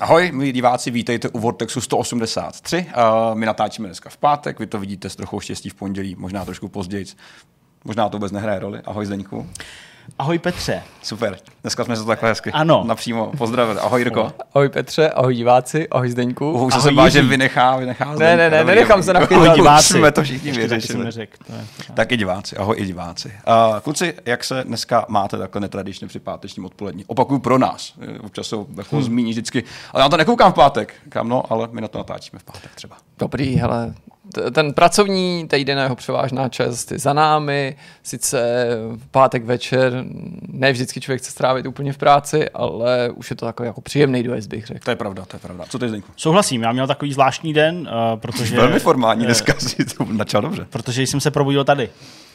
Ahoj, milí diváci, vítejte u Vortexu 183. Uh, my natáčíme dneska v pátek, vy to vidíte s trochou štěstí v pondělí, možná trošku později. Možná to vůbec nehraje roli. Ahoj Zdeňku. Ahoj Petře. Super, dneska jsme se to takhle hezky Ano. napřímo pozdravili. Ahoj Jirko. Ahoj Petře, ahoj diváci, ahoj Zdeňku. Uhou se Ahoj se bál, že vynechá, vynechá Ne, ne, ne, Dobrý, nenechám se nachytat. Ahoj Ahoj diváci. Jsme to všichni vyřešili. Tak i diváci, ahoj i diváci. Uh, kluci, jak se dneska máte takhle netradičně při pátečním odpolední? Opakuju pro nás. Občas jsou jako Hmm. zmíní vždycky. Ale já to nekoukám v pátek. Kam no, ale my na to natáčíme v pátek třeba. Dobrý, hele, ten pracovní týden jeho převážná část je za námi, sice v pátek večer, ne vždycky člověk chce strávit úplně v práci, ale už je to takový jako příjemný dojezd, bych řekl. To je pravda, to je pravda. Co ty Zdeňku? Souhlasím, já měl takový zvláštní den, uh, protože... Velmi formální eh, dneska si to načal dobře. Protože jsem se probudil tady.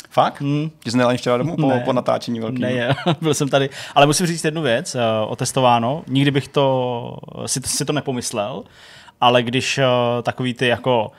Fakt? Hmm. Ty jsi nejel ani včera domů po, Ne. po natáčení velkým? Ne, byl jsem tady. Ale musím říct jednu věc, uh, otestováno. Nikdy bych to, si, si to nepomyslel, ale když uh, takový ty jako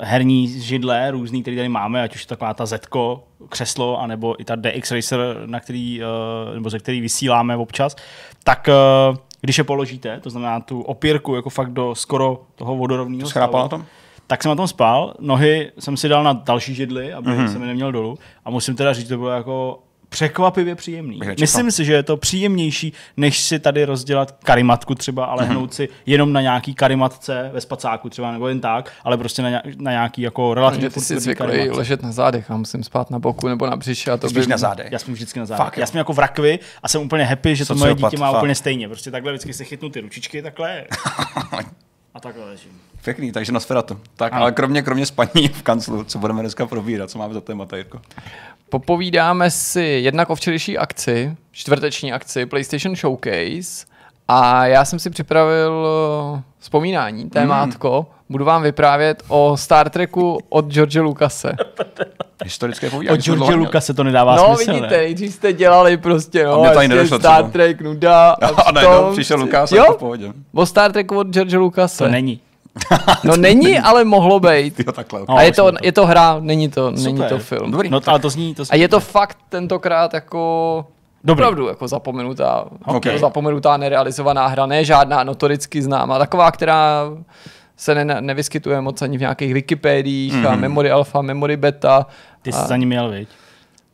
herní židle různý, který tady máme, ať už je to taková ta Zetko, křeslo, anebo i ta DX Racer, na který, uh, nebo ze který vysíláme občas, tak uh, když je položíte, to znamená tu opěrku jako fakt do skoro toho vodorovného Schrápal na tom? tak jsem na tom spal, nohy jsem si dal na další židli, aby Mhm. mm-hmm. se mi neměl dolů a musím teda říct, to bylo jako překvapivě příjemný. Myslím si, že je to příjemnější, než si tady rozdělat karimatku třeba, ale Mhm. mm-hmm. hnout si jenom na nějaký karimatce ve spacáku třeba, nebo jen tak, ale prostě na, nějak, na nějaký jako relativně Takže ty jsi zvyklý karimatce. ležet na zádech a musím spát na boku nebo na břiše a to Spíš by... na zádech. Já jsem vždycky na Fakt, zádech. jo. Já jsem jako v rakvi a jsem úplně happy, že to moje dítě má fakt. úplně stejně. Prostě takhle vždycky se chytnu ty ručičky takhle a takhle ležím. Pěkný, takže na sferatu. Tak, Ano. ale kromě, kromě spaní v kanclu, co budeme dneska probírat, co máme za témata, Jirko? Popovídáme si jednak o včerejší akci, čtvrteční akci PlayStation Showcase a já jsem si připravil eh, vzpomínání, témátko. Budu vám vyprávět o Star Treku od George Lucase. Historické povídání. Od George dlouho Luka se to nedává No smysl, vidíte, ne? nejdřív jste dělali prostě, no, A mě to ani ještě nedošlo Star třeba. Trek, nuda. A v najednou přišel Lukáš Jo, v pohodě. o Star Treku od George Lucase. To není. No není, ale mohlo být. Jo, takhle. No, No. A je už to, je to hra, není to, není Super. to film. Dobrý. No, ale to zní, to zní. A je to fakt tentokrát jako Dobrý. opravdu jako zapomenutá, Ok. jako zapomenutá nerealizovaná hra, ne žádná notoricky známá, taková, která se ne, nevyskytuje moc ani v nějakých Wikipédiích mm-hmm. a memory alpha, memory beta. Ty jsi a, za ním jel, viď?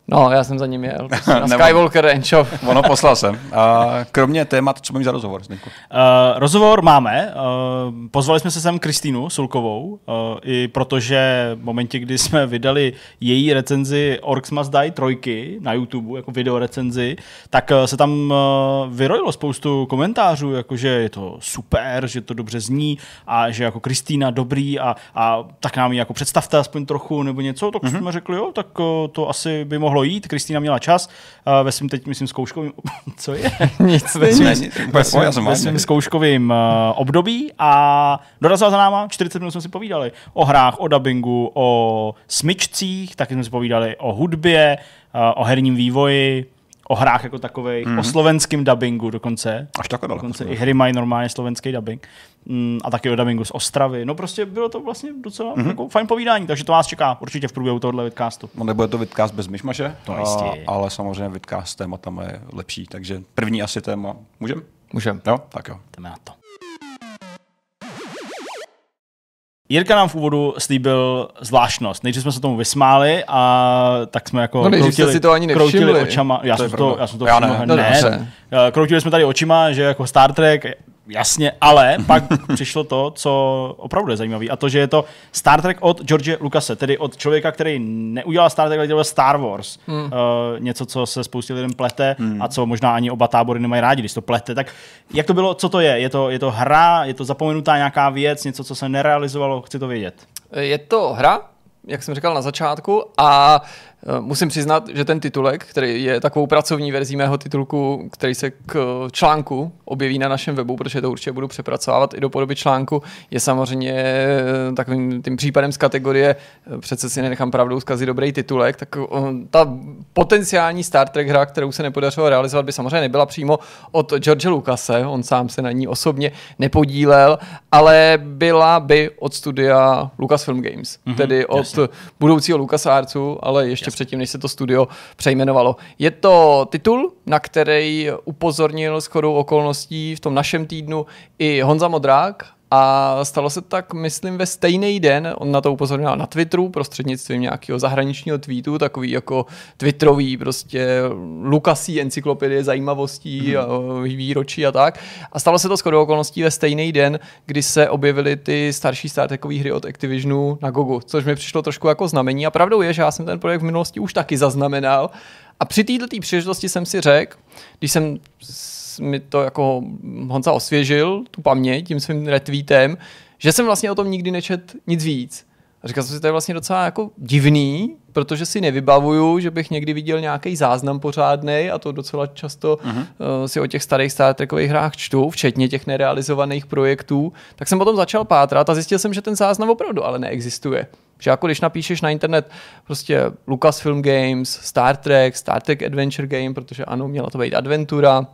No, já jsem za ním jel. prostě Na Skywalker of- Ono poslal jsem. A kromě témat, co mám za rozhovor, Zdeňku? Uh, rozhovor máme. Uh, pozvali jsme se sem Kristýnu Sulkovou, uh, i protože v momentě, kdy jsme vydali její recenzi Orcs Must Die trojky na YouTube, jako video recenzi, tak uh, se tam uh, vyrojilo spoustu komentářů, jako že je to super, že to dobře zní a že jako Kristýna dobrý a, a tak nám ji jako představte aspoň trochu nebo něco, tak mm-hmm. jsme řekli, jo, tak uh, to asi by mohlo jít. Kristýna měla čas ve svým teď, myslím, zkouškovým... Co je? Nic Ne, není. ne, úplně v pohodě, já jsem ve svým zkouškovým uh, období a dorazila za náma, 40 minut jsme si povídali o hrách, o dubbingu, o smyčcích, taky jsme si povídali o hudbě, uh, o herním vývoji, o hrách jako takových, mm-hmm. o slovenském dubbingu dokonce. Až takhle daleko. Dokonce i hry mají normálně slovenský dubbing. Mm, a taky o dubbingu z Ostravy. No prostě bylo to vlastně docela mm-hmm. jako fajn povídání, takže to vás čeká určitě v průběhu tohohle vidcastu. No nebude to vidcast bez myšmaše, To a- jistě. ale samozřejmě vidcast s tématama je lepší, takže první asi téma. Můžem? Můžem. Jo, tak jo. Jdeme na to. Jirka nám v úvodu slíbil zvláštnost. Nejdřív jsme se tomu vysmáli a tak jsme jako No, jste si to ani kroutili očama. Já To jsem to, já jsem to Já ne. ne, dobře. Eh, Kroutili jsme tady očima, že jako Star Trek, jasně, ale pak přišlo to, co opravdu je zajímavé, a to, že je to Star Trek od George Lucase, tedy od člověka, který neudělal Star Trek, ale dělal Star Wars. Hmm. Uh, něco, co se spoustě lidem plete hmm. a co možná ani oba tábory nemají rádi, když to plete. Tak jak to bylo, co to je? Je to, je to hra, je to zapomenutá nějaká věc, něco, co se nerealizovalo, chci to vědět. Je to hra, jak jsem říkal na začátku, a musím přiznat, že ten titulek, který je takovou pracovní verzí mého titulku, který se k eh, článku objeví na našem webu, protože to určitě budu přepracovávat i do podoby článku, je samozřejmě eh, takovým tím případem z kategorie eh, přece si nenechám pravdou zkazit dobrý titulek, tak eh, ta potenciální Star Trek hra, kterou se nepodařilo realizovat, by samozřejmě nebyla přímo od George Lucase, on sám se na ní osobně nepodílel, ale byla by od studia Lucasfilm Games, mm-hmm, tedy od jasně. budoucího LucasArtsu, ale ještě ještě předtím, než se to studio přejmenovalo. Je to titul, na který upozornil shodou okolností v tom našem týdnu i Honza Modrák, a stalo se tak, myslím, ve stejný den, on na to upozornil na Twitteru prostřednictvím nějakého zahraničního tweetu, takový jako twitterový prostě Lukasí encyklopedie zajímavostí mm. a výročí a tak. A stalo se to shodou okolností ve stejný den, kdy se objevily ty starší startekové hry od Activisionu na Gogu, což mi přišlo trošku jako znamení. A pravdou je, že já jsem ten projekt v minulosti už taky zaznamenal. A při této příležitosti jsem si řekl, když jsem mi to jako Honza osvěžil, tu paměť tím svým retweetem, že jsem vlastně o tom nikdy nečet nic víc. A říkal jsem si, to je vlastně docela jako divný, protože si nevybavuju, že bych někdy viděl nějaký záznam pořádný a to docela často uh-huh. uh, si o těch starých Star Trekových hrách čtu, včetně těch nerealizovaných projektů, tak jsem potom začal pátrat a zjistil jsem, že ten záznam opravdu ale neexistuje. Že jako když napíšeš na internet prostě Lucasfilm Games, Star Trek, Star Trek Adventure Game, protože ano, měla to být adventura,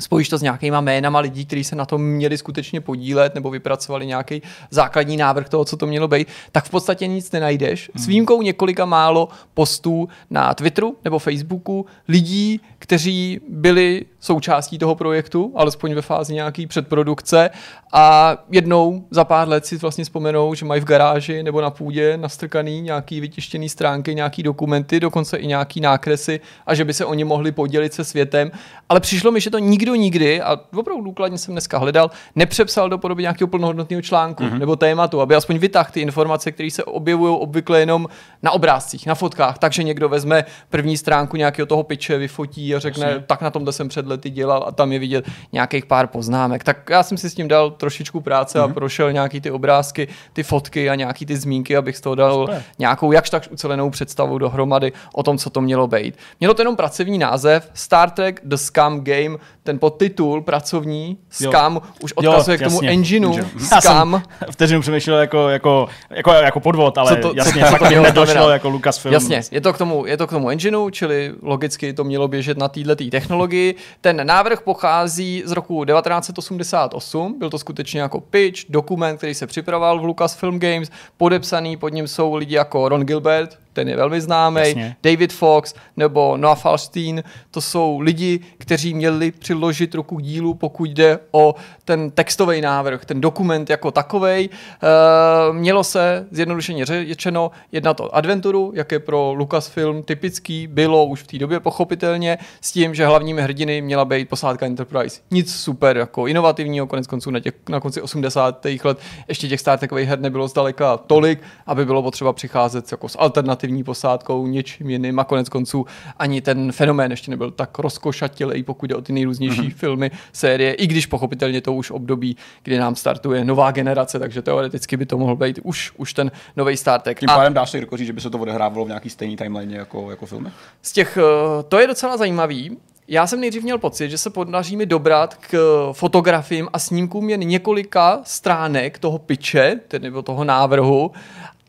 spojíš to s nějakýma jménama lidí, kteří se na tom měli skutečně podílet nebo vypracovali nějaký základní návrh toho, co to mělo být, tak v podstatě nic nenajdeš. S hmm. výjimkou několika málo postů na Twitteru nebo Facebooku lidí, kteří byli součástí toho projektu, alespoň ve fázi nějaký předprodukce a jednou za pár let si vlastně vzpomenou, že mají v garáži nebo na půdě nastrkaný nějaký vytištěný stránky, nějaký dokumenty, dokonce i nějaký nákresy a že by se oni mohli podělit se světem. Ale přišlo mi, že to nikdo nikdy, a opravdu důkladně jsem dneska hledal, nepřepsal do podoby nějakého plnohodnotného článku mm-hmm. nebo tématu, aby aspoň vytáhl ty informace, které se objevují obvykle jenom na obrázcích, na fotkách. Takže někdo vezme první stránku nějakého toho piče, vyfotí a řekne, Jasně. tak na tomhle jsem před lety dělal a tam je vidět nějakých pár poznámek. Tak já jsem si s tím dal trošičku práce mm-hmm. a mhm. prošel nějaký ty obrázky, ty fotky a nějaký ty zmínky, abych z toho dal Super. nějakou jakž tak ucelenou představu dohromady o tom, co to mělo být. Mělo to jenom pracovní název Star Trek The Scum Game, ten podtitul pracovní Scum jo. už odkazuje jo, k tomu engineu Scum. vteřinu přemýšlel jako, jako, jako, jako podvod, ale co to, jasně, co to, to nedošlo jako Lucasfilm. Jasně, je to, k tomu, je to k tomu engineu, čili logicky to mělo běžet na této technologii. Ten návrh pochází z roku 1988, byl to skutečně jako pitch, dokument, který se připravoval v Lucasfilm Games, podepsaný, pod ním jsou lidi jako Ron Gilbert, ten je velmi známý. David Fox nebo Noah Falstein, to jsou lidi, kteří měli přiložit ruku k dílu, pokud jde o ten textový návrh, ten dokument jako takovej. E, mělo se zjednodušeně řečeno jednat o adventuru, jak je pro Lucasfilm typický, bylo už v té době pochopitelně, s tím, že hlavními hrdiny měla být posádka Enterprise. Nic super jako inovativního, konec konců na, těch, na konci 80. let ještě těch Star her nebylo zdaleka tolik, aby bylo potřeba přicházet jako s alternativní alternativní posádkou, něčím jiným a konec konců ani ten fenomén ještě nebyl tak rozkošatilý, pokud jde o ty nejrůznější mm-hmm. filmy, série, i když pochopitelně to už období, kdy nám startuje nová generace, takže teoreticky by to mohl být už, už ten nový Star Trek. Tím pádem dá se jako říct, že by se to odehrávalo v nějaký stejný timeline jako, jako filmy? Z těch, eh, to je docela zajímavý. Já jsem nejdřív měl pocit, že se podaří mi dobrat k fotografiím a snímkům jen několika stránek toho piče, tedy nebo toho návrhu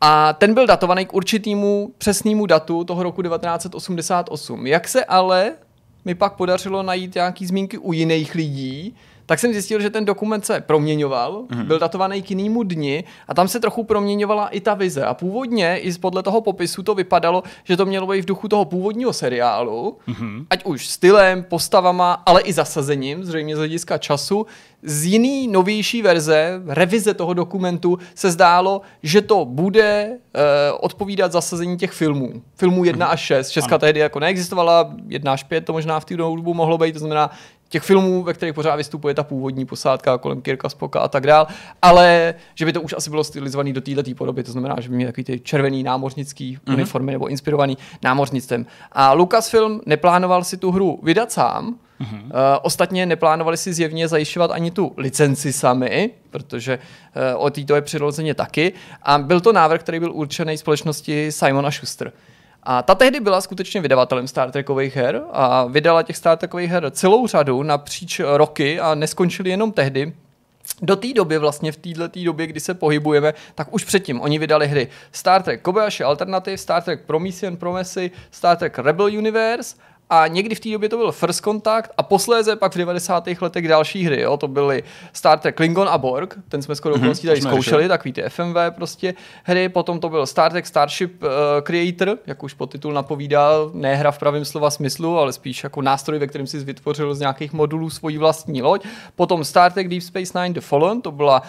a ten byl datovaný k určitému přesnému datu toho roku 1988. Jak se ale mi pak podařilo najít nějaký zmínky u jiných lidí, tak jsem zjistil, že ten dokument se proměňoval, mm-hmm. byl datovaný k jinému dni a tam se trochu proměňovala i ta vize. A původně, i podle toho popisu, to vypadalo, že to mělo být v duchu toho původního seriálu, mm-hmm. ať už stylem, postavama, ale i zasazením, zřejmě z hlediska času. Z jiný novější verze, revize toho dokumentu, se zdálo, že to bude uh, odpovídat zasazení těch filmů. Filmů 1 mm-hmm. až 6. Česka ano. tehdy jako neexistovala, 1 až 5 to možná v té dobu mohlo být, to znamená těch filmů, ve kterých pořád vystupuje ta původní posádka kolem Kirka Spoka a tak dál, ale že by to už asi bylo stylizovaný do této podoby, to znamená, že by měl takový ty červený námořnický mm-hmm. uniformy nebo inspirovaný námořnictvem. A Lucasfilm neplánoval si tu hru vydat sám, Mm-hmm. Uh, ostatně neplánovali si zjevně zajišťovat ani tu licenci sami, protože uh, o této je přirozeně taky. A byl to návrh, který byl určený společnosti Simona Schuster. A ta tehdy byla skutečně vydavatelem Star Trekových her a vydala těch Star Trekových her celou řadu napříč roky a neskončili jenom tehdy. Do té doby, vlastně v této době, kdy se pohybujeme, tak už předtím oni vydali hry Star Trek Kobayashi Alternative, Star Trek Promethean Promesy, Star Trek Rebel Universe a někdy v té době to byl First Contact a posléze pak v 90. letech další hry. Jo? To byly Star Trek Klingon a Borg, ten jsme skoro mm-hmm, tady zkoušeli, takový ty FMV prostě hry. Potom to byl Star Trek Starship uh, Creator, jak už podtitul napovídá, ne hra v pravém slova smyslu, ale spíš jako nástroj, ve kterém si vytvořil z nějakých modulů svoji vlastní loď. Potom Star Trek Deep Space Nine The Fallen, to byla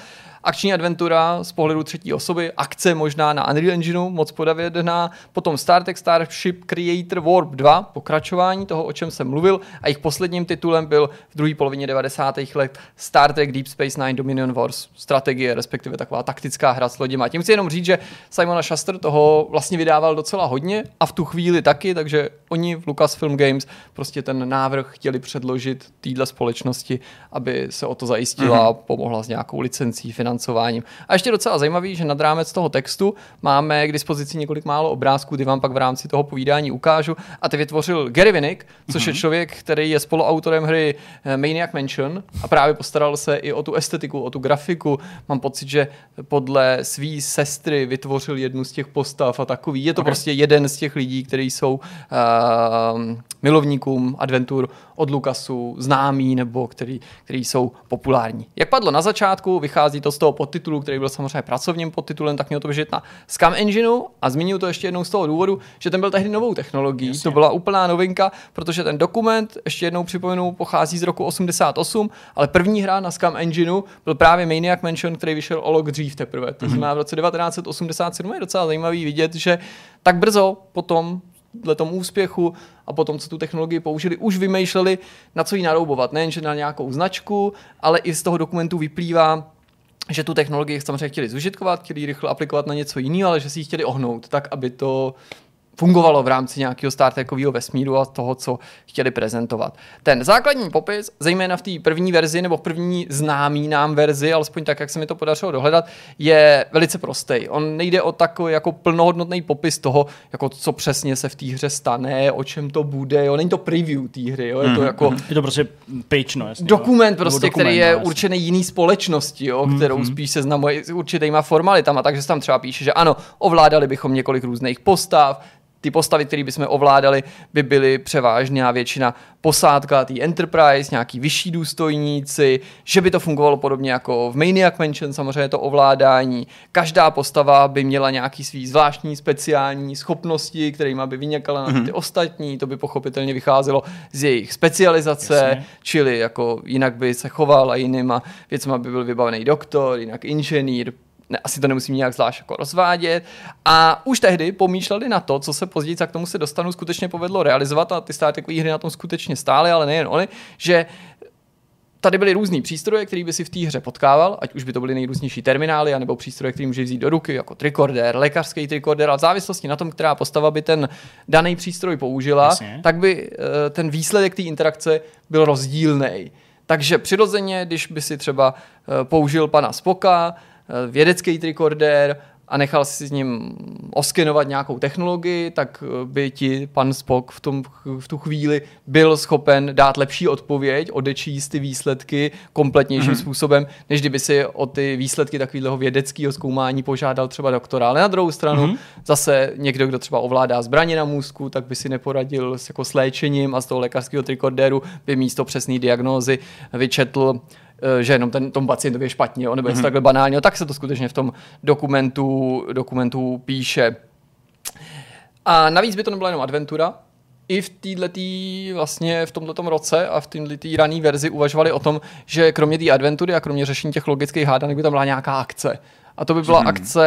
akční adventura z pohledu třetí osoby, akce možná na Unreal Engineu, moc podavědná, potom Star Trek Starship Creator Warp 2, pokračování toho, o čem jsem mluvil, a jejich posledním titulem byl v druhé polovině 90. let Star Trek Deep Space Nine Dominion Wars, strategie, respektive taková taktická hra s loděma. Tím chci jenom říct, že Simona Shuster toho vlastně vydával docela hodně a v tu chvíli taky, takže oni v Lucasfilm Games prostě ten návrh chtěli předložit téhle společnosti, aby se o to zajistila, mm-hmm. pomohla s nějakou licencí, financí financováním. A ještě docela zajímavý, že nad rámec toho textu máme k dispozici několik málo obrázků, kdy vám pak v rámci toho povídání ukážu. A ty vytvořil Gary Winnick, což mm-hmm. je mhm. člověk, který je spoluautorem hry eh, Maniac Mansion a právě postaral se i o tu estetiku, o tu grafiku. Mám pocit, že podle své sestry vytvořil jednu z těch postav a takový. Je to okay. prostě jeden z těch lidí, kteří jsou uh, milovníkům adventur od Lukasu známí nebo který, který jsou populární. Jak padlo na začátku, vychází to z toho podtitulu, který byl samozřejmě pracovním podtitulem, tak mělo to běžet na Scam Engineu a zmínil to ještě jednou z toho důvodu, že ten byl tehdy novou technologií. Jasně. To byla úplná novinka, protože ten dokument, ještě jednou připomenu, pochází z roku 88, ale první hra na Scam Engineu byl právě Maniac Mansion, který vyšel o log dřív teprve. To mhm. znamená v roce 1987 je docela zajímavý vidět, že tak brzo potom tom úspěchu a potom, co tu technologii použili, už vymýšleli, na co ji naroubovat. Nejenže na nějakou značku, ale i z toho dokumentu vyplývá, že tu technologii samozřejmě chtěli zužitkovat, chtěli rychle aplikovat na něco jiného, ale že si ji chtěli ohnout, tak aby to fungovalo v rámci nějakého Star Trekového vesmíru a toho, co chtěli prezentovat. Ten základní popis, zejména v té první verzi nebo v první známý nám verzi, alespoň tak, jak se mi to podařilo dohledat, je velice prostý. On nejde o takový jako plnohodnotný popis toho, jako co přesně se v té hře stane, o čem to bude. Jo. Není to preview té hry, jo. je to mhm, jako mm, je to prostě page, no, jasně, dokument, prostě, dokument, který je no, určený jiný společnosti, jo, kterou mm. spíš seznamuje s určitýma formalitama, takže se tam třeba píše, že ano, ovládali bychom několik různých postav, ty postavy, které bychom ovládali, by byly převážně a většina posádka té Enterprise, nějaký vyšší důstojníci, že by to fungovalo podobně jako v Maniac Mansion, samozřejmě to ovládání. Každá postava by měla nějaký svý zvláštní speciální schopnosti, kterými by vyněkala na ty mm-hmm. ostatní, to by pochopitelně vycházelo z jejich specializace, Jasně. čili jako jinak by se choval a jinýma věcma by byl vybavený doktor, jinak inženýr, ne, asi to nemusím nějak zvlášť jako rozvádět. A už tehdy pomýšleli na to, co se později, k tomu se dostanu, skutečně povedlo realizovat a ty Star hry na tom skutečně stály, ale nejen oni, že tady byly různý přístroje, který by si v té hře potkával, ať už by to byly nejrůznější terminály, anebo přístroje, který může vzít do ruky, jako trikorder, lékařský trikorder, a v závislosti na tom, která postava by ten daný přístroj použila, Jasně. tak by uh, ten výsledek té interakce byl rozdílný. Takže přirozeně, když by si třeba uh, použil pana Spoka, Eh, vědecký trikordér a nechal si s ním oskenovat nějakou technologii, tak eh, by ti pan Spock v, tom, v tu chvíli byl schopen dát lepší odpověď, odečíst ty výsledky kompletnějším mm-hmm. způsobem, než kdyby si o ty výsledky takového vědeckého zkoumání požádal třeba doktora. Ale na druhou stranu mm-hmm. zase někdo, kdo třeba ovládá zbraně na můzku, tak by si neporadil s, jako s léčením a z toho lékařského trikordéru by místo přesné diagnózy vyčetl Eh, že jenom ten, tom pacientovi je špatně, nebo mm-hmm. takhle banálně, tak se to skutečně v tom dokumentu, dokumentu píše. A navíc by to nebyla jenom adventura, i v této vlastně v tomto roce a v této rané verzi uvažovali o tom, že kromě té adventury a kromě řešení těch logických hádanek by tam byla nějaká akce. A to by byla hmm. akce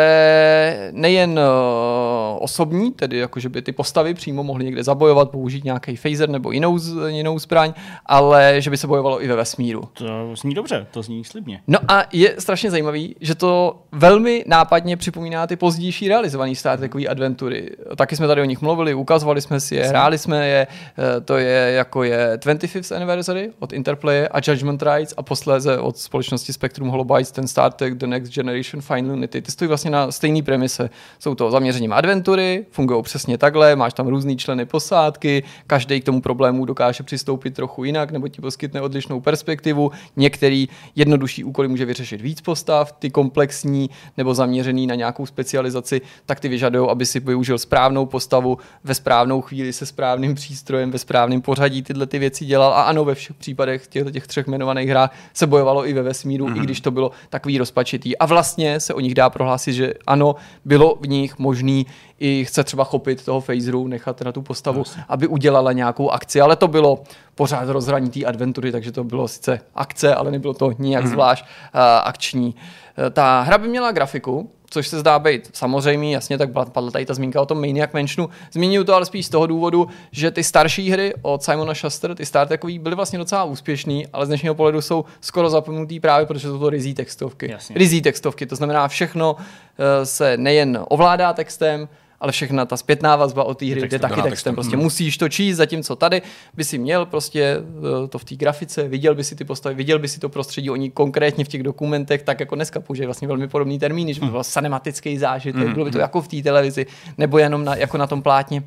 nejen uh, osobní, tedy jako, že by ty postavy přímo mohly někde zabojovat, použít nějaký phaser nebo jinou, jinou zbraň, ale že by se bojovalo i ve vesmíru. To zní dobře, to zní slibně. No a je strašně zajímavý, že to velmi nápadně připomíná ty pozdější realizované Star Trekové adventury. Taky jsme tady o nich mluvili, ukazovali jsme si je, hráli jsme je, eh, to je jako je 25th Anniversary od Interplay a Judgment Rights a posléze od společnosti Spectrum Holobytes ten Star Trek The Next Generation Final Final Unity. Ty stojí vlastně na stejné premise. Jsou to zaměřením adventury, fungují přesně takhle, máš tam různý členy posádky, každý k tomu problému dokáže přistoupit trochu jinak, nebo ti poskytne odlišnou perspektivu. Některý jednodušší úkoly může vyřešit víc postav, ty komplexní nebo zaměřený na nějakou specializaci, tak ty vyžadují, aby si využil správnou postavu ve správnou chvíli se správným přístrojem, ve správném pořadí tyhle ty věci dělal. A ano, ve všech případech těchto těch třech jmenovaných hrách se bojovalo i ve vesmíru, mm-hmm. i když to bylo takový rozpačitý. A vlastně se o nich dá prohlásit, že ano, bylo v nich možný i chce třeba chopit toho phaseru, nechat na tu postavu, yes. aby udělala nějakou akci, ale to bylo pořád rozhraní té adventury, takže to bylo sice akce, ale nebylo to nijak mm-hmm. zvlášť uh, akční. Uh, ta hra by měla grafiku, což se zdá být samozřejmě, jasně, tak padla tady ta zmínka o tom Maniac Mansionu. Zmíním to ale spíš z toho důvodu, že ty starší hry od Simona Shuster, ty Star Trekový, byly vlastně docela úspěšný, ale z dnešního pohledu jsou skoro zapomenutý právě, protože jsou to rizí textovky. Rizí textovky, to znamená všechno uh, se nejen ovládá textem, ale všechna ta zpětná vazba od té hry jde taky textem. textem. Prostě hmm. musíš to číst, zatímco tady by si měl prostě eh, to v té grafice, viděl by si ty postavy, viděl by si to prostředí, oni konkrétně v těch dokumentech, tak jako dneska používají vlastně velmi podobný termín, že by byl cinematický zážitek, hmm. bylo by to jako v té televizi, nebo jenom na, jako na tom plátně.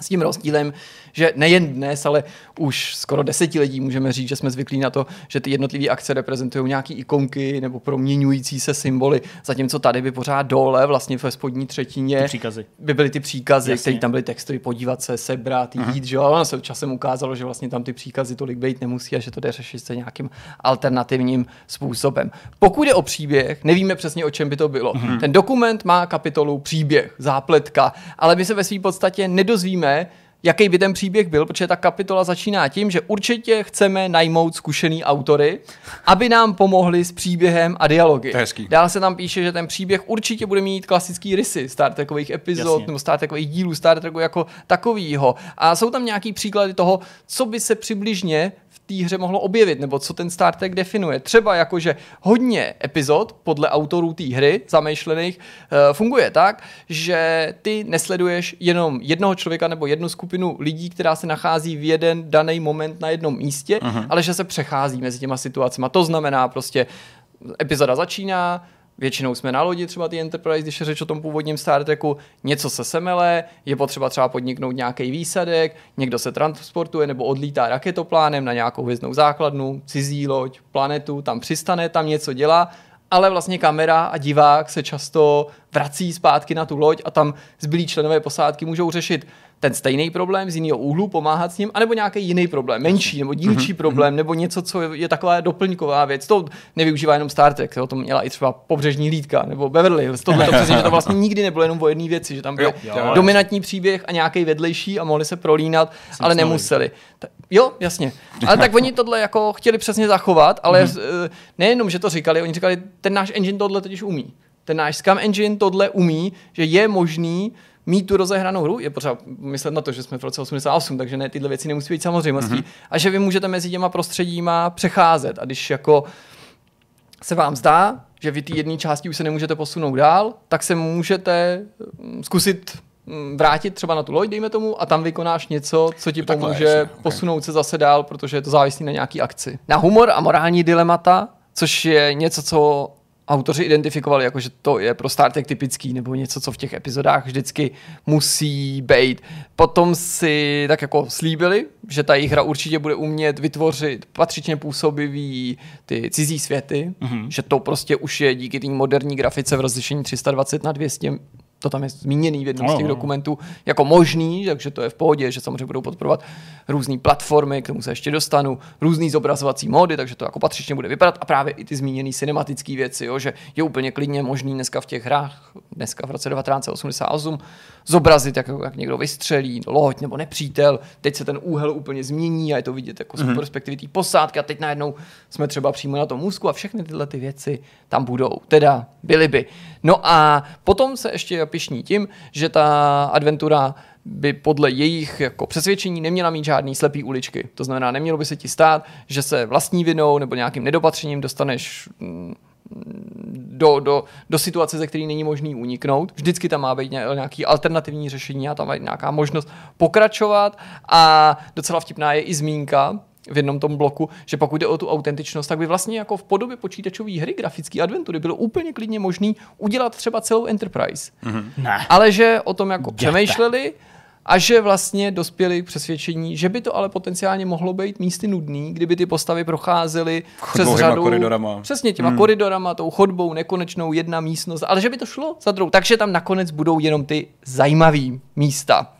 S tím rozdílem, že nejen dnes, ale už skoro desetiletí můžeme říct, že jsme zvyklí na to, že ty jednotlivé akce reprezentují nějaké ikonky nebo proměňující se symboly, zatímco tady by pořád dole, vlastně ve spodní třetině, ty příkazy. by byly ty příkazy, které tam byly texty, podívat se, sebrat, jít, že ono se časem ukázalo, že vlastně tam ty příkazy tolik být nemusí a že to jde řešit se nějakým alternativním způsobem. Pokud je o příběh, nevíme přesně, o čem by to bylo. Uh-huh. Ten dokument má kapitolu příběh, zápletka, ale my se ve své podstatě nedozvíme, jaký by ten příběh byl, protože ta kapitola začíná tím, že určitě chceme najmout zkušený autory, aby nám pomohli s příběhem a dialogy. Dále se tam píše, že ten příběh určitě bude mít klasický rysy Star Trekových epizod Jasně. nebo Star Trekových dílů Star Treku jako takovýho. A jsou tam nějaký příklady toho, co by se přibližně té hře mohlo objevit, nebo co ten Star Trek definuje. Třeba jakože hodně epizod podle autorů té hry zamýšlených uh, funguje tak, že ty nesleduješ jenom jednoho člověka nebo jednu skupinu lidí, která se nachází v jeden daný moment na jednom místě, uh-huh. ale že se přechází mezi těma situacemi. To znamená prostě epizoda začíná, Většinou jsme na lodi, třeba ty Enterprise, když je řeč o tom původním Star Treku, něco se semele, je potřeba třeba podniknout nějaký výsadek, někdo se transportuje nebo odlítá raketoplánem na nějakou hvězdnou základnu, cizí loď, planetu, tam přistane, tam něco dělá, ale vlastně kamera a divák se často vrací zpátky na tu loď a tam zbylí členové posádky můžou řešit ten stejný problém z jiného úhlu, pomáhat s ním, anebo nějaký jiný problém, menší nebo dílčí mm-hmm. problém, nebo něco, co je taková doplňková věc. To nevyužívá jenom Star Trek, to, to měla i třeba pobřežní hlídka nebo Beverly Hills. Tohle to přesně, že to vlastně nikdy nebylo jenom o jedné věci, že tam byl dominantní příběh a nějaký vedlejší a mohli se prolínat, Jsem ale nemuseli. Ta, jo, jasně. Ale tak oni tohle jako chtěli přesně zachovat, ale mm-hmm. nejenom, že to říkali, oni říkali, ten náš engine tohle totiž umí. Ten náš Scam Engine tohle umí, že je možný mít tu rozehranou hru, je potřeba myslet na to, že jsme v roce 88, takže ne, tyhle věci nemusí být samozřejmostí. Mm-hmm. A že vy můžete mezi těma prostředíma přecházet. A když jako se vám zdá, že vy ty jedné části už se nemůžete posunout dál, tak se můžete mm, zkusit mm, vrátit třeba na tu loď, dejme tomu, a tam vykonáš něco, co ti pomůže je, posunout okay. se zase dál, protože je to závislí na nějaký akci. Na humor a morální dilemata, což je něco, co autoři identifikovali, jako že to je pro Star Trek typický, nebo něco, co v těch epizodách vždycky musí být. Potom si tak jako slíbili, že ta jejich hra určitě bude umět vytvořit patřičně působivý ty cizí světy, mm-hmm. že to prostě už je díky té moderní grafice v rozlišení 320 na 200 to tam je zmíněný v jednom no, z těch dokumentů jako možný, takže to je v pohodě, že samozřejmě budou podporovat různé platformy, k tomu se ještě dostanu, různý zobrazovací módy, takže to jako patřičně bude vypadat. A právě i ty zmíněné cinematické věci, jo, že je úplně klidně možný dneska v těch hrách, dneska v roce 1988, zobrazit, jak, jak někdo vystřelí, loď nebo nepřítel, teď se ten úhel úplně změní a je to vidět jako mm-hmm. z perspektivy té posádky a teď najednou jsme třeba přímo na tom úzku a všechny tyhle ty věci tam budou, teda byly by. No a potom se ještě pišní tím, že ta adventura by podle jejich jako přesvědčení neměla mít žádný slepý uličky. To znamená, nemělo by se ti stát, že se vlastní vinou nebo nějakým nedopatřením dostaneš mm, do, do, do situace, ze které není možný uniknout. Vždycky tam má být nějaký alternativní řešení a tam má být nějaká možnost pokračovat a docela vtipná je i zmínka, v jednom tom bloku, že pokud jde o tu autentičnost, tak by vlastně jako v podobě počítačové hry, grafické adventury bylo úplně klidně možný udělat třeba celou Enterprise. Mm-hmm. Ne. Ale že o tom jako Jděte. přemýšleli a že vlastně dospěli k přesvědčení, že by to ale potenciálně mohlo být místy nudný, kdyby ty postavy procházely přes řadu... koridorama. Přesně těma hmm. koridorama, tou chodbou, nekonečnou, jedna místnost, ale že by to šlo za druhou. Takže tam nakonec budou jenom ty zajímavé místa.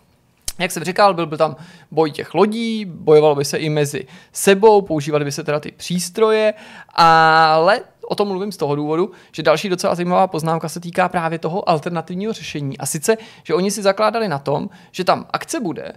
Jak jsem říkal, byl by tam boj těch lodí, bojovalo by se i mezi sebou, používaly by se teda ty přístroje, ale o tom mluvím z toho důvodu, že další docela zajímavá poznámka se týká právě toho alternativního řešení. A sice, že oni si zakládali na tom, že tam akce bude,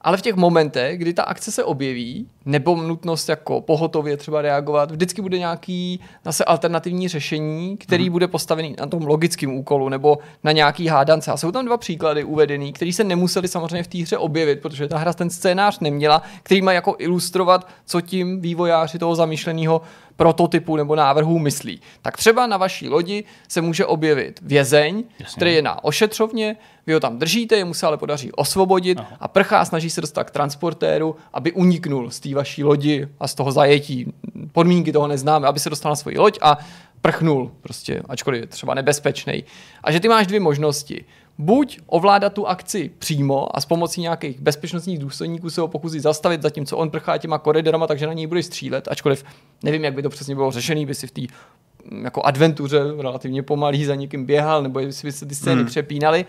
ale v těch momentech, kdy ta akce se objeví, nebo nutnost jako pohotově třeba reagovat, vždycky bude nějaký zase alternativní řešení, který hmm. bude postavený na tom logickém úkolu nebo na nějaký hádance. A jsou tam dva příklady uvedený, které se nemuseli samozřejmě v té hře objevit, protože ta hra ten scénář neměla, který má jako ilustrovat, co tím vývojáři toho zamýšleného prototypu nebo návrhu myslí. Tak třeba na vaší lodi se může objevit vězeň, Jasně. který je na ošetřovně, vy ho tam držíte, jemu se ale podaří osvobodit Aha. a prchá, snaží se dostat k transportéru, aby uniknul z té vaší lodi a z toho zajetí. Podmínky toho neznáme, aby se dostal na svoji loď a prchnul, prostě, ačkoliv je třeba nebezpečný. A že ty máš dvě možnosti. Buď ovládat tu akci přímo a s pomocí nějakých bezpečnostních důstojníků se ho pokusit zastavit, zatímco on prchá těma koridorama, takže na něj budeš střílet, ačkoliv nevím, jak by to přesně bylo řešený, by si v té mm, jako adventuře relativně pomalý za někým běhal, nebo jestli by se ty scény hmm. přepínaly.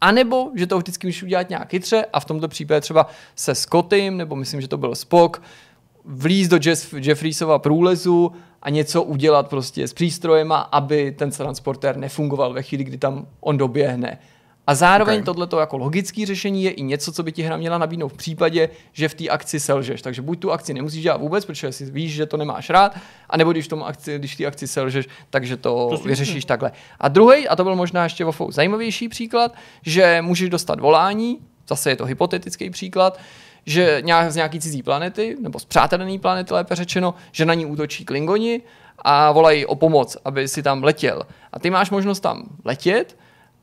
A nebo, že to vždycky můžeš udělat nějak chytře a v tomto případě třeba se Scottym, nebo myslím, že to byl Spock, vlíz do Jeff, Jeffriesova průlezu a něco udělat prostě s přístrojema, aby ten transportér nefungoval ve chvíli, kdy tam on doběhne. A zároveň Ok. okay. tohleto jako logické řešení je i něco, co by ti hra měla nabídnout v případě, že v té akci selžeš. Takže buď tu akci nemusíš dělat vůbec, protože si víš, že to nemáš rád, anebo když v tom akci, když té akci selžeš, takže to, To vyřešíš takhle. A druhý, a to byl možná ještě o zajímavější příklad, že můžeš dostat volání, zase je to hypotetický příklad, že nějak, z nějaký cizí planety, nebo z přátelený planety lépe řečeno, že na ní útočí klingoni a volají o pomoc, aby si tam letěl. A ty máš možnost tam letět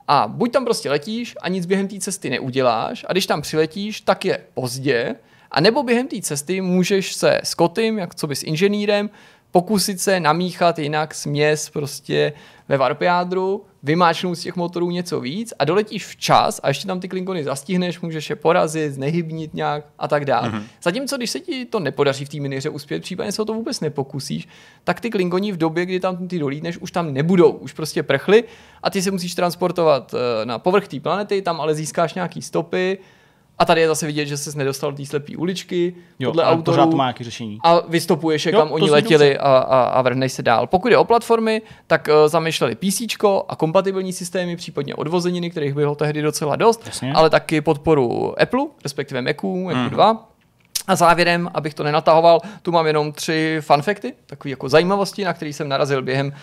a buď tam prostě letíš a nic během té cesty neuděláš a když tam přiletíš, tak je pozdě, a nebo během té cesty můžeš se s Kotym, jak co by s inženýrem, pokusit se namíchat jinak směs prostě ve warp jádru, vymáčknout z těch motorů něco víc a doletíš včas a ještě tam ty klingony zastihneš, můžeš je porazit, znehybnit nějak a tak dále. Mm-hmm. Zatímco, když se ti to nepodaří v té miniře uspět, případně se o to vůbec nepokusíš, tak ty klingoni v době, kdy tam ty dolítneš, už tam nebudou, už prostě prchly a ty se musíš transportovat eh, na povrch té planety, tam ale získáš nějaký stopy a tady je zase vidět, že ses nedostal do té slepé uličky, Jo, podle ale pořád autorů to má nějaké řešení. a vystopuješ je, Jo, kam oni letěli a, a, a vrhneš se dál. Pokud je o platformy, tak uh, zamýšleli PC a kompatibilní systémy, případně odvozeniny, kterých bylo tehdy docela dost, Jasně. ale taky podporu Apple, respektive Macu, Macu Mhm. 2. A závěrem, abych to nenatahoval, tu mám jenom tři funfakty, takové jako zajímavosti, na který jsem narazil během uh,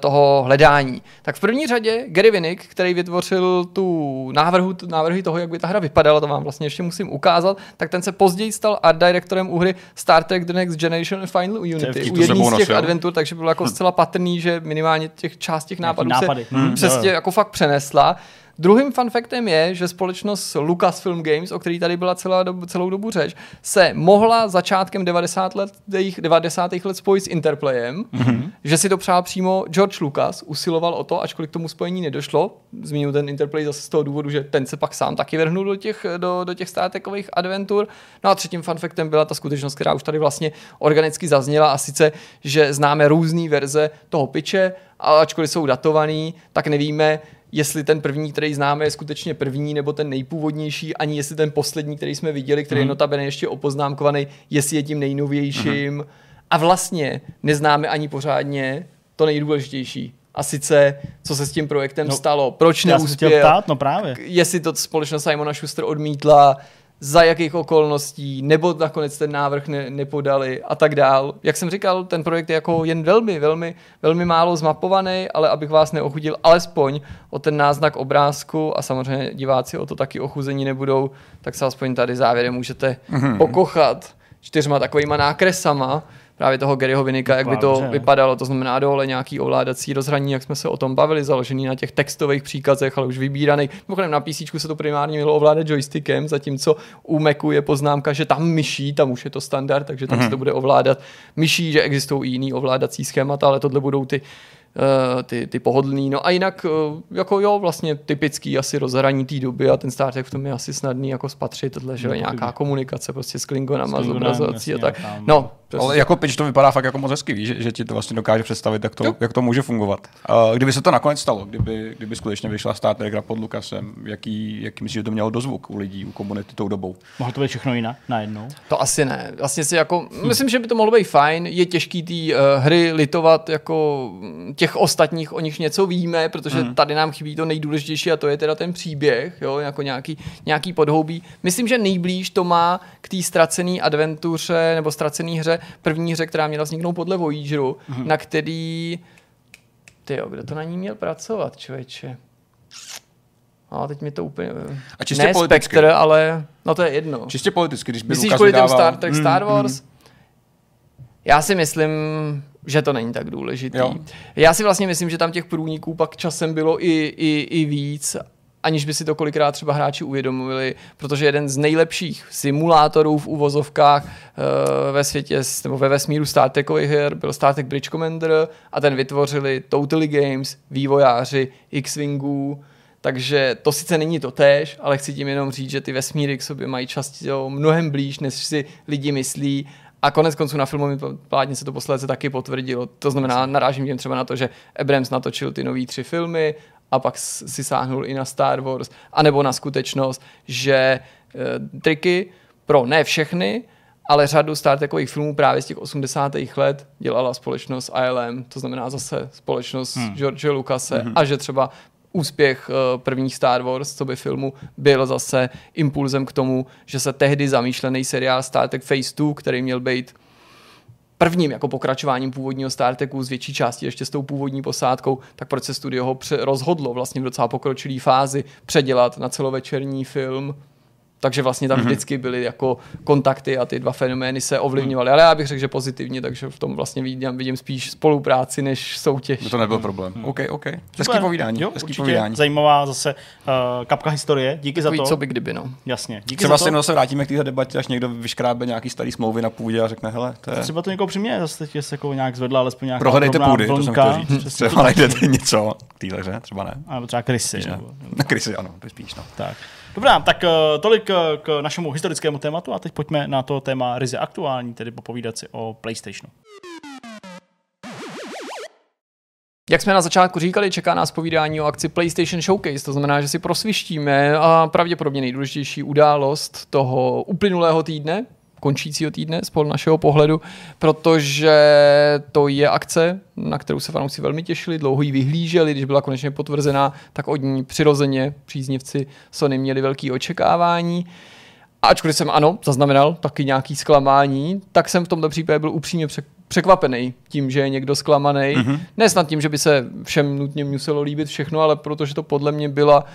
toho hledání. Tak v první řadě Gary Winnick, který vytvořil tu návrhu, tu návrhy toho, jak by ta hra vypadala, to vám vlastně ještě musím ukázat, tak ten se později stal art directorem u hry Star Trek The Next Generation a Final Unity. U jedný z těch adventur, takže bylo jako zcela patrný, že minimálně těch část těch nápadů nápady. se Mhm, přesně jo. jako fakt přenesla. Druhým fun factem je, že společnost Lucasfilm Games, o který tady byla celá dobu, celou dobu řeč, se mohla začátkem 90 let, 90. let spojit s Interplayem, mm-hmm. že si to přál přímo George Lucas, usiloval o to, ačkoliv k tomu spojení nedošlo. Zmínil ten Interplay zase z toho důvodu, že ten se pak sám taky vrhnul do těch, do, do těch Star Trekových adventur. No a třetím fun factem byla ta skutečnost, která už tady vlastně organicky zazněla a sice, že známe různé verze toho piče, a ačkoliv jsou datovaný, tak nevíme, jestli ten první, který známe, je skutečně první, nebo ten nejpůvodnější, ani jestli ten poslední, který jsme viděli, který je notabene ještě opoznámkovaný, jestli je tím nejnovějším. A vlastně neznáme ani pořádně to nejdůležitější. A sice, co se s tím projektem No, stalo, proč Já jsem neuspěl, ptát, no právě. jestli to společnost Simona Schuster odmítla, za jakých okolností, nebo nakonec ten návrh ne, nepodali a tak dál. Jak jsem říkal, ten projekt je jako jen velmi, velmi, velmi málo zmapovaný, ale abych vás neochudil alespoň o ten náznak obrázku a samozřejmě diváci o to taky ochuzení nebudou, tak se aspoň tady závěrem můžete Mhm. pokochat čtyřma takovýma nákresama právě toho Garyho Vinika, jak by to Dobře. vypadalo. To znamená dole nějaký ovládací rozhraní, jak jsme se o tom bavili, založený na těch textových příkazech, ale už vybíraných. Mimochodem na PC se to primárně mělo ovládat joystickem, zatímco u Macu je poznámka, že tam myší, tam už je to standard, takže tam mm-hmm. se to bude ovládat myší, že existují i jiný ovládací schémata, ale tohle budou ty ty, ty pohodlný. No a jinak, eh, jako jo, vlastně typický asi rozhraní té doby a ten Star Trek v tom je asi snadný jako spatřit, tohle, že jo, No, nějaká komunikace prostě s Klingonama, S s Klingonem, obrazovací a tak. a tam- No, prostě. Ale jako pitch to vypadá fakt jako moc hezky, víš, že, že ti to vlastně dokáže představit, jak to, jak to může fungovat. Uh, kdyby se to nakonec stalo, kdyby, kdyby skutečně vyšla Star Trek hra pod Lukasem, jaký, jaký myslíš, že to mělo dozvuk u lidí, u komunity tou dobou? Mohlo to být všechno jinak najednou? To asi ne. Vlastně si jako, myslím, že by to mohlo být fajn. Je těžký ty uh, hry litovat jako mm, těch ostatních, o nich něco víme, protože hmm. tady nám chybí to nejdůležitější a to je teda ten příběh, jo, jako nějaký, nějaký podhoubí. Myslím, že nejblíž to má k té ztracené adventuře nebo ztracené hře, první hře, která měla vzniknout podle Voyageru, hmm. na který ty kdo to na ní měl pracovat, člověče? A teď mi to úplně... A čistě ne politicky. Spectre, ale no to je jedno. Čistě politicky, když by Myslíš Lukas kvůli vydával... Star Trek, Star Wars? Já si myslím, že to není tak důležitý. Jo. Já si vlastně myslím, že tam těch průniků pak časem bylo i, i, i víc, aniž by si to kolikrát třeba hráči uvědomili, protože jeden z nejlepších simulátorů v uvozovkách uh, ve světě, nebo ve vesmíru Star Trekových her byl Star Trek Bridge Commander a ten vytvořili Totally Games, vývojáři X-Wingů, takže to sice není to též, ale chci tím jenom říct, že ty vesmíry k sobě mají často mnohem blíž, než si lidi myslí. A konec konců na filmovém plátně se to posledce taky potvrdilo. To znamená, narážím tím třeba na to, že Abrams natočil ty nový tři filmy a pak si sáhnul i na Star Wars, anebo na skutečnost, že e, triky pro ne všechny, ale řadu Star Trekových filmů právě z těch 80. let dělala společnost ILM, to znamená zase společnost hmm. George Lucase hmm. a že třeba úspěch uh, prvních Star Wars, co by filmu, byl zase impulzem k tomu, že se tehdy zamýšlený seriál Star Trek Phase 2, který měl být prvním jako pokračováním původního Star Treku z větší části ještě s tou původní posádkou, tak proč se studio ho rozhodlo vlastně v docela pokročilé fázi předělat na celovečerní film. Takže vlastně tam vždycky byly jako kontakty a ty dva fenomény se ovlivňovaly. Ale já bych řekl, že pozitivně, takže v tom vlastně vidím, vidím spíš spolupráci než soutěž. By to nebyl problém. OK, OK. Hezký povídání. Jo, hezký povídání. Zajímavá zase uh, kapka historie. Díky Takový, za to. co by kdyby, no. Jasně. Díky Třeba za se to. zase vrátíme k téhle debatě, až někdo vyškrábe nějaký starý smlouvy na půdě a řekne, hele, to je... Třeba to někoho přiměje, zase teď se jako nějak zvedla alespoň nějaká Prohledejte půdy, to jsem vlnka. chtěl říct. Přesně Třeba najdete něco k téhle hře, třeba ne. A nebo třeba krysy. Na krysy, ano, to je spíš, no. tak. Dobrá, tak uh, tolik uh, k našemu historickému tématu a teď pojďme na to téma ryze aktuální, tedy popovídat si o PlayStationu. Jak jsme na začátku říkali, čeká nás povídání o akci PlayStation Showcase, to znamená, že si prosvištíme a pravděpodobně nejdůležitější událost toho uplynulého týdne, končícího týdne z našeho pohledu, protože to je akce, na kterou se fanoušci velmi těšili, dlouho ji vyhlíželi, když byla konečně potvrzená, tak od ní přirozeně příznivci Sony měli velké očekávání. A ačkoliv jsem ano, zaznamenal taky nějaký zklamání, tak jsem v tomto případě byl upřímně přek- překvapený tím, že je někdo zklamaný. Mm-hmm. Ne snad tím, že by se všem nutně muselo líbit všechno, ale protože to podle mě byla uh,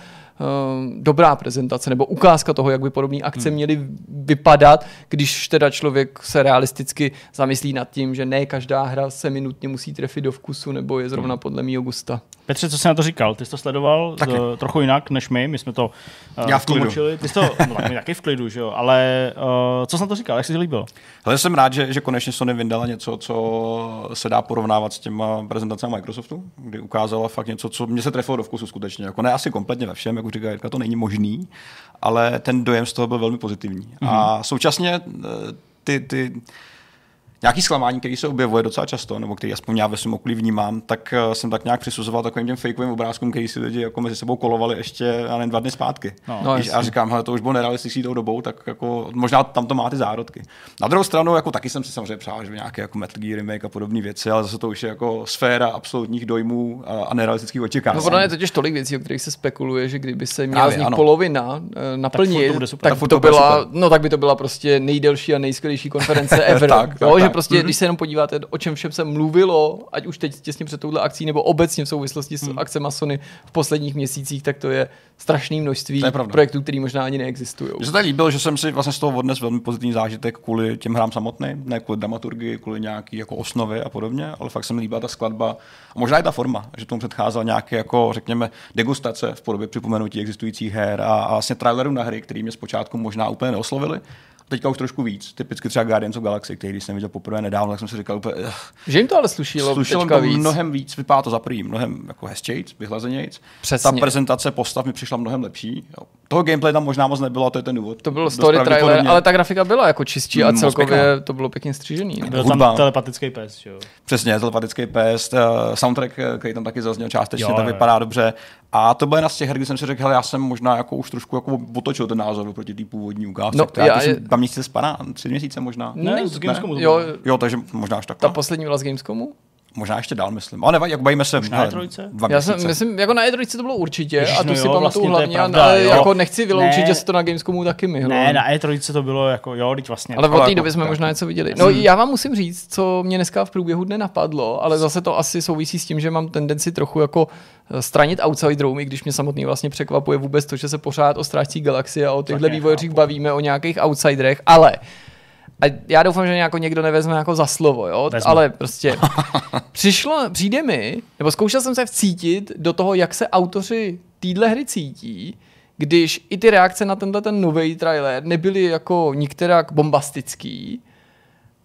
dobrá prezentace nebo ukázka toho, jak by podobné akce hmm. měly vypadat, když teda člověk se realisticky zamyslí nad tím, že ne každá hra se mi nutně musí trefit do vkusu nebo je zrovna podle mýho gusta. Petře, co jsi na to říkal? Ty jsi to sledoval Taky. uh, trochu jinak než my, my jsme to uh, Já v klidu. tlumočili. Ty jsi to, no, tak my taky v klidu, že jo, ale uh, co jsi na to říkal, jak jsi to líbil? Ale jsem rád, že, že konečně Sony vydala něco, co se dá porovnávat s těma prezentacemi Microsoftu, kdy ukázala fakt něco, co mě se trefilo do vkusu skutečně. Jako ne asi kompletně ve všem, jak už říká Jirka, to není možný, ale ten dojem z toho byl velmi pozitivní. Mm-hmm. A současně eh, ty, ty nějaký zklamání, který se objevuje docela často, nebo který aspoň já ve svém okolí vnímám, tak eh, jsem tak nějak přisuzoval takovým těm fakeovým obrázkům, který si lidi jako mezi sebou kolovali ještě já nevím, dva dny zpátky. No. No, Když, a říkám, hele, to už bylo nerealistický tou dobou, tak jako, možná tam to má ty zárodky. Na druhou stranu, jako taky jsem si samozřejmě přál, že by nějaké jako Metal Gear remake a podobné věci, ale zase to už je jako sféra absolutních dojmů a, a nerealistických očekávání. No, ono je totiž tolik věcí, o kterých se spekuluje, že kdyby se měla Právě, z nich ano. polovina eh, naplnit, tak, Tak furt to byla, super. no tak by to byla prostě nejdelší a nejskvělejší konference ever. Tak, tak, jo, že prostě, mm-hmm. když se jenom podíváte, o čem všem se mluvilo, ať už teď těsně před touhle akcí, nebo obecně v souvislosti s mm. akcemi Sony v posledních měsících, tak to je strašné množství projektů, které možná ani neexistují. Mně se tady líbilo, že jsem si vlastně z toho odnes velmi pozitivní zážitek kvůli těm hrám samotným, ne kvůli dramaturgii, kvůli nějaký jako osnovy a podobně, ale fakt se mi líbila ta skladba a možná i ta forma, že tomu předcházel nějaké jako, řekněme, degustace v podobě připomenutí existujících her a, a vlastně trailerů na hry, které mě zpočátku možná úplně neoslovili, teďka už trošku víc. Typicky třeba Guardians of Galaxy, který jsem viděl poprvé nedávno, tak jsem si říkal úplně... Uh, že jim to ale slušilo, slušilo to víc. mnohem víc, vypadá to za prvý, mnohem jako hezčejc, vyhlazenějc. Přesně. Ta prezentace postav mi přišla mnohem lepší. Jo. Toho gameplay tam možná moc nebylo, a to je ten důvod. To byl story trailer, ale ta grafika byla jako čistší a celkově to bylo pěkně střížený. Byl tam telepatický pes, jo. Přesně, telepatický pes, uh, soundtrack, eh, který tam taky zazněl částečně, jo, tak vypadá dobře. A to bylo jedna z těch her, kdy jsem si řekl, já jsem možná jako už trošku jako otočil ten názor proti té původní ukázce, no, která já, je... dva měsíce spadá, tři měsíce možná. Ne, ne z Gamescomu. Jo, jo, takže možná až tak. Ta poslední byla z Gamescomu? Možná ještě dál, myslím. Ale nevadí, jak bavíme se. na E3? Dva Já jsem, myslím, jako na E3 to bylo určitě Ježiš, a tu no si jo, pamatuju vlastně hlavně, pravda, ale jo. jako nechci vyloučit, ne, že se to na Gamescomu taky myhlo. Ne, na E3 to bylo jako, jo, teď vlastně. Ale od té doby jsme možná něco viděli. No já vám musím říct, co mě dneska v průběhu dne napadlo, ale zase to asi souvisí s tím, že mám tendenci trochu jako eh, stranit outsiderům, i když mě samotný vlastně překvapuje vůbec to, že se pořád o strážcí galaxie a o těchto vývojářích bavíme, o nějakých outsiderech, ale a já doufám, že nějak někdo nevezme jako za slovo, jo? Vezme. ale prostě přišlo, přijde mi, nebo zkoušel jsem se vcítit do toho, jak se autoři týdle hry cítí, když i ty reakce na tenhle ten nový trailer nebyly jako nikterak bombastický,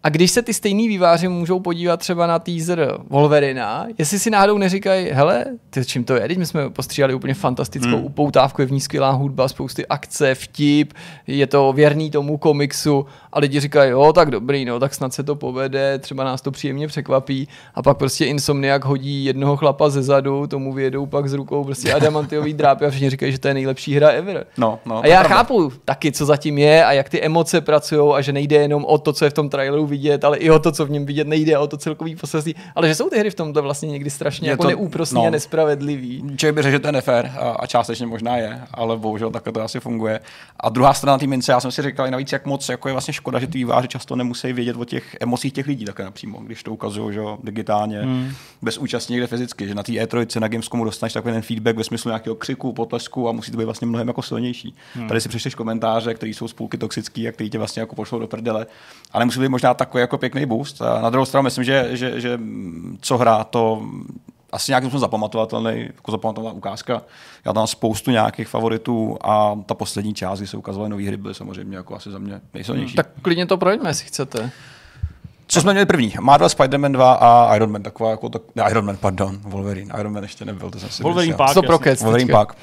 a když se ty stejný výváři můžou podívat třeba na teaser Wolverina, jestli si náhodou neříkají, hele, ty, čím to je? Teď my jsme postříhali úplně fantastickou hmm. upoutávku, je v ní skvělá hudba, spousty akce, vtip, je to věrný tomu komiksu a lidi říkají, jo, tak dobrý, no, tak snad se to povede, třeba nás to příjemně překvapí a pak prostě Insomniak hodí jednoho chlapa ze zadu, tomu vědou pak s rukou prostě adamantiový drápy a všichni říkají, že to je nejlepší hra ever. No, no, a já chápu taky, co zatím je a jak ty emoce pracují a že nejde jenom o to, co je v tom traileru vidět, ale i o to, co v něm vidět nejde, o to celkový poselství. Ale že jsou ty hry v tomto vlastně někdy strašně je jako to, neúprostný no, a nespravedlivý. Člověk by řekl, že to je nefér a, a částečně možná je, ale bohužel takhle to asi funguje. A druhá strana té mince, já jsem si říkal, navíc jak moc jako je vlastně škoda, že ty výváři často nemusí vědět o těch emocích těch lidí také napřímo, když to ukazují že digitálně, hmm. bez účasti někde fyzicky, že na té E3 na Gamescomu dostaneš takový ten feedback ve smyslu nějakého křiku, potlesku a musí to být vlastně mnohem jako silnější. Hmm. Tady si přečteš komentáře, které jsou spolky toxický a které tě vlastně jako pošlou do prdele, ale musí být možná takový jako pěkný boost. A na druhou stranu myslím, že, že, že co hrá, to asi nějakým způsobem zapamatovatelný, jako zapamatovatelná ukázka. Já tam spoustu nějakých favoritů a ta poslední část, kdy se ukazovaly nové hry, byly samozřejmě jako asi za mě nejsilnější. Tak klidně to projďme, jestli chcete. Co jsme měli první? Marvel, Spider-Man 2 a Iron Man, taková jako tak, ne, Iron Man, pardon, Wolverine. Iron Man ještě nebyl, to jsem si Wolverine Park, to prokec, Wolverine Park.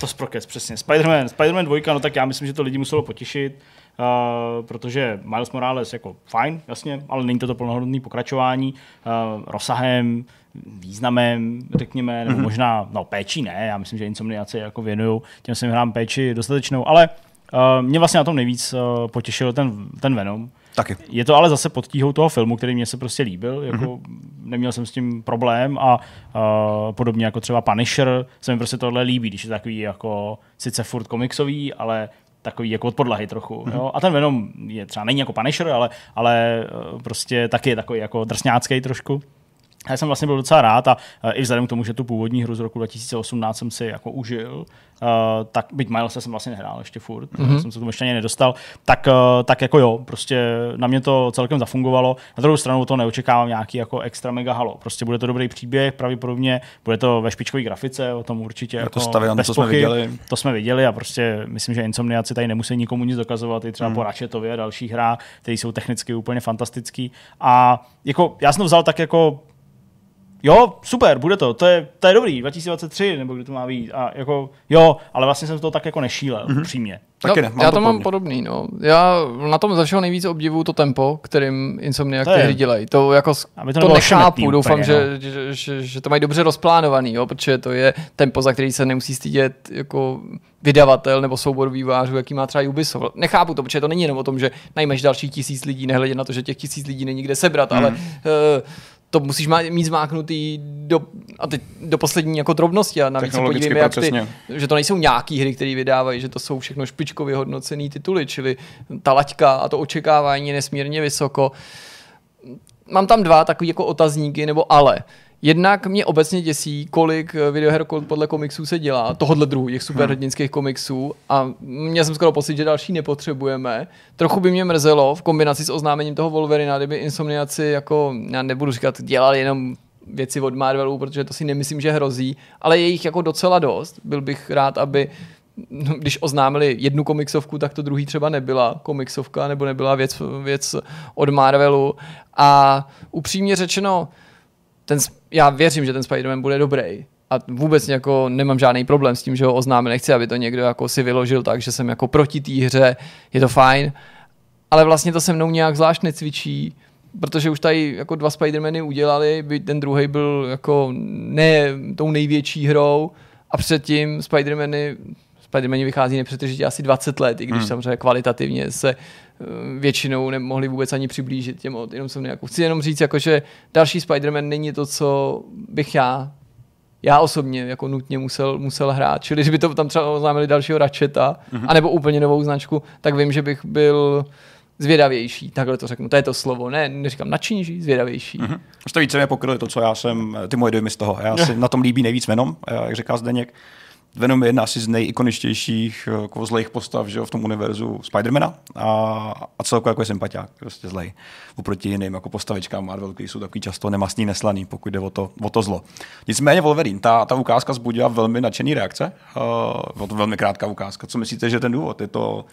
To prokec, přesně. Spider-Man, Spider-Man 2, no tak já myslím, že to lidi muselo potěšit. Uh, protože Miles Morales jako fajn, jasně, ale není to to plnohodnotné pokračování uh, rozsahem, významem, řekněme, nebo mm-hmm. možná, no péči ne, já myslím, že insomniaci jako věnují těm svým hrám péči dostatečnou, ale uh, mě vlastně na tom nejvíc uh, potěšil ten, ten Venom. Taky. Je to ale zase pod tíhou toho filmu, který mě se prostě líbil, jako mm-hmm. neměl jsem s tím problém a uh, podobně jako třeba Punisher se mi prostě tohle líbí, když je takový jako sice furt komiksový, ale takový jako od podlahy trochu. Mm-hmm. Jo? A ten Venom je třeba není jako Punisher, ale, ale prostě taky je takový jako drsňácký trošku. Já jsem vlastně byl docela rád a uh, i vzhledem k tomu, že tu původní hru z roku 2018 jsem si jako užil, uh, tak byť Miles jsem vlastně nehrál ještě furt, mm-hmm. jsem se tomu ještě ani nedostal, tak, uh, tak jako jo, prostě na mě to celkem zafungovalo. Na druhou stranu to neočekávám nějaký jako extra mega halo. Prostě bude to dobrý příběh, pravděpodobně bude to ve špičkové grafice, o tom určitě. Jako to stavěno, to jsme viděli. To jsme viděli a prostě myslím, že Insomniaci tady nemusí nikomu nic dokazovat, i třeba mm. po Ratchetově a dalších hrách, které jsou technicky úplně fantastický. A jako já jsem to vzal tak jako jo, super, bude to, to je, to je dobrý, 2023, nebo kdy to má být. A jako, jo, ale vlastně jsem to tak jako nešílel, mm-hmm. přímě. Taky no, ne, já to, to mám podobný, no. Já na tom ze všeho nejvíc obdivuju to tempo, kterým Insomniac ty hry dělají. To jako to, to nechápu, doufám, úplně, že, no. že, že, že, to mají dobře rozplánovaný, jo, protože to je tempo, za který se nemusí stydět jako vydavatel nebo soubor vývářů, jaký má třeba Ubisoft. Nechápu to, protože to není jenom o tom, že najmeš další tisíc lidí, nehledě na to, že těch tisíc lidí není kde sebrat, mm. ale uh, to musíš mít zmáknutý do, a teď do poslední jako drobnosti a navíc se podívejme, jak ty, že to nejsou nějaký hry, které vydávají, že to jsou všechno špičkově hodnocený tituly, čili ta laťka a to očekávání je nesmírně vysoko. mám tam dva takový jako otazníky nebo ale. Jednak mě obecně děsí, kolik eh, videoher podle komiksů se dělá, tohohle druhu, těch superhrdinských komiksů a měl jsem skoro pocit, že další nepotřebujeme. Trochu by mě mrzelo v kombinaci s oznámením toho Wolverina, kdyby Insomniaci jako, já nebudu říkat, dělali jenom věci od Marvelu, protože to si nemyslím, že hrozí, ale je jich jako docela dost. Byl bych rád, aby no, když oznámili jednu komiksovku, tak to druhý třeba nebyla komiksovka nebo nebyla věc, věc od Marvelu. A upřímně řečeno, ten, já věřím, že ten Spider-Man bude dobrý. A vůbec jako nemám žádný problém s tím, že ho oznámil. Nechci, aby to někdo jako si vyložil tak, že jsem jako proti té hře. Je to fajn. Ale vlastně to se mnou nějak zvlášť necvičí, protože už tady jako dva Spider-Many udělali, by ten druhý byl jako ne tou největší hrou a předtím Spider-Many Spider-Man vychází nepřetržitě asi 20 let, i když hmm. samozřejmě kvalitativně se eh, většinou nemohli vůbec ani přiblížit těm jenom jsem nějakou. Chci jenom říct, jako, že další Spider-Man není to, co bych já já osobně jako nutně musel, musel hrát. Čili, kdyby to tam třeba oznámili dalšího Ratcheta, mm-hmm. anebo úplně novou značku, tak vím, že bych byl zvědavější, takhle to řeknu, to je to slovo, ne, neříkám nadšenější, zvědavější. Mm-hmm. Už to více pokryli to, co já jsem, ty moje dojmy z toho. Já si na tom líbí nejvíc Venom, jak říká Zdeněk. Venom je jedna asi z nejikoničtějších eh, jako zlejch postav že, v tom univerzu Spidermana a, a celkově jako je sympatiák, prostě zlej. Oproti jiným jako postavičkám Marvel, který jsou takový často nemastný, neslaný, pokud jde o to, o to zlo. Nicméně Wolverine, ta, ta ukázka zbudila velmi nadšený reakce, uh, to velmi krátká ukázka. Co myslíte, že ten důvod? Je to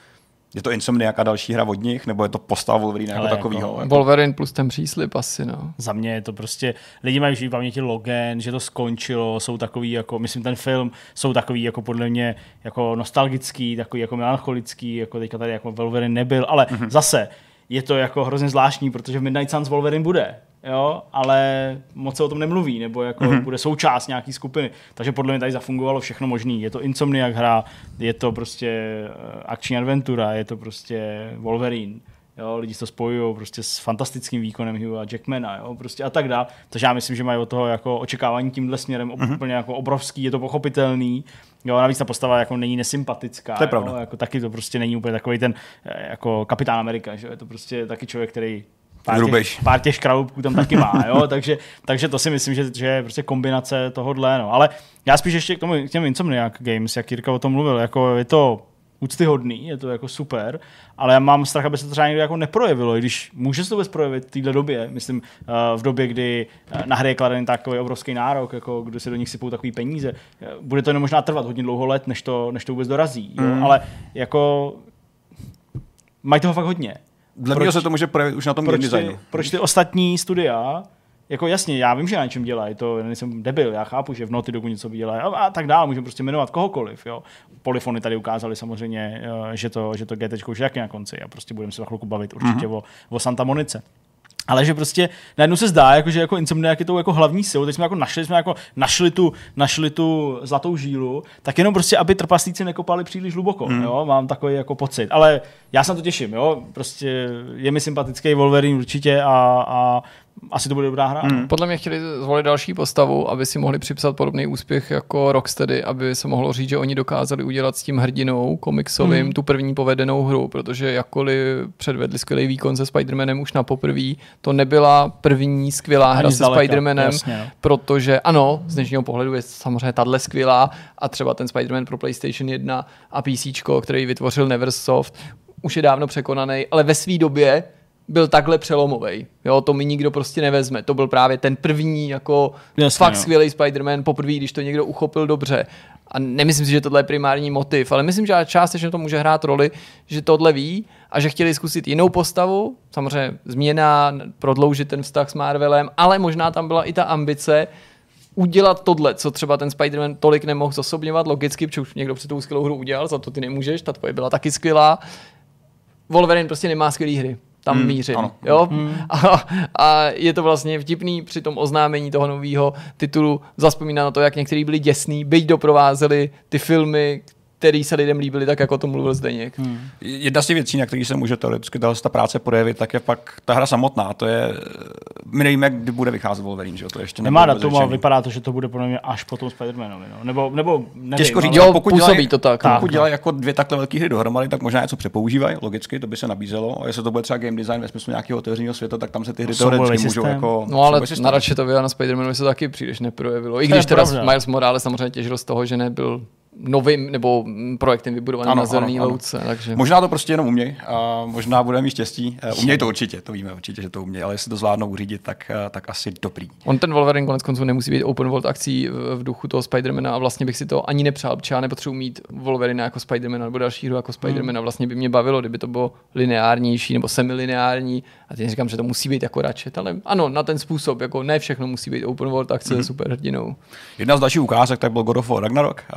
je to Insomniac a další hra od nich, nebo je to postava Wolverine jako takovýho? Jako... Wolverine plus ten příslip asi, no. Za mě je to prostě, lidi mají v paměti Logan, že to skončilo, jsou takový jako, myslím ten film, jsou takový jako podle mě jako nostalgický, takový jako melancholický, jako teďka tady jako Wolverine nebyl, ale mm-hmm. zase, je to jako hrozně zvláštní, protože Midnight Suns Wolverine bude jo, ale moc se o tom nemluví, nebo jako mm-hmm. bude součást nějaký skupiny. Takže podle mě tady zafungovalo všechno možné. Je to Insomniac hra, je to prostě eh, akční adventura, je to prostě Wolverine. Jo, lidi to spojují prostě s fantastickým výkonem Hugh a Jackmana, jo, prostě a tak dále. Takže já myslím, že mají od toho jako očekávání tímhle směrem mm-hmm. úplně jako obrovský, je to pochopitelný. Jo, navíc ta postava jako není nesympatická. To je pravda. Jo, jako taky to prostě není úplně takový ten eh, jako kapitán Amerika, že je to prostě taky člověk, který pár těch, pár těch škraloupků tam taky má, jo? takže, takže to si myslím, že, že je prostě kombinace tohohle, no. Ale já spíš ještě k, tomu, k těm Insomniac Games, jak Jirka o tom mluvil, jako je to úctyhodný, je to jako super, ale já mám strach, aby se to třeba někdy jako neprojevilo, i když může se to vůbec projevit v této době, myslím eh, v době, kdy eh, na hry je kladen takový obrovský nárok, jako kdy se do nich sypou takový peníze. Eh, bude to možná trvat hodně dlouho let, než to, než to vůbec dorazí, jo? Mm. ale jako mají toho fakt hodně. Dle mě se to může projevit už na tom proč designu. Ty, proč ty ostatní studia jako jasně, já vím, že na čem dělají, to nejsem debil, já chápu, že v Naughty Dogu něco dělají a, a tak dále, můžeme prostě jmenovat kohokoliv, jo. Polyfony tady ukázali samozřejmě, eh, že to, že to GT už je jaký na konci a prostě budeme se za chvilku bavit určitě mm-hmm. o, o Santa Monice. Ale že prostě najednou se zdá, jako, že jako Insomniac je tou jako hlavní silou, teď jsme jako našli, jsme jako našli, tu, našli tu zlatou žílu, tak jenom prostě, aby trpaslíci nekopali příliš hluboko, mm. jo, mám takový jako pocit. Ale já se na to těším, jo, prostě je mi sympatický Wolverine určitě a, a asi to bude dobrá hra. Mm. Podle mě chtěli zvolit další postavu, aby si mohli připsat podobný úspěch jako Rocksteady, aby se mohlo říct, že oni dokázali udělat s tím hrdinou komiksovým mm. tu první povedenou hru, protože jakkoliv předvedli skvělý výkon se Spider-Manem už na poprvé, to nebyla první skvělá hra se Spider-Manem, jasně, no. protože ano, z dnešního pohledu je samozřejmě tahle skvělá a třeba ten Spider-Man pro PlayStation 1 a PC, který vytvořil Neversoft, už je dávno překonaný, ale ve své době byl takhle přelomový. Jo, to mi nikdo prostě nevezme. To byl právě ten první jako Jasně, fakt jo. skvělý Spider-Man poprvé, když to někdo uchopil dobře. A nemyslím si, že tohle je primární motiv, ale myslím, že částečně to může hrát roli, že tohle ví a že chtěli zkusit jinou postavu, samozřejmě změna, prodloužit ten vztah s Marvelem, ale možná tam byla i ta ambice udělat tohle, co třeba ten Spider-Man tolik nemohl zosobňovat, logicky, protože už někdo před tou skvělou hru udělal, za to ty nemůžeš, ta tvoje byla taky skvělá. Wolverine prostě nemá skvělé hry tam hmm, mířím. Ano. Jo? Hmm. A, a je to vlastně vtipný při tom oznámení toho nového titulu zaspomínat na to, jak někteří byli děsní, byť doprovázeli ty filmy který se lidem líbily, tak jako to mluvil Zdeněk. Hmm. Jedna z těch věcí, na který se může teoreticky ta práce projevit, tak je pak ta hra samotná. To je, my nevíme, kdy bude vycházet Wolverine, že to ještě Nemá datum, ale vypadá to, že to bude podle mě až po tom Spider-Manovi. No. Nebo, nebo nevím, Těžko říct, ale pokud dělají, to tak. Pokud no. dělají jako dvě takhle velké hry dohromady, tak možná něco přepoužívají, logicky, to by se nabízelo. A jestli to bude třeba game design ve smyslu nějakého otevřeného světa, tak tam se ty hry no, teoreticky můžou jako. No ale na a na Spider-Manovi se taky příliš neprojevilo. I když teda Miles Morales samozřejmě těžil z toho, že nebyl novým nebo projektem vybudovaným ano, na zelený ano, louce. Takže... Možná to prostě jenom uměj a možná budeme mít štěstí. Eh, uměj to určitě, to víme určitě, že to umějí, ale jestli to zvládnou uřídit, tak, eh, tak asi dobrý. On ten Wolverine konec konců nemusí být open world akcí v duchu toho Spidermana a vlastně bych si to ani nepřál, protože já nepotřebuji mít Wolverine jako Spidermana nebo další hru jako Spidermana. Hmm. Vlastně by mě bavilo, kdyby to bylo lineárnější nebo semilineární. A teď říkám, že to musí být jako Ratchet, ale ano, na ten způsob, jako ne všechno musí být open world akce hmm. super hrdinou. Jedna z dalších ukázek tak byl God of War Ragnarok, eh,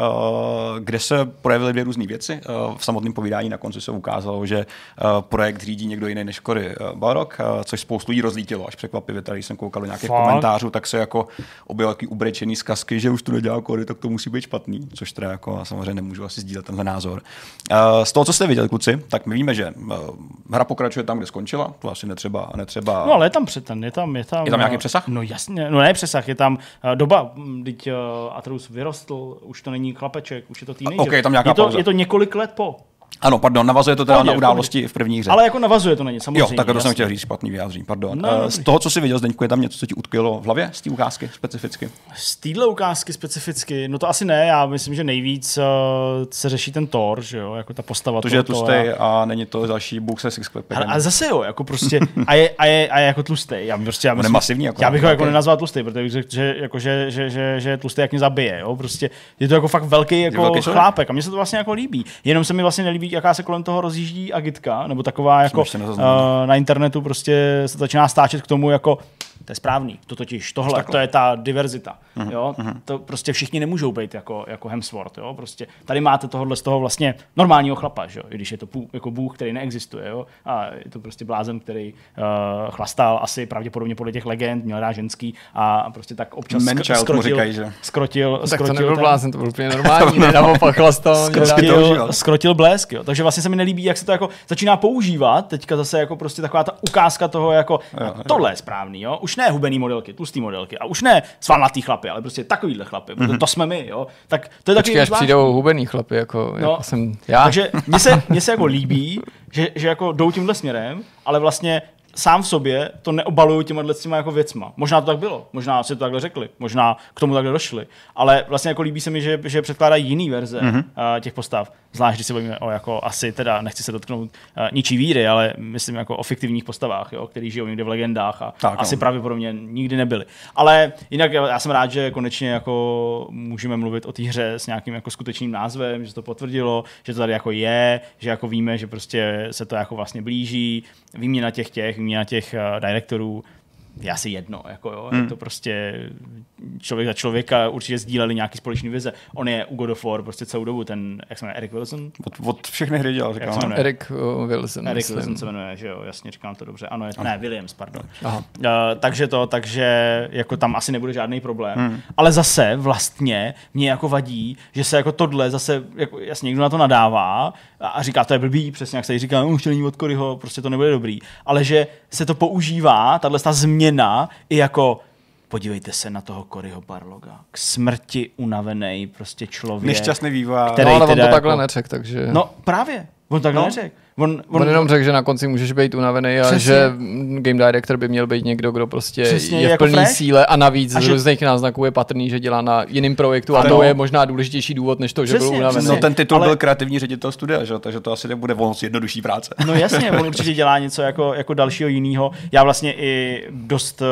kde se projevily dvě různé věci. Eh, v samotném povídání na konci se ukázalo, že eh, projekt řídí někdo jiný než Cory eh, Balrog, což spoustu lidí rozlítilo, až překvapivě. Tady jsem koukal do nějakých Fakt? komentářů, tak se jako objevily takový ubrečený zkazky, že už to nedělá Cory, tak to musí být špatný, což teda jako samozřejmě nemůžu asi sdílet tenhle názor. Z toho, co jste viděli, kluci, tak my víme, že hra pokračuje tam, kde skončila, to asi netřeba. netřeba... No ale je tam přetan, je tam, je tam. Je tam nějaký přesah? No jasně, no ne přesah, je tam doba, teď Atreus vyrostl, už to není chlapeček, už je to teenager. Okay, tam je to, pauza. je to několik let po. Ano, pardon, navazuje to teda Pohodě, na události v první hře. Ale jako navazuje to na ně, samozřejmě. Jo, tak to jsem chtěl říct špatný vyjádření, pardon. No, uh, z toho, co jsi viděl, Zdeňku, je tam něco, co ti utkvělo v hlavě z té ukázky specificky? Z téhle ukázky specificky, no to asi ne, já myslím, že nejvíc uh, se řeší ten Thor, že jo, jako ta postava. To, že je tlustý a... a není to další Bůh se sixpackem. Ale, ale, zase jo, jako prostě, a je, a je, a je jako tlustý. Já, prostě, já, myslím, masivní, jako já bych ho jako nenazval tlustý, protože bych řekl, že, jako, že, že, že, že, je tlustý, jak mě zabije, jo, prostě je to jako fakt velký jako velký chlápek a mně se to vlastně jako líbí. Jenom se mi vlastně nelíbí, jaká se kolem toho rozjíždí agitka, nebo taková jako uh, na internetu prostě se začíná stáčet k tomu jako to je správný, to totiž, tohle, to je ta diverzita, uh-huh, jo, uh-huh. to prostě všichni nemůžou být jako, jako Hemsworth, jo, prostě tady máte tohle z toho vlastně normálního chlapa, jo, i když je to pů, jako bůh, který neexistuje, jo, a je to prostě blázen, který uh, chlastal asi pravděpodobně podle těch legend, měl rád ženský a prostě tak občas sk- skrotil, říkají, že? skrotil, tak skrotil, to nebyl blázen, to byl úplně normální, ne, naopak chlastal, skrotil, skrotil blesk, jo, takže vlastně se mi nelíbí, jak se to jako začíná používat, teďka zase jako prostě taková ta ukázka toho, jako jo, tohle je správný, jo, už ne hubený modelky, tlustý modelky a už ne svalnatý chlapy, ale prostě takovýhle chlapy, mm-hmm. to jsme my, jo. Tak to je Počkej, až přijdou hubený chlapy, jako, no, jako jsem já. Takže mně se, mně se jako líbí, že, že jako jdou tímhle směrem, ale vlastně sám v sobě to neobaluju těma těma jako věcma. Možná to tak bylo, možná si to takhle řekli, možná k tomu takhle došli, ale vlastně jako líbí se mi, že, že předkládají jiný verze mm-hmm. uh, těch postav, zvlášť když se bavíme o jako asi teda, nechci se dotknout uh, ničí víry, ale myslím jako o fiktivních postavách, jo, který žijou někde v legendách a tak, asi no. pravděpodobně nikdy nebyli. Ale jinak já jsem rád, že konečně jako můžeme mluvit o té hře s nějakým jako skutečným názvem, že se to potvrdilo, že to tady jako je, že jako víme, že prostě se to jako vlastně blíží, výměna těch těch, výměna těch uh, direktorů je asi jedno. Jako jo. Hmm. Je to prostě člověk za člověka určitě sdíleli nějaký společný vize. On je u God of War prostě celou dobu, ten, jak se jmenuje, Eric Wilson? Od, od všechny hry dělal, říkám. Eric uh, Wilson. Eric myslím. Wilson se jmenuje, že jo, jasně, říkám to dobře. Ano, je, ne, Williams, pardon. Aha. Uh, takže to, takže jako tam asi nebude žádný problém. Hmm. Ale zase vlastně mě jako vadí, že se jako tohle zase, jako, jasně, někdo na to nadává a říká, to je blbý, přesně jak se říká, už to není od Koryho, prostě to nebude dobrý. Ale že se to používá, tahle změna, i jako podívejte se na toho Koryho Barloga. K smrti unavený prostě člověk. Nešťastný vývoj. Který no, ale on to takhle jako... neřekl, takže... No právě, on takhle no. neřekl. On, on, on jenom řekl, že na konci můžeš být unavený a Přesně. že game director by měl být někdo, kdo prostě Přesně, je v jako plný síle a navíc a z že... různých náznaků je patrný, že dělá na jiném projektu a to je možná důležitější důvod, než to, že Přesně, byl unavený. No ten titul ale... byl kreativní ředitel studia, že? takže to asi nebude moc jednodušší práce. No jasně, on určitě dělá něco jako, jako dalšího jiného. Já vlastně i dost uh,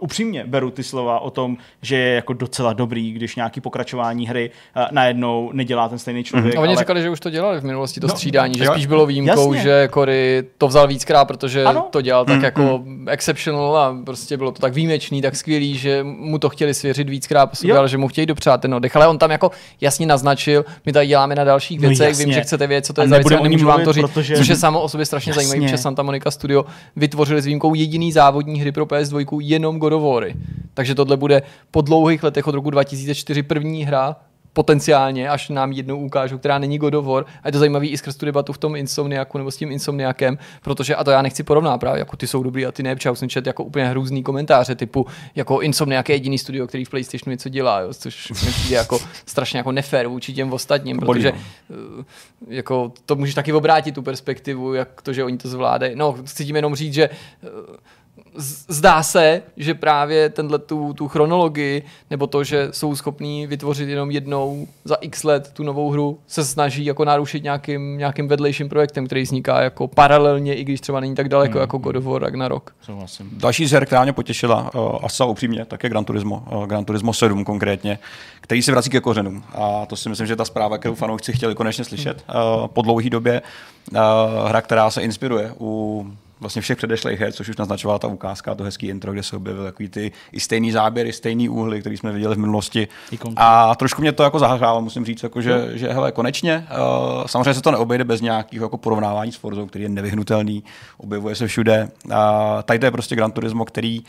upřímně beru ty slova o tom, že je jako docela dobrý, když nějaký pokračování hry uh, najednou nedělá ten stejný člověk. Mm-hmm. A oni ale... říkali, že už to dělali v minulosti, to no, střídání, že spíš bylo výjimkou výjimkou, Jasně. že Cory to vzal víckrát, protože ano. to dělal tak mm, jako mm. exceptional a prostě bylo to tak výjimečný, tak skvělý, že mu to chtěli svěřit víckrát ale že mu chtějí dopřát ten oddech. Ale on tam jako jasně naznačil, my tady děláme na dalších no věcech, vím, že chcete vědět, co to je za věc, nemůžu vám to říct, protože... což je samo o sobě strašně jasně. zajímavé, protože Santa Monica Studio vytvořili s výjimkou jediný závodní hry pro PS2 jenom God of War. Takže tohle bude po dlouhých letech od roku 2004 první hra potenciálně, až nám jednou ukážou, která není God of War. A je to zajímavý i skrz tu debatu v tom Insomniaku nebo s tím Insomniakem, protože, a to já nechci porovnat právě, jako ty jsou dobrý a ty ne, protože jsem čet jako úplně hrůzný komentáře typu, jako Insomniak je jediný studio, který v PlayStationu něco dělá, jo, což mi přijde jako strašně jako nefér vůči těm ostatním, Bolí, protože no. eh, jako to můžeš taky obrátit tu perspektivu, jak to, že oni to zvládají. No, chci tím jenom říct, že eh, zdá se, že právě tenhle tu, tu chronologii, nebo to, že jsou schopní vytvořit jenom jednou za x let tu novou hru, se snaží jako narušit nějakým, nějakým vedlejším projektem, který vzniká jako paralelně, i když třeba není tak daleko jako God of War Ragnarok. Souhlasím. Další z her, která mě potěšila, uh, a zcela upřímně, tak je Gran Turismo, uh, Gran Turismo 7 konkrétně, který se vrací ke kořenům. A to si myslím, že ta zpráva, kterou fanoušci chtěli konečně slyšet uh, po dlouhé době. Uh, hra, která se inspiruje u vlastně všech předešlých her, což už naznačovala ta ukázka, to hezký intro, kde se objevily takový ty i stejný záběry, stejný úhly, který jsme viděli v minulosti. A trošku mě to jako zahrálo, musím říct, jako že, že hele, konečně. Uh, samozřejmě se to neobejde bez nějakého jako porovnávání s Forzou, který je nevyhnutelný, objevuje se všude. A tady to je prostě Gran Turismo, který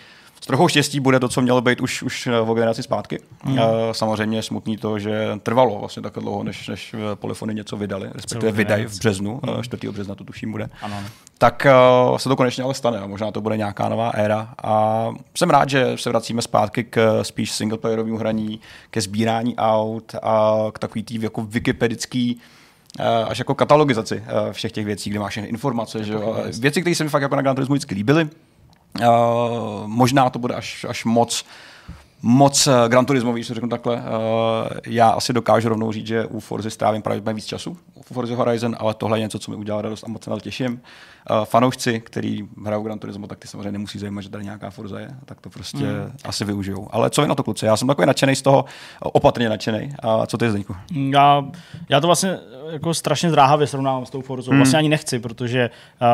s trochou štěstí bude to, co mělo být už, už eh, o generaci zpátky. Mm. Uh, samozřejmě je smutný to, že trvalo vlastně takhle dlouho, než, než eh, Polyfony něco vydali, respektive vydají v březnu, mm. 4. března to tuším bude. Ano. Tak se to konečně ale stane a možná to bude nějaká nová éra. A jsem rád, že se vracíme zpátky k spíš singleplayerovému hraní, ke sbírání aut a k takový tý jako wikipedický eh, až jako katalogizaci eh, všech těch věcí, kde máš informace. Že jo? A Věci, které se mi fakt jako na Gran Turismo vždycky líbily. Uh, možná to bude až, až moc moc uh, Gran Turismo, když to řeknu takhle. Uh, já asi dokážu rovnou říct, že u Forzy strávím právě víc času, u Forza Horizon, ale tohle je něco, co mi udělá radost a moc se na to těším. Uh, fanoušci, kteří hrajou Gran Turismo, tak ty samozřejmě nemusí zajímat, že tady nějaká Forza je, tak to prostě mm. asi využijou. Ale co vy na to kluci? Já jsem takový nadšený z toho, opatrně nadšený. A co ty, Zdeňku? Já, já to vlastně jako strašně zdráhavě srovnávám s tou Forzou. Hmm. Vlastně ani nechci, protože uh,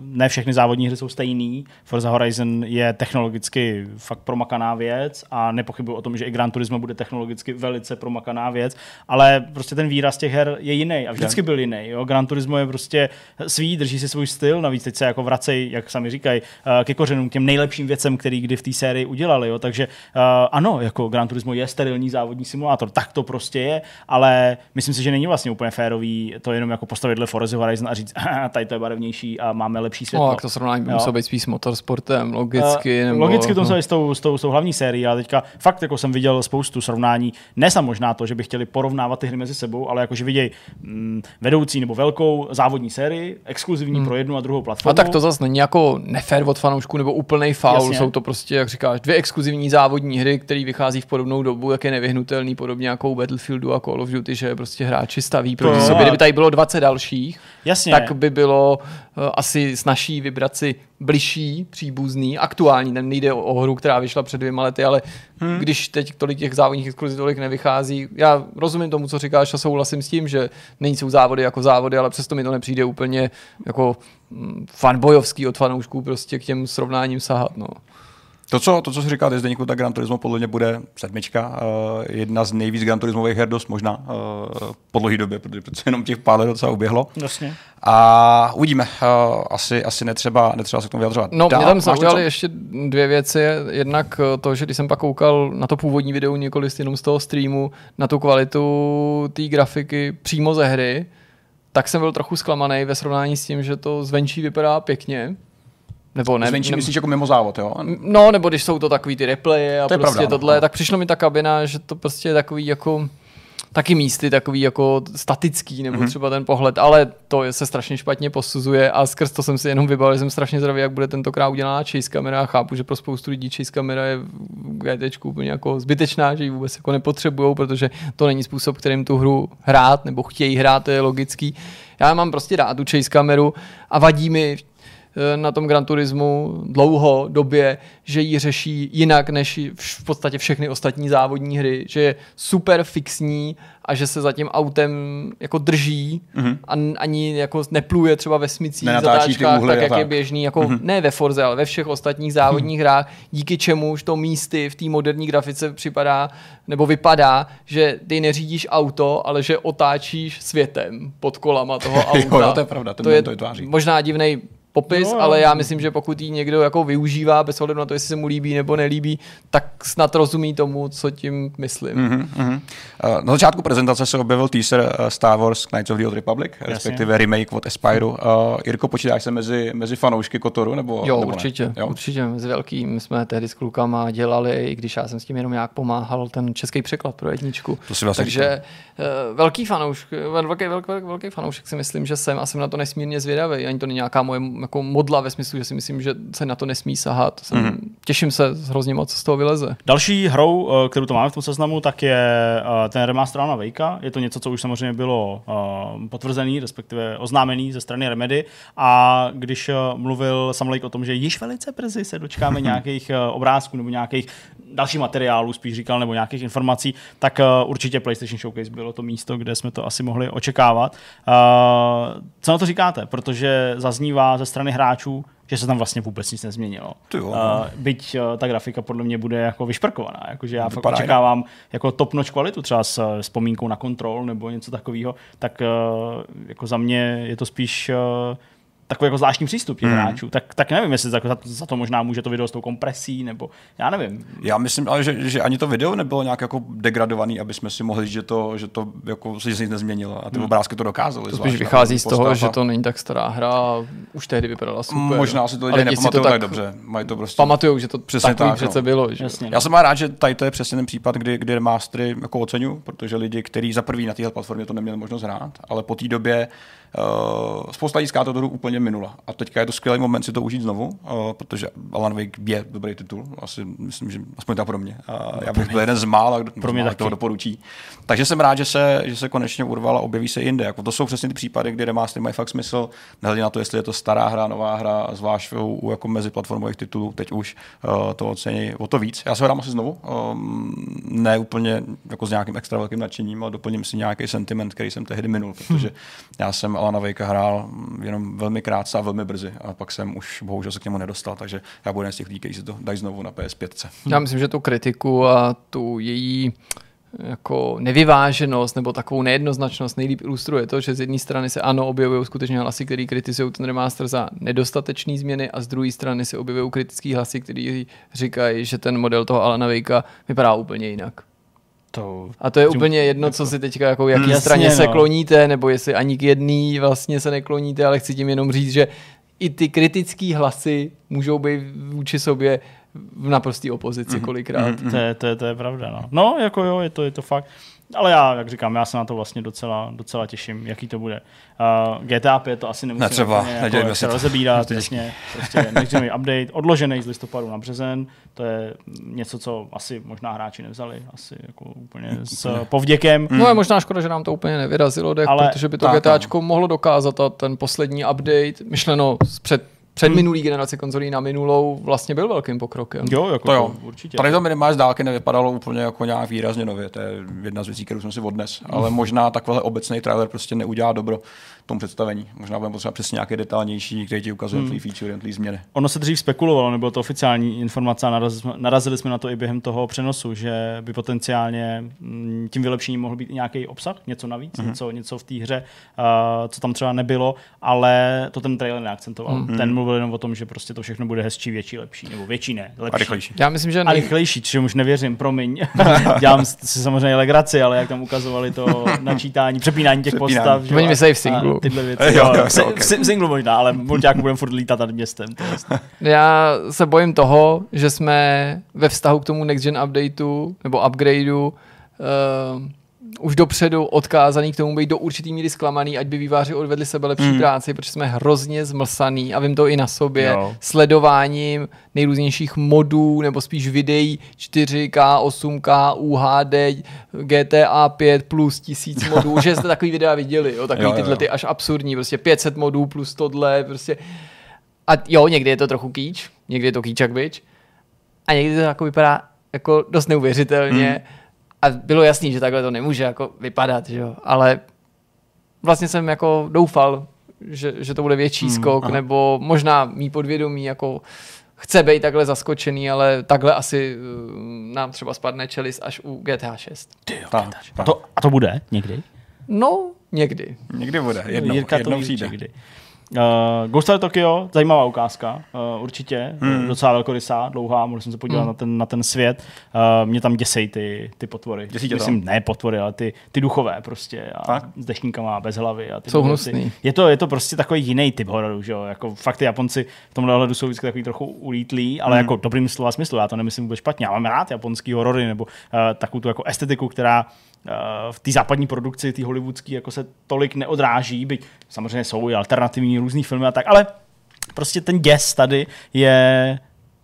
ne všechny závodní hry jsou stejný. Forza Horizon je technologicky fakt promakaná věc a nepochybuji o tom, že i Gran Turismo bude technologicky velice promakaná věc, ale prostě ten výraz těch her je jiný a vždycky byl jiný. Jo? Gran Turismo je prostě svý, drží si svůj styl, navíc teď se jako vracej, jak sami říkají, uh, ke kořenům, k těm nejlepším věcem, který kdy v té sérii udělali. Jo? Takže uh, ano, jako Gran Turismo je sterilní závodní simulátor, tak to prostě je, ale myslím si, že není vlastně úplně férový to jenom jako postavit dle Forza Horizon a říct, "Aha, tady to je barevnější a máme lepší světlo. No, jak to srovnání by muselo být spíš s motorsportem, logicky. Eh, nebo, Logicky to no. muselo být s tou, s, tou, s tou hlavní sérií, ale teďka fakt jako jsem viděl spoustu srovnání. Ne možná to, že by chtěli porovnávat ty hry mezi sebou, ale jako že vidějí mm, vedoucí nebo velkou závodní sérii, exkluzivní hmm. pro jednu a druhou platformu. A tak to zase není jako nefér od fanoušků nebo úplný faul. Jasně. Jsou to prostě, jak říkáš, dvě exkluzivní závodní hry, které vychází v podobnou dobu, jak je nevyhnutelný, podobně jako u Battlefieldu a Call of Duty, že prostě hráči staví proti sobě. Kdyby tady bylo 20 dalších, Jasně. tak by bylo uh, asi snažší vybrat si bližší, příbuzný, aktuální. Ten nejde o, o hru, která vyšla před dvěma lety, ale hmm. když teď tolik těch závodních exkluzí tolik nevychází, já rozumím tomu, co říkáš a souhlasím s tím, že nejsou závody jako závody, ale přesto mi to nepřijde úplně jako mm, fanbojovský od fanoušků prostě k těm srovnáním sahat. No. To, co, to, co jsi říkal, ty Zdeňku, tak Gran Turismo podle mě bude sedmička. Uh, jedna z nejvíc Gran Turismových her, dost možná uh, po dlouhé době, protože přece jenom těch pár let docela uběhlo. Jasně. A uvidíme. Uh, asi, asi netřeba, netřeba se k tomu vyjadřovat. No, Dál, mě tam zaujali ještě dvě věci. Jednak to, že když jsem pak koukal na to původní video několik jenom z toho streamu, na tu kvalitu té grafiky přímo ze hry, tak jsem byl trochu zklamaný ve srovnání s tím, že to zvenčí vypadá pěkně. Nebo ne, Zvenčí ne, myslíš jako mimo závod, jo? No, nebo když jsou to takový ty replaye a To prostě pravda, ano, tohle, ano. tak přišlo mi ta kabina, že to prostě je takový jako taky místy takový jako statický, nebo mm-hmm. třeba ten pohled, ale to se strašně špatně posuzuje a skrz to jsem si jenom vybavil, že jsem strašně zdravý, jak bude tentokrát udělaná chase kamera a chápu, že pro spoustu lidí chase kamera je v GT úplně jako zbytečná, že ji vůbec jako nepotřebujou, protože to není způsob, kterým tu hru hrát, nebo chtějí hrát, to je logický. Já mám prostě rád tu chase kameru a vadí mi na tom Gran Turismu dlouho době, že ji řeší jinak než v podstatě všechny ostatní závodní hry, že je super fixní a že se za tím autem jako drží mm-hmm. a ani jako nepluje třeba ve smicích, zatáčkách, tak jak tak. je běžný, jako mm-hmm. ne ve Forze, ale ve všech ostatních závodních mm-hmm. hrách, díky čemuž to místy v té moderní grafice připadá nebo vypadá, že ty neřídíš auto, ale že otáčíš světem pod kolama toho auta. jo, to je pravda, to je to vytváří. možná divný popis, No, ale já myslím, že pokud ji někdo jako využívá bez ohledu na to, jestli se mu líbí nebo nelíbí, tak snad rozumí tomu, co tím myslím. Mhm, mhm. Uh, Na začátku prezentace se objevil teaser uh, Star Wars Knights of the Old Republic, respektive remake od Aspyru. Uh, Jirko, počítáš se mezi, mezi fanoušky Kotoru? Nebo, Jo, nebo ne? určitě, Jo? určitě. Mezi velkým jsme tehdy s klukama dělali, i když já jsem s tím jenom nějak pomáhal, ten český překlad pro jedničku. To si vlastně Takže uh, velký fanoušek, velký, velký, velký fanoušek si myslím, že jsem a jsem na to nesmírně zvědavý. Ani to není nějaká moje jako modla ve smyslu, že si myslím, že se na to nesmí sahat. Jsem, Mhm. mm-hmm. Těším se hrozně moc, co z toho vyleze. Další hrou, eh, kterou to máme v tom seznamu, tak je eh, ten remaster na Vejka. Je to něco, co už samozřejmě bylo eh, potvrzený, respektive oznámený ze strany Remedy. A když mluvil Sam Lake o tom, že již velice brzy se dočkáme nějakých eh, obrázků nebo nějakých dalších materiálů, spíš říkal, nebo nějakých informací, tak určitě PlayStation Showcase bylo to místo, kde jsme to asi mohli očekávat. Co na to říkáte? Protože zaznívá ze strany hráčů, že se tam vlastně vůbec nic nezměnilo. Jo. Uh, byť uh, ta grafika podle mě bude jako vyšprkovaná, jakože já fakt očekávám jako top notch kvalitu, třeba s vzpomínkou na kontrol nebo něco takového, tak uh, jako za mě je to spíš uh, takový jako zvláštní přístup těch Hmm. hráčů. Tak, tak nevím, jestli za, za, za to možná může to video s tou kompresí, nebo já nevím. Já myslím, ale že, že ani to video nebylo nějak jako degradovaný, aby jsme si mohli říct, že to, že to jako, že se nic nezměnilo. A ty obrázky to dokázaly. To zvlášť spíš vychází první z toho, postava. že to není tak stará hra a už tehdy vypadala super. Možná si to lidé nepamatují to tak dobře. Mají to prostě Pamatujou, že to Přesně tak, přece no. bylo. Že? Jasně. Já jsem má rád, že tady to je přesně ten případ, kdy, kdy remastery jako oceňuju, protože lidi, kteří za první na téhle platformě to neměli možnost hrát, ale po té době uh, spousta lidí tu hru úplně minula. A teďka je to skvělý moment si to užít znovu, uh, protože Alan Wake je dobrý titul, asi myslím, že aspoň tak pro mě. Uh, já bych byl jeden z mála, kdo Pro mě toho doporučí. Takže jsem rád, že se, že se konečně urvala a objeví se jinde. Jako to jsou přesně ty případy, kdy remastery mají fakt smysl, nehledě na to, jestli je to stará hra, nová hra, zvlášť u, u jako meziplatformových titulů, teď už uh, to ocení o to víc. Já se ho dám asi znovu, um, ne úplně jako s nějakým extra velkým nadšením, ale doplním si nějaký sentiment, který jsem tehdy minul, protože já jsem Alana Wakea hrál jenom velmi krátce a velmi brzy a pak jsem už bohužel se k němu nedostal, takže já budu jeden z těch lidí, kteří si to dají znovu na PS5. Já myslím, že tu kritiku a tu její jako nevyváženost nebo takovou nejednoznačnost nejlíp ilustruje to, že z jedné strany se ano objevují skutečně hlasy, které kritizují ten remaster za nedostatečné změny a z druhé strany se objevují kritické hlasy, které říkají, že ten model toho Alana Wakea vypadá úplně jinak. To, A to je Tím- úplně jedno, co si teďka jako jaký Jasně, straně se no. kloníte, nebo jestli ani k jedný vlastně se nekloníte, ale chci tím jenom říct, že i ty kritické hlasy můžou být vůči sobě v naprostý opozici kolikrát. to, je, to, je, to je pravda. No. no, jako jo, je to, je to fakt. Ale já, jak říkám, já se na to vlastně docela, docela těším, jaký to bude. Uh, GTA 5 to asi nemusíme Netřeba, jako to. rozebírat, jasně. Prostě next update, odložený z listopadu na březen, to je něco, co asi možná hráči nevzali, asi jako úplně s povděkem. No je možná škoda, že nám to úplně nevyrazilo, dech, Ale- protože by to tak, GTAčko mohlo dokázat a ten poslední update, myšleno před, před minulý generaci konzolí na minulou, vlastně byl velkým pokrokem. Jo, jako To jo. určitě. Tady to minimálně z dálky nevypadalo úplně jako nějak výrazně nově, to je jedna z věcí, kterou jsem si odnes. Ale možná takovýhle obecný trailer prostě neudělá dobro tomu představení. Možná budeme potřebovat přesně nějaké detailnější, který ti ukazuje hmm. feature, jednotlivé změny. Ono se dřív spekulovalo, nebylo to oficiální informace a narazili jsme, narazili jsme na to i během toho přenosu, že by potenciálně mm, tím vylepšením mohl být i nějaký obsah, něco navíc, mm-hmm. něco, něco v té hře, uh, co tam třeba nebylo, ale to ten trailer neakcentoval. Mm-hmm. Ten mluvil jenom o tom, že prostě to všechno bude hezčí, větší, lepší, nebo větší ne, lepší. A rychlejší. Já myslím, že A nej... rychlejší, čemu už nevěřím, promiň. Dělám si samozřejmě legraci, ale jak tam ukazovali to načítání, přepínání těch Přepínání. postav. že Oni jo, myslej v a- singlu. a Tyhle věci. Jo, Jo, jo, v, si- ok. v, si- v singlu možná, ale mulťáku budeme furt lítat nad městem. To. Já se bojím toho, že jsme ve vztahu k tomu next gen updateu nebo upgradeu uh, už dopředu odkázaný k tomu být do určitý míry zklamaný, ať by výváři odvedli sebe lepší mm. práci, protože jsme hrozně zmlsaný a vím to i na sobě, Jo. sledováním nejrůznějších modů nebo spíš videí 4K, 8K, UHD, GTA 5 plus tisíc modů, že jste takový videa viděli, jo, takový Jo, tyhle jo. ty až absurdní, prostě 500 modů plus tohle, prostě a jo, někdy je to trochu kýč, někdy je to kýč jak bič. A někdy to jako vypadá jako dost neuvěřitelně. Hmm. A bylo jasný, že takhle to nemůže jako vypadat, že jo. Ale vlastně jsem jako doufal, že, že to bude větší Hmm, skok, aha. nebo možná mý podvědomí jako chce být takhle zaskočený, ale takhle asi uh, nám třeba spadne čelist až u GTA 6. Tak, A tak. to, a to bude někdy? No, někdy. Někdy bude, jednou, Jirka to jednou ví, přijde. že kdy. Uh, Ghost of Tokyo, zajímavá ukázka, uh, určitě, hmm. docela velkorysá, dlouhá, můžu jsem se podívat hmm. na, ten, na ten svět. Uh, mě tam děsej ty, ty potvory. Děsí Myslím, ne potvory, ale ty, ty duchové prostě. A Fakt? s dešníkama bez hlavy. A ty Jsou hnusný. Je to, je to prostě takový jiný typ hororu, že jo? Jako fakt ty Japonci v tomhle ohledu jsou vždycky takový trochu ulítlí, ale Hmm. jako dobrým slova smyslu, já to nemyslím vůbec špatně. Já mám rád japonský horory nebo uh, takovou tu jako estetiku, která v té západní produkci, té hollywoodské, jako se tolik neodráží, byť samozřejmě jsou i alternativní různý filmy a tak, ale prostě ten děs tady je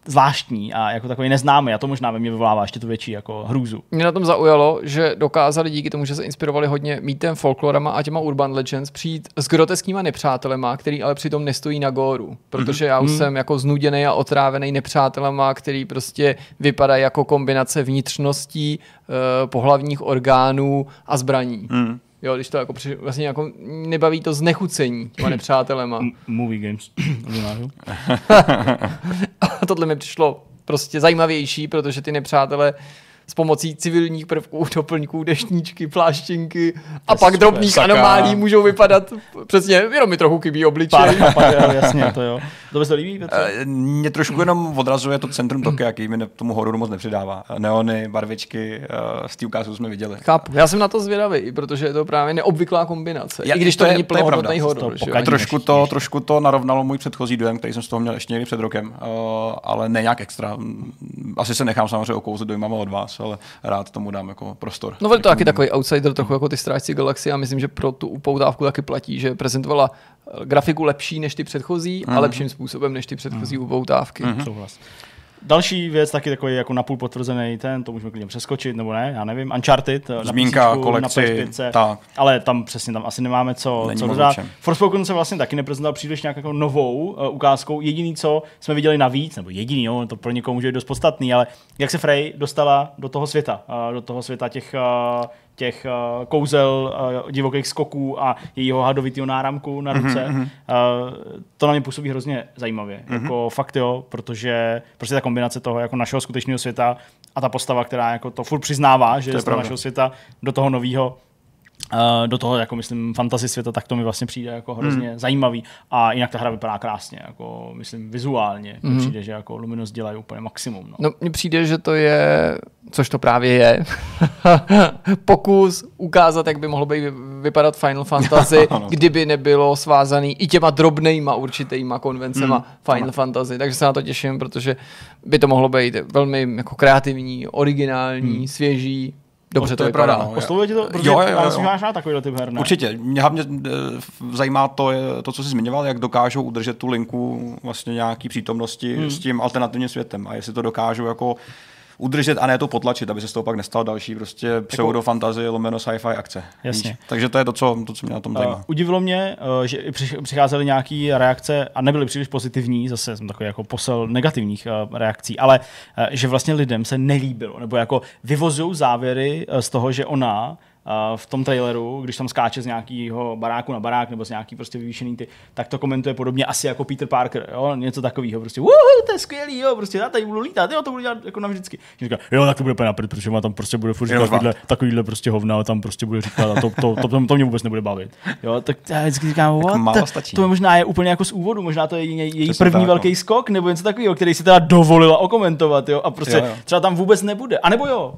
zvláštní a jako takový neznámý a to možná ve mně vyvolává ještě tu větší jako hrůzu. Mě na tom zaujalo, že dokázali díky tomu, že se inspirovali hodně mýtem, folklorama a těma urban legends přijít s groteskýma nepřátelema, který ale přitom nestojí na góru. Protože já už jsem jako znuděný a otrávený nepřátelema, který prostě vypadají jako kombinace vnitřností, eh, pohlavních orgánů a zbraní. Hmm. Jo, když to jako při, vlastně jako nebaví to znechucení těma nepřátelema. M- movie games. Tohle mi přišlo prostě zajímavější, protože ty nepřátelé s pomocí civilních prvků, doplňků, deštníčky, pláštěnky a pak super. drobných Saka. anomálí můžou vypadat přesně, jenom mi trochu chybí obličej. Pár, pár, jasně, to jo. To by se líbí, Petře? Eh, Mě trošku jenom odrazuje to centrum Tokia, jaký mi tomu hororu moc nepřidává. Neony, barvičky, eh, z té ukázky jsme viděli. Chápu, já jsem na to zvědavý, protože je to právě neobvyklá kombinace. Já- I když to, to je- není to je pravda. plnohodnotný horor. že jo? pokaždé. Trošku to, trošku to narovnalo můj předchozí dojem, který jsem z toho měl ještě někdy před rokem, eh, ale ne nějak extra. Mm, Asi se nechám samozřejmě okouzlit dojmama od vás, ale rád tomu dám jako prostor. No byl to taky takový outsider, trochu jako ty strážci galaxie a myslím, že pro tu upoutávku taky platí, že prezentovala eh, grafiku lepší než ty předchozí a lepším způsobem než ty předchozí upoutávky. Souhlas. Další věc, taky takový jako napůl potvrzený ten, to můžeme klidně přeskočit, nebo ne, já nevím, Uncharted, na Zmínka, PCčku, kolekci, na PS5, tak. ale tam přesně tam asi nemáme co, Není co dodat. Forspoken se vlastně taky neprezentoval příliš nějak jako novou uh, ukázkou, jediný, co jsme viděli navíc, nebo jediný, jo, to pro někoho může být dost podstatný, ale jak se Frey dostala do toho světa, uh, do toho světa těch uh, těch uh, kouzel, uh, divokých skoků a jejího hadovitého náramku na ruce. Mm-hmm. Uh, to na mě působí hrozně zajímavě. Mm-hmm. Jako fakt jo, protože prostě ta kombinace toho jako našeho skutečného světa a ta postava, která jako to furt přiznává, že To je z toho našeho světa do toho nového do toho, jako myslím, fantasy světa, tak to mi vlastně přijde jako hrozně hmm. zajímavý. A jinak ta hra vypadá krásně, jako myslím vizuálně. Hmm. Přijde, že jako Luminous dělají úplně maximum. No. No, mně přijde, že to je, což to právě je, pokus ukázat, jak by mohlo být vypadat Final Fantasy, Ano. kdyby nebylo svázaný i těma drobnejma určitýma konvencema Hmm, Final ano. Fantasy. Takže se na to těším, protože by to mohlo být velmi jako kreativní, originální, Hmm. svěží. Dobře to, to je pravda, no. Oslovuje tě to? Protože Jo, jo, já jo. že máš rád takovýhle typ her, ne? Určitě. Mě hlavně eh, zajímá to, je, to, co jsi zmiňoval, jak dokážou udržet tu linku vlastně nějaký přítomnosti hmm. s tím alternativním světem a jestli to dokážou jako udržet a ne to potlačit, aby se z toho pak nestal další prostě pseudo fantasy lomeno sci-fi akce. Jasně. Víš? Takže to je to, co, to, co mě na tom zajímá. Uh, udivilo mě, uh, že přicházely nějaké reakce a nebyly příliš pozitivní, zase jsem takový jako posel negativních uh, reakcí, ale uh, že vlastně lidem se nelíbilo, nebo jako vyvozují závěry uh, z toho, že ona v tom traileru, když tam skáče z nějakého baráku na barák nebo z nějaký prostě vyvýšený ty, tak to komentuje podobně asi jako Peter Parker, jo, něco takového, prostě, uhu, to je skvělý, jo, prostě já tady budu lítat, jo, to budu dělat jako navždycky. Říká, jo, tak to bude úplně napřed, protože má tam prostě bude furt takovýhle, takovýhle prostě hovna, tam prostě bude říkat a to, to, to, to, to, mě vůbec nebude bavit. Jo, tak já vždycky říkám, what? to, to možná je úplně jako z úvodu, možná to je její, její Přesně první tak, velký no. skok, nebo něco takového, který si teda dovolila okomentovat, jo, a prostě Jo, jo. třeba tam vůbec nebude, a nebo jo,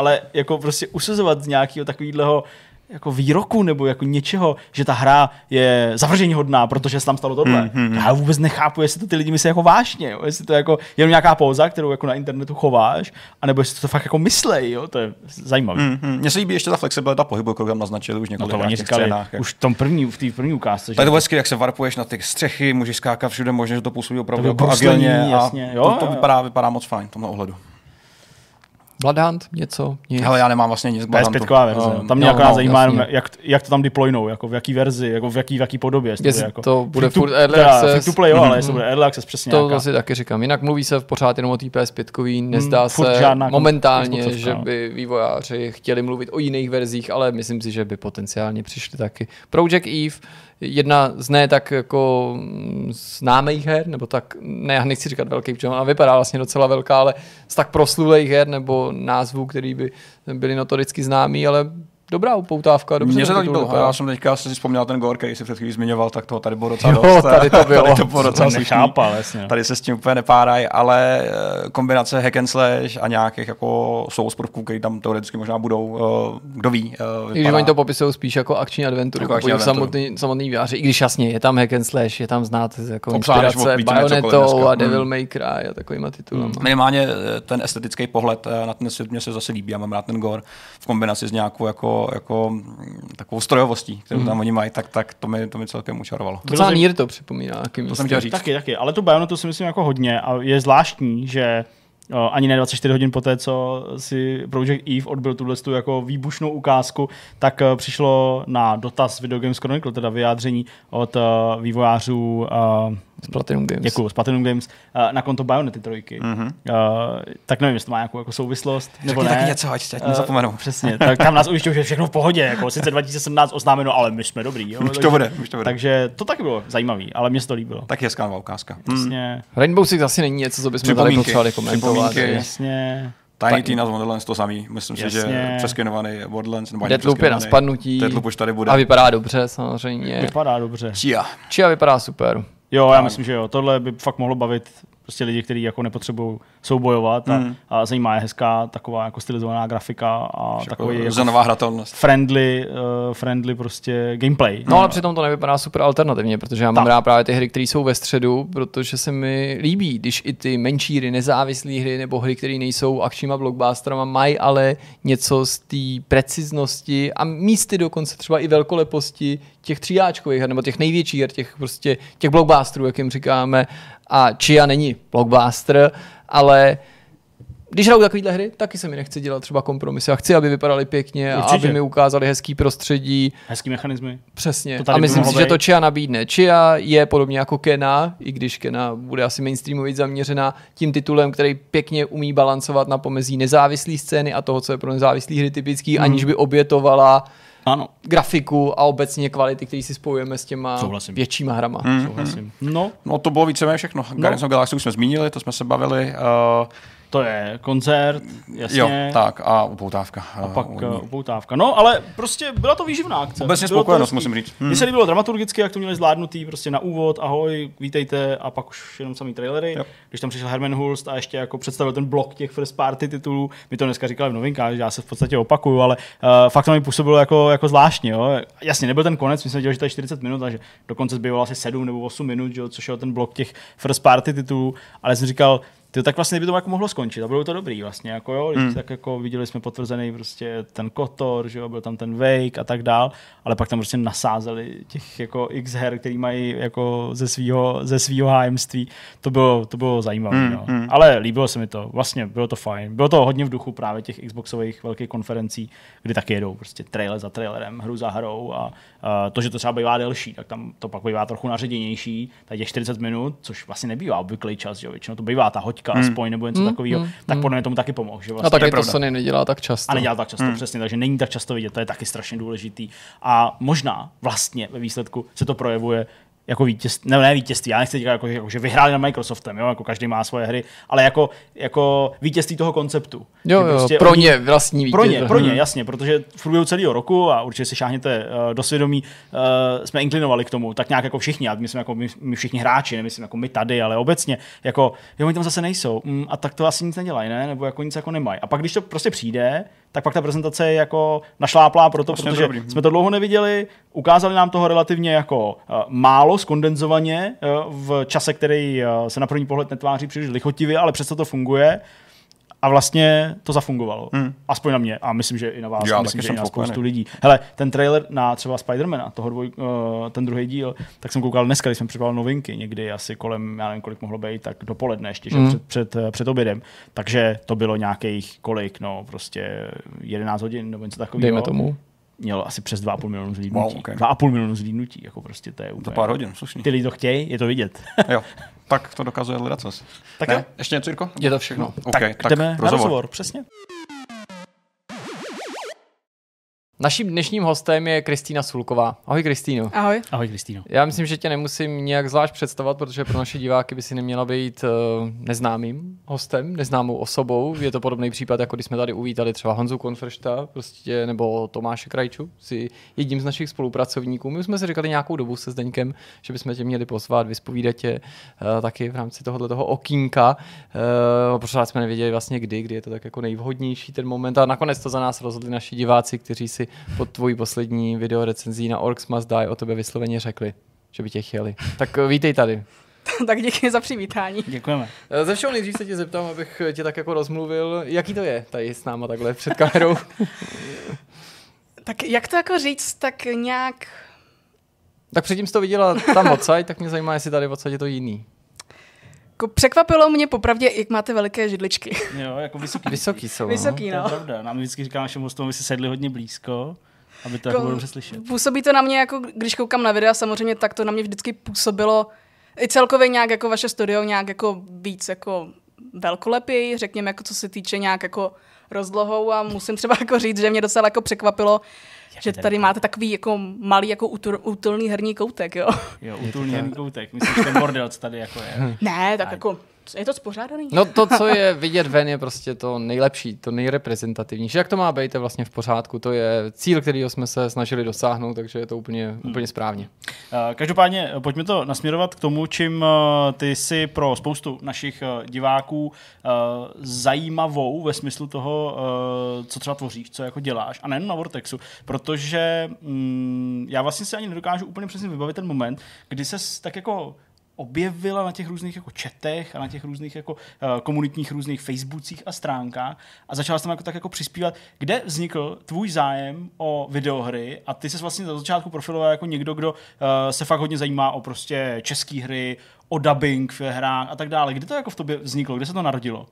ale jako prostě usuzovat z nějakého takového jako výroku nebo jako něčeho, že ta hra je zavržení hodná, protože se tam stalo tohle. Hmm, Já vůbec nechápu, jestli to ty lidi myslí jako vážně, jo? jestli to je jako jenom nějaká póza, kterou jako na internetu chováš, anebo jestli to fakt jako myslej, jo? to je zajímavé. Hmm, hmm. Mně se líbí ještě ta flexibilita pohybu, kterou tam naznačili už No několik to oni říkali scénách. jak- už v tom první, v té první ukázce. Tak to hezky, jak se varpuješ na ty střechy, můžeš skákat všude možně, že to působí opravdu To jako agilně. jasně. A Jo, to, to jo. vypadá, vypadá moc fajn v tomhle ohledu. Bloodhunt, něco, nic. Hele, já nemám vlastně nic k Bloodhuntu. PS5 verze. Um, Tam mě no, akorát no, zajímá, jenom, jak, jak to tam deploynou, jako v jaký verzi, jako v jaký, v jaký podobě. Jestli Jestli jako to bude to- furt early access. To play, jo, ale Mhm. jestli bude early access přesně To nějaká. asi taky říkám. Jinak mluví se pořád jenom o té PS5, nezdá furt se žádná kon- momentálně, že no. by vývojáři chtěli mluvit o jiných verzích, ale myslím si, že by potenciálně přišli taky. Project Eve, jedna z ne tak jako známých her, nebo tak, ne, já nechci říkat velký, protože ona vypadá vlastně docela velká, ale z tak proslulých her nebo názvů, který by byly notoricky známý, ale dobrá upoutávka, dobře. Mně se to líbilo. vypadá. Já jsem teďka si vzpomněl ten gor, který si před chvílí zmiňoval, tak toho tady bylo docela Jo, dost. tady to bylo. tady to bylo docela nechápal, jasně. Tady se s tím úplně nepárají, ale eh, kombinace hack and slash a nějakých jako souls prvků, které tam teoreticky možná budou, eh, kdo ví. eh, I když vypadá- oni to popisují spíš jako akční adventuru, Jako jako akční adventuru. samotný, samotný výváři. I když jasně, je tam hack and slash, je tam znát jako inspirace Bayonetou a Devil Hmm. May Cry a takovýma titulama. Minimálně eh, ten estetický pohled na ten svět mě se zase líbí. Já mám rád ten gore v kombinaci s nějakou jako, jako mm, takovou strojovostí, kterou tam oni mají, tak, tak to, mi, to mi celkem učarovalo. Docela zaj- Nier to připomíná. jakým To jsem chtěl říct. Taky, taky. Ale tu Bayonetu si myslím jako hodně a je zvláštní, že o, ani ne 24 hodin poté, co si Project Eve odbil tuhle tu jako výbušnou ukázku, tak eh, přišlo na dotaz Video Games Chronicle, teda vyjádření od eh, vývojářů uh, Z Platinum Games. Děkuju, z Platinum Games, uh, na konto Bayonety trojky. Mhm. Uh, tak nevím, jestli to má nějakou jako souvislost, nebo Řekni ne. taky něco, ať ať Eh, nezapomenu. Přesně, tak tam nás ujišťují, že je všechno v pohodě, jako sice 2017 oznámeno, ale my jsme dobrý. Jo, Už to bude, už to bude. Takže to taky bylo zajímavý, ale mně se to líbilo. Tak hezká nová ukázka. Hmm. Jasně, Rainbow Six asi není něco, co bychom tady potřebovali komentovat. jasně. Tiny Tina's Wonderlands to samý. Myslím si, že Jasně. přeskenovaný Borderlands. Nebo Deathloop je na spadnutí Deathloop už tady bude. a vypadá dobře samozřejmě. Vypadá dobře. Chia. Chia vypadá super. Jo, já myslím, že jo. Tohle by fakt mohlo bavit prostě lidi, kteří jako nepotřebují soubojovat a, Mm. a zajímá je hezká taková jako stylizovaná grafika a takový jako hratelnost. friendly, uh, friendly prostě gameplay. No ale přitom to nevypadá super alternativně, protože já mám Tak. rád právě ty hry, které jsou ve středu, protože se mi líbí, když i ty menší hry, nezávislé hry nebo hry, které nejsou akčníma blockbusterama, mají ale něco z té preciznosti a místy dokonce třeba i velkoleposti těch tříáčkových her, nebo těch největších her, těch prostě těch blockbusterů, jak jim říkáme. A Chia není blockbuster, ale když hraju takovýhle hry, taky se mi nechce dělat třeba kompromisy. Já chci, aby vypadaly pěkně a Určitě. aby mi ukázali hezký prostředí, Hezký mechanismy. Přesně. A myslím si, že to být. Chia nabídne. Chia je podobně jako Kena, i když Kena bude asi mainstreamově zaměřená tím titulem, který pěkně umí balancovat na pomezí nezávislé scény a toho, co je pro nezávislé hry typický, mm. aniž by obětovala Ano, grafiku a obecně kvality, které si spojujeme s těma Souhlasím. většíma hrama. Hmm. Mm. souhlasím. No, No to bylo víceméně všechno. No. Guardians of Galaxy už jsme zmínili, to jsme se bavili. Uh, to je koncert, jasně. jo, tak a upoutávka. A pak uh, upoutávka. No, ale prostě byla to výživná akce. Obecně Bylo spokojenost, musím říct. Mně Hmm. se líbilo dramaturgicky, jak to měli zvládnutý, prostě na úvod, ahoj, vítejte, a pak už jenom samý trailery. Jo. Když tam přišel Herman Hulst a ještě jako představil ten blok těch first party titulů, my to dneska říkali v novinkách, že já se v podstatě opakuju, ale uh, fakt to mi působilo jako, jako zvláštně. Jo. Jasně, nebyl ten konec, my jsme dělali, že to je 40 minut, a že dokonce zbývalo asi 7 nebo 8 minut, jo, což je ten blok těch first party titulů, ale jsem říkal, ty tak vlastně by to jako mohlo skončit a bylo to dobrý vlastně, jako jo, hmm. tak jako viděli jsme potvrzený prostě ten Kotor, že jo, byl tam ten Wake a tak dál, ale pak tam prostě nasázeli těch jako x her, který mají jako ze svého ze svýho hájemství, to bylo, to bylo zajímavé, Hmm, no. hmm. ale líbilo se mi to, vlastně bylo to fajn, bylo to hodně v duchu právě těch Xboxových velkých konferencí, kdy taky jedou prostě trailer za trailerem, hru za hrou a, a to, že to třeba bývá delší, tak tam to pak bývá trochu naředěnější, tady těch 40 minut, což vlastně nebývá obvyklý čas, že jo, většinou to bývá ta hoďka Hmm. aspoň nebo něco Hmm, takového, hmm, tak hmm. podle mě tomu taky pomohl, že A vlastně tak je je to pravda. Sony nedělá tak často. a nedělal tak často, hmm. přesně, takže není tak často vidět, to je taky strašně důležitý. A možná vlastně ve výsledku se to projevuje jako vítězství, ne, ne vítězství, já nechci říkat, jako, že- jako, že vyhráli na Microsoftem, jo, jako každý má svoje hry, ale jako, jako vítězství toho konceptu. Jo, jo, prostě pro oni- ně vlastní vítěz. pro ně, pro ně, Hmm. jasně, protože v průběhu celého roku, a určitě si šáhněte uh, do svědomí, uh, jsme inklinovali k tomu, tak nějak jako všichni, a myslím jako my, my všichni hráči, nemyslím jako my tady, ale obecně, jako, jo, oni tam zase nejsou, mm, a tak to asi nic nedělají, ne, nebo jako nic jako nemají. A pak, když to prostě přijde, tak pak ta prezentace je jako našláplá proto, Vlastně protože dobrý. jsme to dlouho neviděli, ukázali nám toho relativně jako uh, málo, skondenzovaně uh, v čase, který uh, se na první pohled netváří příliš lichotivě, ale přesto to funguje. A vlastně to zafungovalo. Hmm. Aspoň na mě. A myslím, že i na vás. Já myslím, taky že jsem i na spokojený. spoustu lidí. Hele, ten trailer na třeba Spidermana, toho dvoj, uh, ten druhý díl, tak jsem koukal dneska, když jsem připravil novinky, někdy asi kolem, já nevím, kolik mohlo být, tak dopoledne ještě, že Hmm. před, před, eh, před obědem. Takže to bylo nějakých kolik, no, prostě 11 hodin nebo něco takového. Dejme tomu. Mělo asi přes 2,5 milionu zhlídnutí. Wow, okay. 2,5 milionu zhlídnutí, jako prostě to je Za úplně. pár hodin, slušný. Ty lidi to chtějí, je to vidět. Jo, tak to dokazuje ledacos. tak Ne? jo. Ještě něco, Jirko? Je to všechno. OK, tak, jdeme na rozhovor, přesně. Naším dnešním hostem je Kristýna Sulková. Ahoj Kristýno. Ahoj. Ahoj, Kristýno. Já myslím, že tě nemusím nějak zvlášť představovat, protože pro naše diváky by si neměla být uh, neznámým hostem, neznámou osobou. Je to podobný případ, jako když jsme tady uvítali třeba Honzu Konfršta, prostě, nebo Tomáše Krajču, si jedním z našich spolupracovníků. My už jsme si říkali nějakou dobu se Zdeňkem, že bychom tě měli pozvat, vyspovídat tě uh, taky v rámci tohohle toho okýnka. Uh, pořád jsme nevěděli vlastně kdy, kdy je to tak jako nejvhodnější ten moment. A nakonec to za nás rozhodli naši diváci, kteří si pod tvojí poslední video recenzí na Orcs Must Die o tebe vysloveně řekli, že by tě chtěli. Tak eh, vítej tady. tak díky za přivítání. Děkujeme. Eh, Ze všeho nejdřív se tě zeptám, abych tě tak jako rozmluvil, jaký to je tady s náma takhle před kamerou. Tak jak to jako říct, tak nějak... tak předtím jsi to viděla tam odsaď, tak mě zajímá, jestli tady odsaď je to jiný. Jako překvapilo mě popravdě, jak máte veliké židličky. Jo, jako vysoký. Vysoký jsou. Vysoký, To je no. pravda. Nám vždycky říká našim hostům, aby si sedli hodně blízko, aby to jako Jako- bylo dobře slyšet. Působí to na mě, jako když koukám na videa, samozřejmě tak to na mě vždycky působilo i celkově nějak jako vaše studio, nějak jako víc jako velkolepěji, řekněme, jako co se týče nějak jako rozlohou a musím třeba jako říct, že mě docela jako překvapilo, že tady máte takový jako malý jako útul, útulný herní koutek, jo. Jo, útulný herní koutek. Myslím, že ten bordel, co tady jako je. Ne, tak jako je to spořádaný. No to, co je vidět ven, je prostě to nejlepší, to nejreprezentativnější. Jak to má být, je vlastně v pořádku. To je cíl, kterýho jsme se snažili dosáhnout, takže je to úplně, úplně správně. Eh, Každopádně eh, pojďme to nasměrovat k tomu, čím eh, ty si pro spoustu našich diváků zajímavou ve smyslu toho, co třeba tvoříš, co jako děláš, a nejen na Vortexu, protože mm, já vlastně si ani nedokážu úplně přesně vybavit ten moment, kdy se tak jako objevila na těch různých jako četech a na těch různých jako uh, komunitních různých facebookcích a stránkách a začala jsem jako tak jako přispívat, kde vznikl tvůj zájem o videohry a ty se vlastně za začátku profiloval jako někdo, kdo uh, se fakt hodně zajímá o prostě české hry, o dubbing v hrách a tak dále. Kdy to jako v tobě vzniklo? Kde se to narodilo?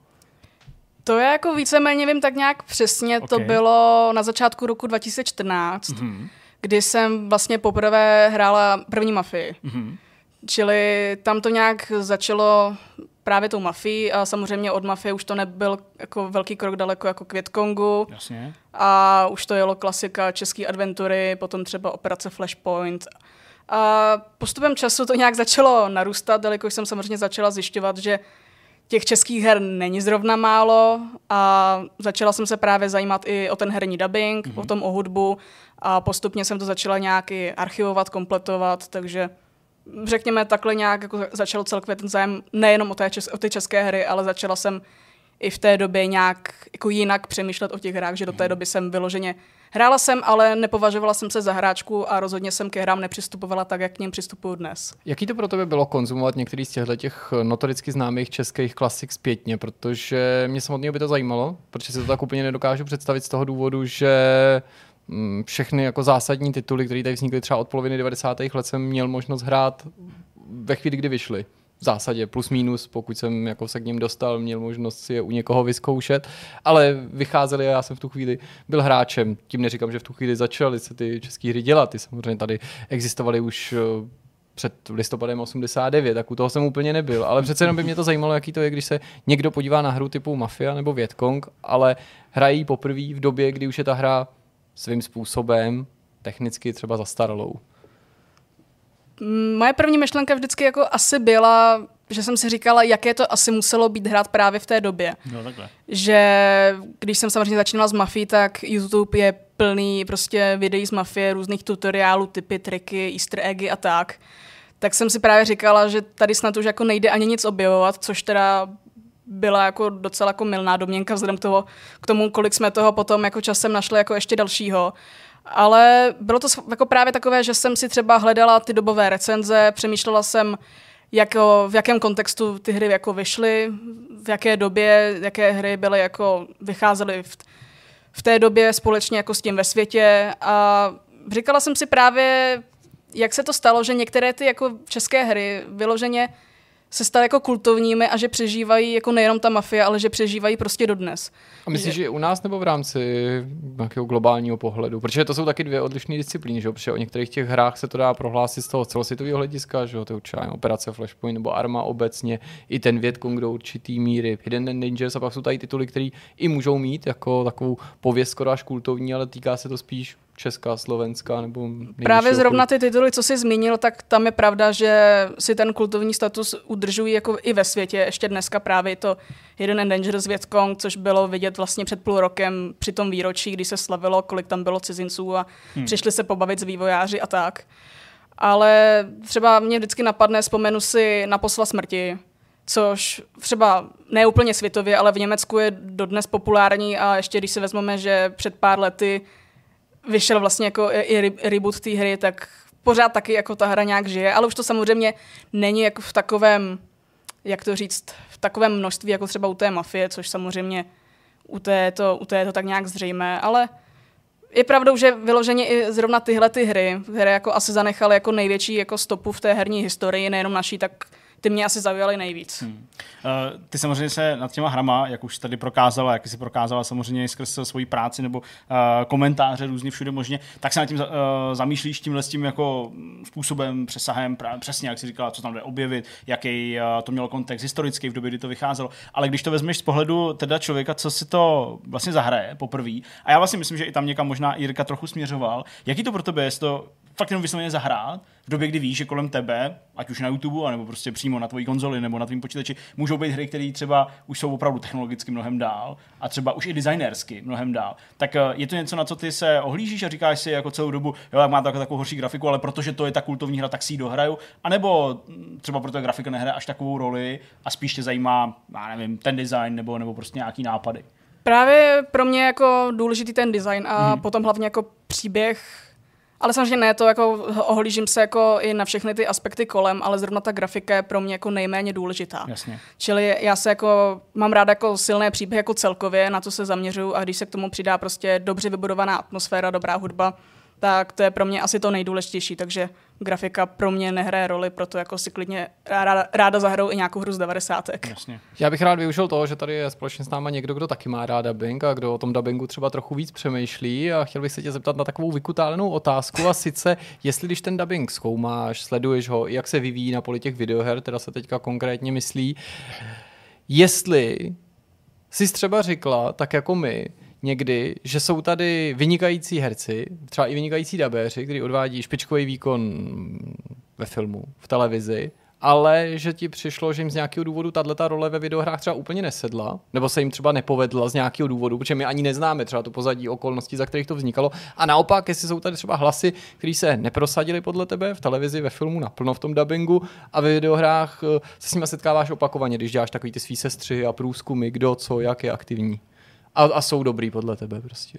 To je jako víceméně vím tak nějak přesně, to Ok. bylo na začátku roku 2014, mm-hmm. kdy jsem vlastně poprvé hrála první mafii. Mm-hmm. Čili tam to nějak začalo právě tou mafií a samozřejmě od mafie už to nebyl jako velký krok daleko jako k Vietkongu Jasně. a už to jelo klasika české adventury, potom třeba operace Flashpoint. A postupem času to nějak začalo narůstat, jelikož jsem samozřejmě začala zjišťovat, že těch českých her není zrovna málo a začala jsem se právě zajímat i o ten herní dubbing, mm-hmm. potom o hudbu a postupně jsem to začala nějak i archivovat, kompletovat, takže řekněme takhle nějak jako začal celkově ten zájem nejenom o, té čes- o ty české hry, ale začala jsem i v té době nějak jako jinak přemýšlet o těch hrách, že do té doby jsem vyloženě hrála jsem, ale nepovažovala jsem se za hráčku a rozhodně jsem ke hrám nepřistupovala tak, jak k ním přistupuju dnes. Jaký to pro tebe bylo konzumovat některý z těchto těch notoricky známých českých klasik zpětně, protože mě samotného by to zajímalo, protože si to tak úplně nedokážu představit z toho důvodu, že všechny jako zásadní tituly, které tady vznikly třeba od poloviny 90. let, jsem měl možnost hrát ve chvíli, kdy vyšly. V zásadě plus minus, pokud jsem jako se k ním dostal, měl možnost si je u někoho vyzkoušet, ale vycházeli a já jsem v tu chvíli byl hráčem. Tím neříkám, že v tu chvíli začaly se ty české hry dělat. Ty samozřejmě tady existovaly už eh, před listopadem 89, tak u toho jsem úplně nebyl. Ale přece jenom by mě to zajímalo, jaký to je, když se někdo podívá na hru typu Mafia nebo Vietcong, ale hrají poprvé v době, kdy už je ta hra svým způsobem technicky třeba zastaralou. Moje první myšlenka vždycky jako asi byla, že jsem si říkala, jaké to asi muselo být hrát právě v té době. No takhle. že když jsem samozřejmě začínala s Mafii, tak YouTube je plný prostě videí z Mafie, různých tutoriálů, typy, triky, easter eggy a tak. Tak jsem si právě říkala, že tady snad už jako nejde ani nic objevovat, což teda byla jako docela jako milná domněnka vzhledem k, toho, k tomu, kolik jsme toho potom jako časem našli jako ještě dalšího. Ale bylo to jako právě takové, že jsem si třeba hledala ty dobové recenze, přemýšlela jsem, jako, v jakém kontextu ty hry jako vyšly, v jaké době, jaké hry byly jako, vycházely v, v té době společně jako s tím ve světě a říkala jsem si právě, jak se to stalo, že některé ty jako české hry vyloženě se staly jako kultovními a že přežívají jako nejenom ta mafie, ale že přežívají prostě dodnes. A myslíš, že i u nás nebo v rámci nějakého globálního pohledu? Protože to jsou taky dvě odlišné disciplíny, že? jo? protože o některých těch hrách se to dá prohlásit z toho celosvětového hlediska, že jo? to je nevím, operace Flashpoint nebo Arma obecně, i ten Vietcong do určitý míry, Hidden and Dangerous a pak jsou tady tituly, které i můžou mít jako takovou pověst skoro až kultovní, ale týká se to spíš Česká, Slovenská nebo Právě zrovna ty tituly, co jsi zmínil, tak tam je pravda, že si ten kultovní status udržují jako i ve světě. Ještě dneska právě to Hidden and Dangerous Vietkong, což bylo vidět vlastně před půl rokem při tom výročí, kdy se slavilo, kolik tam bylo cizinců a hmm. přišli se pobavit s vývojáři a tak. Ale třeba mě vždycky napadne, vzpomenu si na posla smrti, což třeba ne úplně světově, ale v Německu je dodnes populární a ještě když si vezmeme, že před pár lety vyšel vlastně jako i reboot té hry, tak pořád taky jako ta hra nějak žije, ale už to samozřejmě není jako v takovém, jak to říct, v takovém množství jako třeba u té mafie, což samozřejmě u té to, u té to tak nějak zřejmé, ale je pravdou, že vyloženě i zrovna tyhle ty hry, které jako asi zanechaly jako největší jako stopu v té herní historii, nejenom naší, tak ty mě asi zaujaly nejvíc. Hmm. Uh, ty samozřejmě se nad těma hrama, jak už tady prokázala, jak jsi prokázala samozřejmě skrz svoji práci nebo uh, komentáře různě všude možně, tak se nad tím uh, zamýšlíš tímhle s tím jako způsobem, přesahem, pra, přesně jak jsi říkala, co tam jde objevit, jaký uh, to mělo kontext historický v době, kdy to vycházelo. Ale když to vezmeš z pohledu teda člověka, co si to vlastně zahraje poprvé, a já vlastně myslím, že i tam někam možná Jirka trochu směřoval, jaký to pro tebe je, to fakt jenom vysloveně zahrát, v době, kdy víš, že kolem tebe, ať už na YouTube, nebo prostě přímo na tvojí konzoli nebo na tvém počítači, můžou být hry, které třeba už jsou opravdu technologicky mnohem dál a třeba už i designersky mnohem dál. Tak eh, je to něco, na co ty se ohlížíš a říkáš si jako celou dobu, jo, jak má takovou, takovou horší grafiku, ale protože to je ta kultovní hra, tak si ji dohraju. A nebo hm, třeba proto grafika nehraje až takovou roli a spíš tě zajímá, já nevím, ten design nebo, nebo prostě nějaký nápady. Právě pro mě jako důležitý ten design a hmm. potom hlavně jako příběh ale samozřejmě ne, to jako ohlížím se jako i na všechny ty aspekty kolem, ale zrovna ta grafika je pro mě jako nejméně důležitá. Jasně. Čili já se jako mám ráda jako silné příběhy jako celkově, na to se zaměřuju a když se k tomu přidá prostě dobře vybudovaná atmosféra, dobrá hudba, tak to je pro mě asi to nejdůležitější, takže grafika pro mě nehraje roli, proto jako si klidně ráda, ráda zahrou i nějakou hru z 90. Jasně. Já bych rád využil toho, že tady je společně s náma někdo, kdo taky má rád dubbing a kdo o tom dubbingu třeba trochu víc přemýšlí a chtěl bych se tě zeptat na takovou vykutálenou otázku a sice, jestli když ten dubbing zkoumáš, sleduješ ho, jak se vyvíjí na poli těch videoher, teda se teďka konkrétně myslí, jestli jsi třeba řekla, tak jako my, někdy, že jsou tady vynikající herci, třeba i vynikající dabéři, kteří odvádí špičkový výkon ve filmu, v televizi, ale že ti přišlo, že jim z nějakého důvodu tato role ve videohrách třeba úplně nesedla, nebo se jim třeba nepovedla z nějakého důvodu, protože my ani neznáme třeba to pozadí okolností, za kterých to vznikalo. A naopak, jestli jsou tady třeba hlasy, které se neprosadily podle tebe v televizi, ve filmu, naplno v tom dubbingu a ve videohrách eh, se s nimi setkáváš opakovaně, když děláš takový ty svý sestři a průzkumy, kdo, co, jak je aktivní a, a jsou dobrý podle tebe prostě.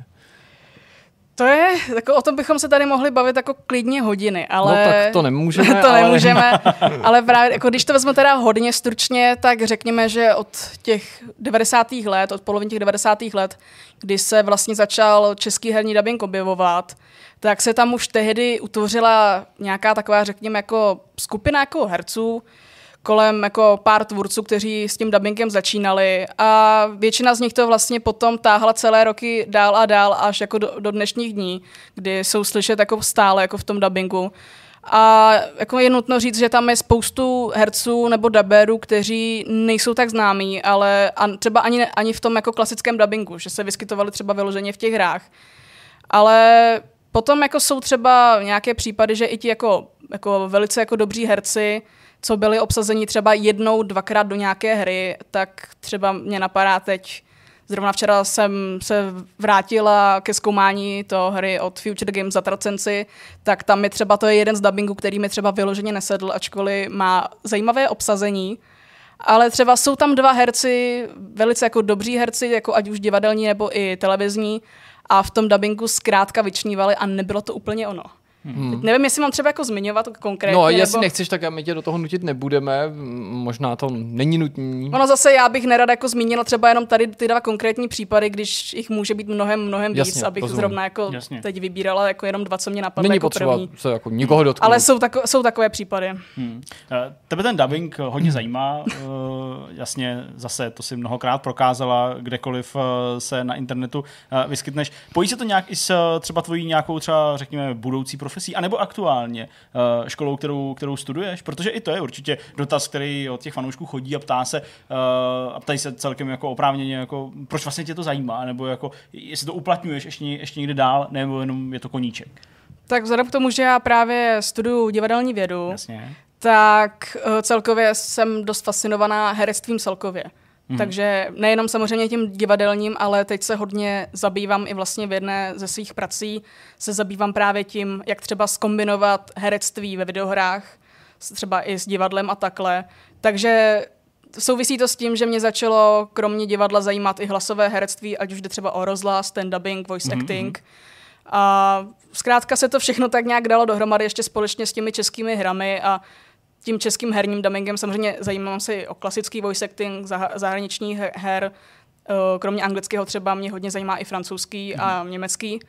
To je, jako o tom bychom se tady mohli bavit jako klidně hodiny, ale... No tak to nemůžeme, To ale... nemůžeme, ale právě, jako když to vezmu teda hodně stručně, tak řekněme, že od těch 90. let, od poloviny těch 90. let, kdy se vlastně začal český herní dubbing objevovat, tak se tam už tehdy utvořila nějaká taková, řekněme, jako skupina jako herců, kolem jako pár tvůrců, kteří s tím dubbingem začínali a většina z nich to vlastně potom táhla celé roky dál a dál až jako do, do dnešních dní, kdy jsou slyšet jako stále jako v tom dubbingu. A jako je nutno říct, že tam je spoustu herců nebo dubberů, kteří nejsou tak známí, ale a třeba ani, ani v tom jako klasickém dubbingu, že se vyskytovali třeba vyloženě v těch hrách. Ale potom jako jsou třeba nějaké případy, že i ti jako, jako velice jako dobří herci co byli obsazeni třeba jednou, dvakrát do nějaké hry, tak třeba mě napadá teď, zrovna včera jsem se vrátila ke zkoumání to hry od Future Games za Tracenci, tak tam mi třeba to je jeden z dubbingů, který mi třeba vyloženě nesedl, ačkoliv má zajímavé obsazení, ale třeba jsou tam dva herci, velice jako dobří herci, jako ať už divadelní nebo i televizní, a v tom dubbingu zkrátka vyčnívali a nebylo to úplně ono. Hmm. nevím, jestli mám třeba jako zmiňovat konkrétně. No, jestli nebo... nechceš, tak my tě do toho nutit nebudeme. Možná to není nutné. Ono zase já bych nerada jako zmínila třeba jenom tady ty dva konkrétní případy, když jich může být mnohem, mnohem Jasně, víc, abych rozumím. zrovna jako Jasně. teď vybírala jako jenom dva, co mě napadlo Není jako potřeba první. se jako nikoho dotknout. Ale jsou, tako, jsou takové případy. Hmm. Eh, tebe ten dubbing hodně zajímá. Uh, jasně, zase to si mnohokrát prokázala, kdekoliv se na internetu vyskytneš. Pojí se to nějak i s třeba tvojí nějakou třeba, řekněme, budoucí profesí, anebo aktuálně uh, školou, kterou, kterou studuješ? Protože i to je určitě dotaz, který od těch fanoušků chodí a ptá se, uh, a ptají se celkem jako oprávněně, jako, proč vlastně tě to zajímá, nebo jako, jestli to uplatňuješ ještě, ještě někde dál, nebo jenom je to koníček. Tak vzhledem k tomu, že já právě studuju divadelní vědu, Jasně. tak uh, celkově jsem dost fascinovaná herectvím celkově. Mm. Takže nejenom samozřejmě tím divadelním, ale teď se hodně zabývám i vlastně v jedné ze svých prací, se zabývám právě tím, jak třeba skombinovat herectví ve videohrách, třeba i s divadlem a takhle. Takže souvisí to s tím, že mě začalo kromě divadla zajímat i hlasové herectví, ať už jde třeba o rozhlas, ten dubbing, voice mm-hmm. acting. A zkrátka se to všechno tak nějak dalo dohromady ještě společně s těmi českými hrami a tím českým herním dubbingem samozřejmě zajímám se i o klasický voice acting zahraničních her, kromě anglického třeba mě hodně zajímá i francouzský mm. a německý.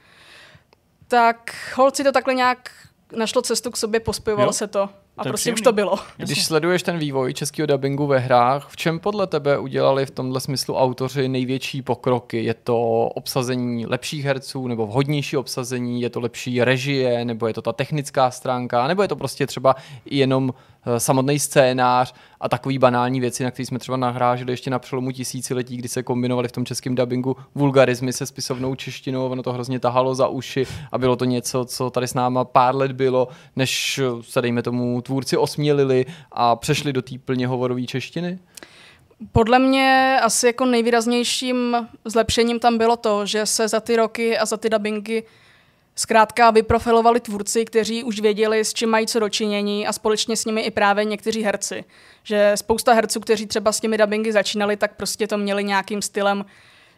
Tak holci to takhle nějak našlo cestu k sobě, pospojovalo se to. A to prostě příjemný. už to bylo. Když sleduješ ten vývoj českého dubbingu ve hrách, v čem podle tebe udělali v tomhle smyslu autoři největší pokroky? Je to obsazení lepších herců nebo vhodnější obsazení? Je to lepší režie? Nebo je to ta technická stránka? Nebo je to prostě třeba jenom Eh, samotný scénář a takový banální věci, na které jsme třeba nahráželi ještě na přelomu tisíciletí, kdy se kombinovali v tom českém dubbingu vulgarizmy se spisovnou češtinou, ono to hrozně tahalo za uši a bylo to něco, co tady s náma pár let bylo, než se dejme tomu tvůrci osmělili a přešli do té plně hovorové češtiny? Podle mě asi jako nejvýraznějším zlepšením tam bylo to, že se za ty roky a za ty dubbingy Zkrátka vyprofilovali tvůrci, kteří už věděli, s čím mají co dočinění a společně s nimi i právě někteří herci. Že spousta herců, kteří třeba s těmi dubbingy začínali, tak prostě to měli nějakým stylem,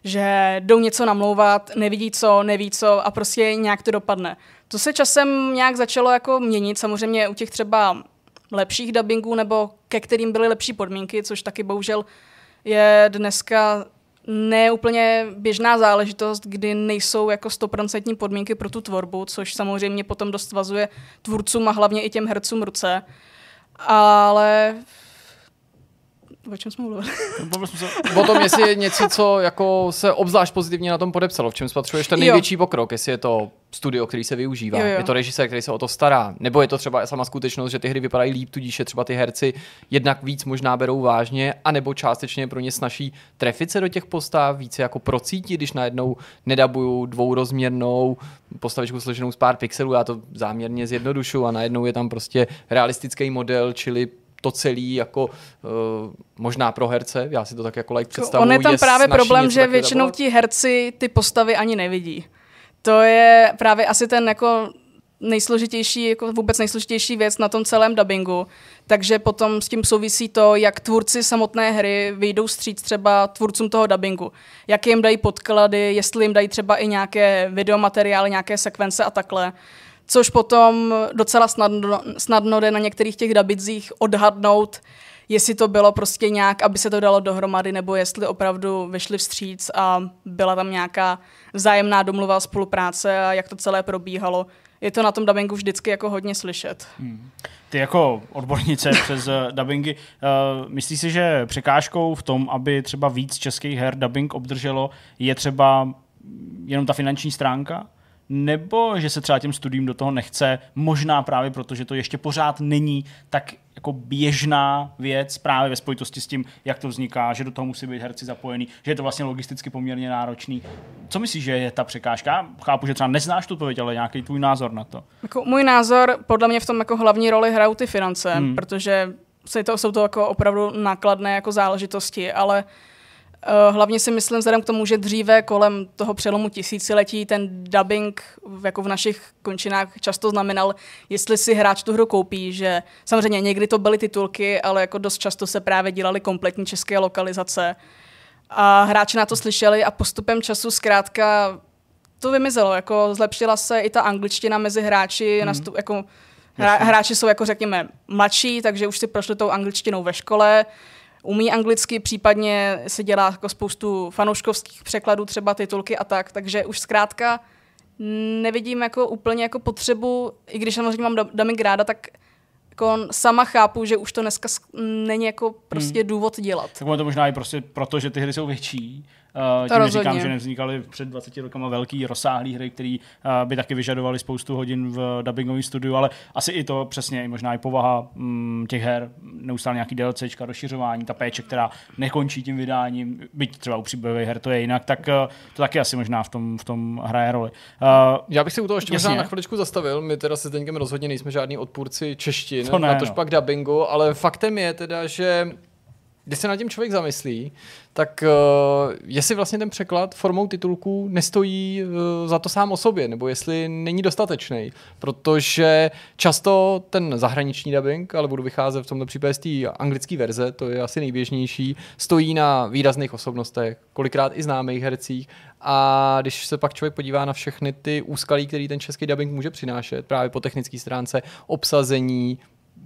že jdou něco namlouvat, nevidí co, neví co a prostě nějak to dopadne. To se časem nějak začalo jako měnit, samozřejmě u těch třeba lepších dubbingů nebo ke kterým byly lepší podmínky, což taky bohužel je dneska neúplně běžná záležitost, kdy nejsou jako stoprocentní podmínky pro tu tvorbu, což samozřejmě potom dost vazuje tvůrcům a hlavně i těm hercům ruce. Ale O čem jsme mluvili? o tom, jestli je něco, co jako se obzvlášť pozitivně na tom podepsalo, v čem spatřuješ ten největší jo. pokrok, jestli je to studio, který se využívá, jo, jo. je to režisér, který se o to stará, nebo je to třeba sama skutečnost, že ty hry vypadají líp, tudíž je třeba ty herci jednak víc možná berou vážně, anebo částečně pro ně snaží trefit se do těch postav, více jako procítit, když najednou nedabuju dvourozměrnou postavičku složenou z pár pixelů, já to záměrně zjednodušu a najednou je tam prostě realistický model, čili to celý jako uh, možná pro herce, já si to tak jako like představuji. On je tam je právě problém, že většinou ti herci ty postavy ani nevidí. To je právě asi ten jako nejsložitější, jako vůbec nejsložitější věc na tom celém dubbingu. Takže potom s tím souvisí to, jak tvůrci samotné hry vyjdou stříc třeba tvůrcům toho dubbingu. Jak jim dají podklady, jestli jim dají třeba i nějaké videomateriály, nějaké sekvence a takhle což potom docela snadno, snadno jde na některých těch dabicích odhadnout, jestli to bylo prostě nějak, aby se to dalo dohromady, nebo jestli opravdu vyšli vstříc a byla tam nějaká vzájemná domluva spolupráce a jak to celé probíhalo. Je to na tom dubbingu vždycky jako hodně slyšet. Hmm. Ty jako odbornice přes uh, dubbingy, uh, myslíš si, že překážkou v tom, aby třeba víc českých her dubbing obdrželo, je třeba jenom ta finanční stránka? Nebo že se třeba těm studiím do toho nechce, možná právě proto, že to ještě pořád není tak jako běžná věc právě ve spojitosti s tím, jak to vzniká, že do toho musí být herci zapojený, že je to vlastně logisticky poměrně náročný. Co myslíš, že je ta překážka? Chápu, že třeba neznáš tu odpověď, ale nějaký tvůj názor na to. Jako můj názor, podle mě v tom jako hlavní roli hrajou ty finance, hmm. protože jsou to jako opravdu nákladné jako záležitosti, ale Uh, hlavně si myslím, vzhledem k tomu, že dříve kolem toho přelomu tisíciletí ten dubbing jako v našich končinách často znamenal, jestli si hráč tu hru koupí, že samozřejmě někdy to byly titulky, ale jako dost často se právě dělaly kompletní české lokalizace. A hráči na to slyšeli a postupem času zkrátka to vymizelo. Jako zlepšila se i ta angličtina mezi hráči, mm. nastup, jako hra, hráči jsou jako řekněme mladší, takže už si prošli tou angličtinou ve škole, umí anglicky, případně se dělá jako spoustu fanouškovských překladů, třeba titulky a tak, takže už zkrátka nevidím jako úplně jako potřebu, i když samozřejmě mám dubbing ráda, tak jako sama chápu, že už to dneska není jako prostě hmm. důvod dělat. Tak to možná i prostě proto, že ty hry jsou větší Uh, tím rozhodně. neříkám, že nevznikaly před 20 rokama velký rozsáhlý hry, které uh, by taky vyžadovaly spoustu hodin v dubbingovém studiu, ale asi i to přesně, možná i povaha mm, těch her, neustále nějaký DLCčka, rozšiřování, ta péče, která nekončí tím vydáním, byť třeba u příběhových her to je jinak, tak uh, to taky asi možná v tom, v tom hraje roli. Uh, Já bych se u toho ještě Jasně. možná na chviličku zastavil. My teda se Zdeňkem rozhodně nejsme žádný odpůrci češtin, To ne, na tož no. pak dubbingu, ale faktem je teda, že když se nad tím člověk zamyslí, tak uh, jestli vlastně ten překlad formou titulků nestojí uh, za to sám o sobě, nebo jestli není dostatečný, protože často ten zahraniční dubbing, ale budu vycházet v tomto případě z té anglické verze, to je asi nejběžnější, stojí na výrazných osobnostech, kolikrát i známých hercích. A když se pak člověk podívá na všechny ty úskalí, který ten český dubbing může přinášet, právě po technické stránce, obsazení,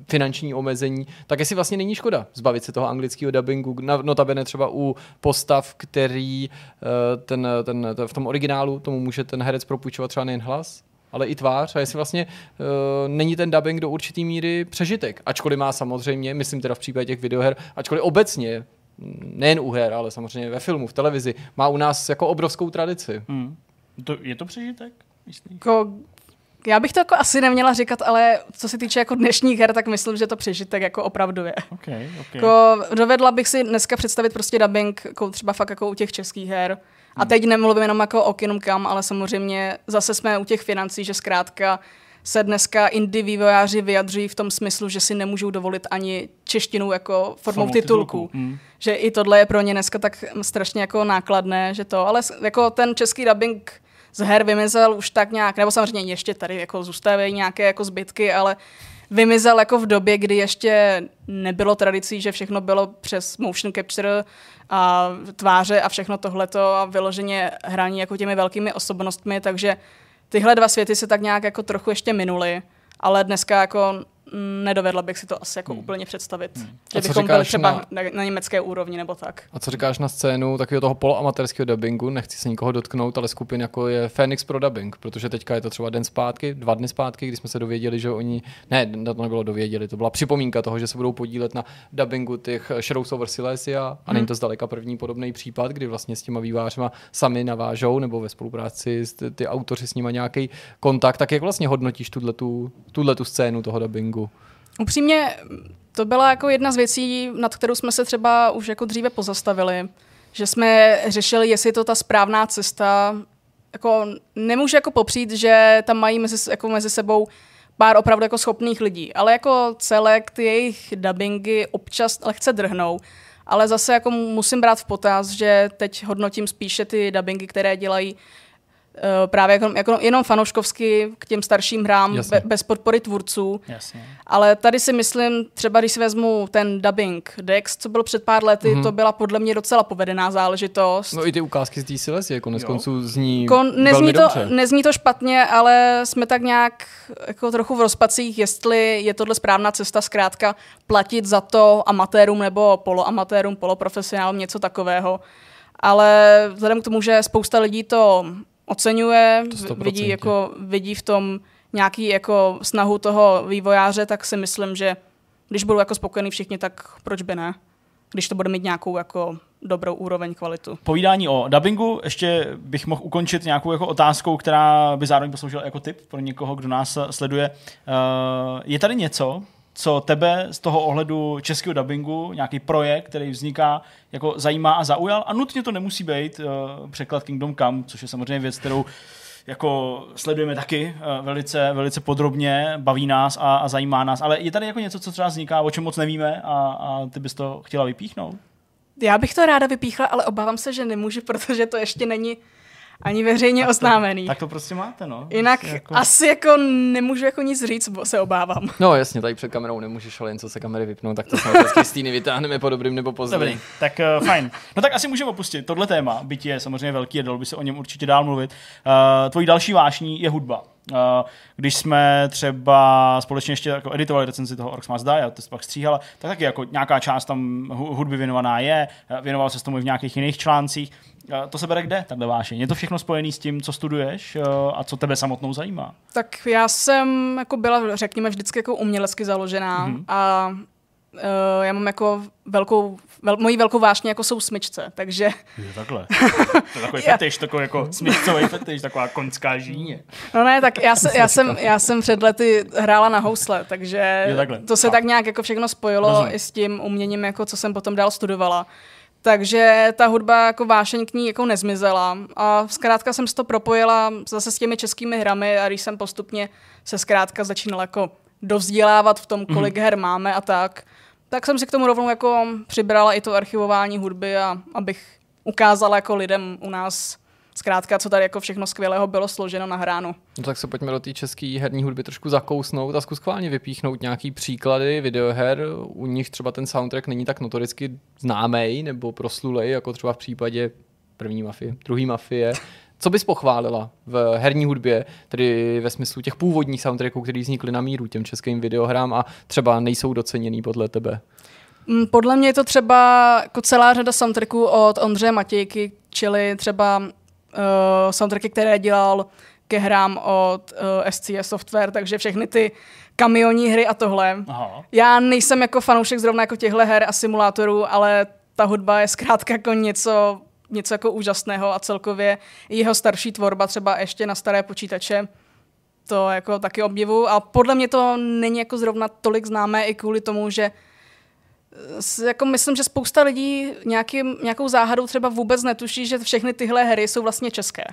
finanční omezení, tak jestli vlastně není škoda zbavit se toho anglického dubbingu, na- notabene třeba u postav, který eh, ten, ten, ten, v tom originálu tomu může ten herec propůjčovat třeba nejen hlas, ale i tvář a jestli vlastně uh, není ten dubbing do určitý míry přežitek. Ačkoliv má samozřejmě, myslím teda v případě těch videoher, ačkoliv obecně, mm, nejen u her, ale samozřejmě ve filmu, v televizi, má u nás jako obrovskou tradici. mm, to, je to přežitek? Myslíš? Jako, já bych to jako asi neměla říkat, ale co se týče jako dnešních her, tak myslím, že to přežitek jako opravdu je. Okay, okay. Jako, dovedla bych si dneska představit prostě dubbing jako třeba fakt jako u těch českých her. A teď nemluvím jenom jako o Kingdom Come, ale samozřejmě zase jsme u těch financí, že zkrátka se dneska indie vývojáři vyjadřují v tom smyslu, že si nemůžou dovolit ani češtinu jako formou, Formou titulku. titulku, mm. Že i tohle je pro ně dneska tak strašně jako nákladné, že to, ale jako ten český dubbing z her vymizel už tak nějak, nebo samozřejmě ještě tady jako zůstávají nějaké jako zbytky, ale vymizel jako v době, kdy ještě nebylo tradicí, že všechno bylo přes motion capture a tváře a všechno tohleto a vyloženě hraní jako těmi velkými osobnostmi, takže tyhle dva světy se tak nějak jako trochu ještě minuly, ale dneska jako nedovedla bych si to asi jako úplně představit. A Že bychom byli třeba na- na... Německé úrovni nebo tak. A co říkáš na scénu takového toho poloamatérského dubbingu? Nechci se nikoho dotknout, ale skupin jako je Phoenix pro dubbing, protože teďka je to třeba den zpátky, dva dny zpátky, kdy jsme se dověděli, že oni, ne, to nebylo dověděli, to byla připomínka toho, že se budou podílet na dubbingu těch Shadows over Silesia a není to zdaleka první podobný případ, kdy vlastně s těma vývářima sami navážou nebo ve spolupráci s ty, ty autoři s nima nějaký kontakt, tak jak vlastně hodnotíš tuhle tu scénu toho dubbingu? Upřímně, to byla jako jedna z věcí, nad kterou jsme se třeba už jako dříve pozastavili, že jsme řešili, jestli je to ta správná cesta. Jako, nemůžu jako popřít, že tam mají mezi, jako mezi sebou pár opravdu jako schopných lidí, ale jako celek ty jejich dubbingy občas lehce drhnou. Ale zase jako musím brát v potaz, že teď hodnotím spíše ty dubbingy, které dělají právě jako, jako jenom fanouškovsky k těm starším hrám Jasně. be, bez podpory tvůrců. Jasně. Ale tady si myslím, třeba když si vezmu ten dubbing Dex, co byl před pár lety, mm-hmm. to byla podle mě docela povedená záležitost. No i ty ukázky z té Silesie konec Jo. konců zní Jako velmi nezní, to, dobře. nezní to špatně, ale jsme tak nějak jako trochu v rozpacích, jestli je tohle správná cesta zkrátka platit za to amatérům nebo poloamatérům, poloprofesionálům, něco takového. Ale vzhledem k tomu, že spousta lidí to oceňuje, To v- 100%. vidí, jako, vidí v tom nějaký jako snahu toho vývojáře, tak si myslím, že když budou jako spokojení všichni, tak proč by ne? Když to bude mít nějakou jako dobrou úroveň kvalitu. Povídání o dubbingu, ještě bych mohl ukončit nějakou jako otázkou, která by zároveň posloužila jako tip pro někoho, kdo nás sleduje. Uh, je tady něco, co tebe z toho ohledu českého dubbingu, nějaký projekt, který vzniká, jako zajímá a zaujal? A nutně to nemusí být uh, překlad Kingdom Come, což je samozřejmě věc, kterou jako sledujeme taky uh, velice, velice podrobně, baví nás a, a zajímá nás, ale je tady jako něco, co třeba vzniká, o čem moc nevíme a, a ty bys to chtěla vypíchnout? Já bych to ráda vypíchla, ale obávám se, že nemůžu, protože to ještě není ani veřejně oznámený. Tak to prostě máte, no. Jinak Prostě jako... asi jako nemůžu jako nic říct, bo se obávám. No jasně, tady před kamerou nemůžeš, ale jen co se kamery vypnou, tak to samozřejmě z Kristýny vytáhneme po dobrým nebo pozdě. Dobrý, tak uh, fajn. No tak asi můžeme opustit tohle téma, byť je samozřejmě velký a dalo by se o něm určitě dál mluvit. Uh, tvojí další vášní je hudba. Uh, když jsme třeba společně ještě jako editovali recenzi toho Orcs Must Die a to se pak stříhala, tak taky jako nějaká část tam hu- hudby věnovaná je, eh, věnoval se tomu i v nějakých jiných článcích. To se bere kde, takhle vášeň? Je to všechno spojené s tím, co studuješ uh, a co tebe samotnou zajímá? Tak já jsem jako byla, řekněme, vždycky jako umělecky založená Mhm. mm-hmm. a uh, já mám jako velkou, vel, mojí velkou vášně jako jsou smyčce, takže... Je takhle. To je takový fetiš, takový jako smyčcový fetiš, taková koňská žíně. No ne, tak já, se, já, jsem, já jsem před lety hrála na housle, takže to se Chápu. tak nějak jako všechno spojilo Rozumím. i s tím uměním, jako co jsem potom dál studovala. Takže ta hudba jako vášeň k ní jako nezmizela a zkrátka jsem si to propojila zase s těmi českými hrami a když jsem postupně se zkrátka začínala jako dovzdělávat v tom, kolik mm-hmm. her máme a tak, tak jsem si k tomu rovnou jako přibrala i to archivování hudby a abych ukázala jako lidem u nás zkrátka, co tady jako všechno skvělého bylo složeno na hránu. No tak se pojďme do té české herní hudby trošku zakousnout a zkus schválně vypíchnout nějaký příklady videoher, u nich třeba ten soundtrack není tak notoricky známý nebo proslulej, jako třeba v případě první mafie, druhý mafie. Co bys pochválila v herní hudbě, tedy ve smyslu těch původních soundtracků, které vznikly na míru těm českým videohrám a třeba nejsou doceněný podle tebe? Mm, Podle mě je to třeba jako celá řada soundtracků od Ondřeje Matějky, čili třeba uh, soundtracky, které dělal ke hrám od uh, SCS Software, takže všechny ty kamionní hry a tohle. Aha. Já nejsem jako fanoušek zrovna jako těchto her a simulátorů, ale ta hudba je zkrátka jako něco, něco jako úžasného a celkově jeho starší tvorba, třeba ještě na staré počítače, to jako taky obdivu a podle mě to není jako zrovna tolik známé i kvůli tomu, že s- jako myslím, že spousta lidí nějakým, nějakou záhadou třeba vůbec netuší, že všechny tyhle hry jsou vlastně české.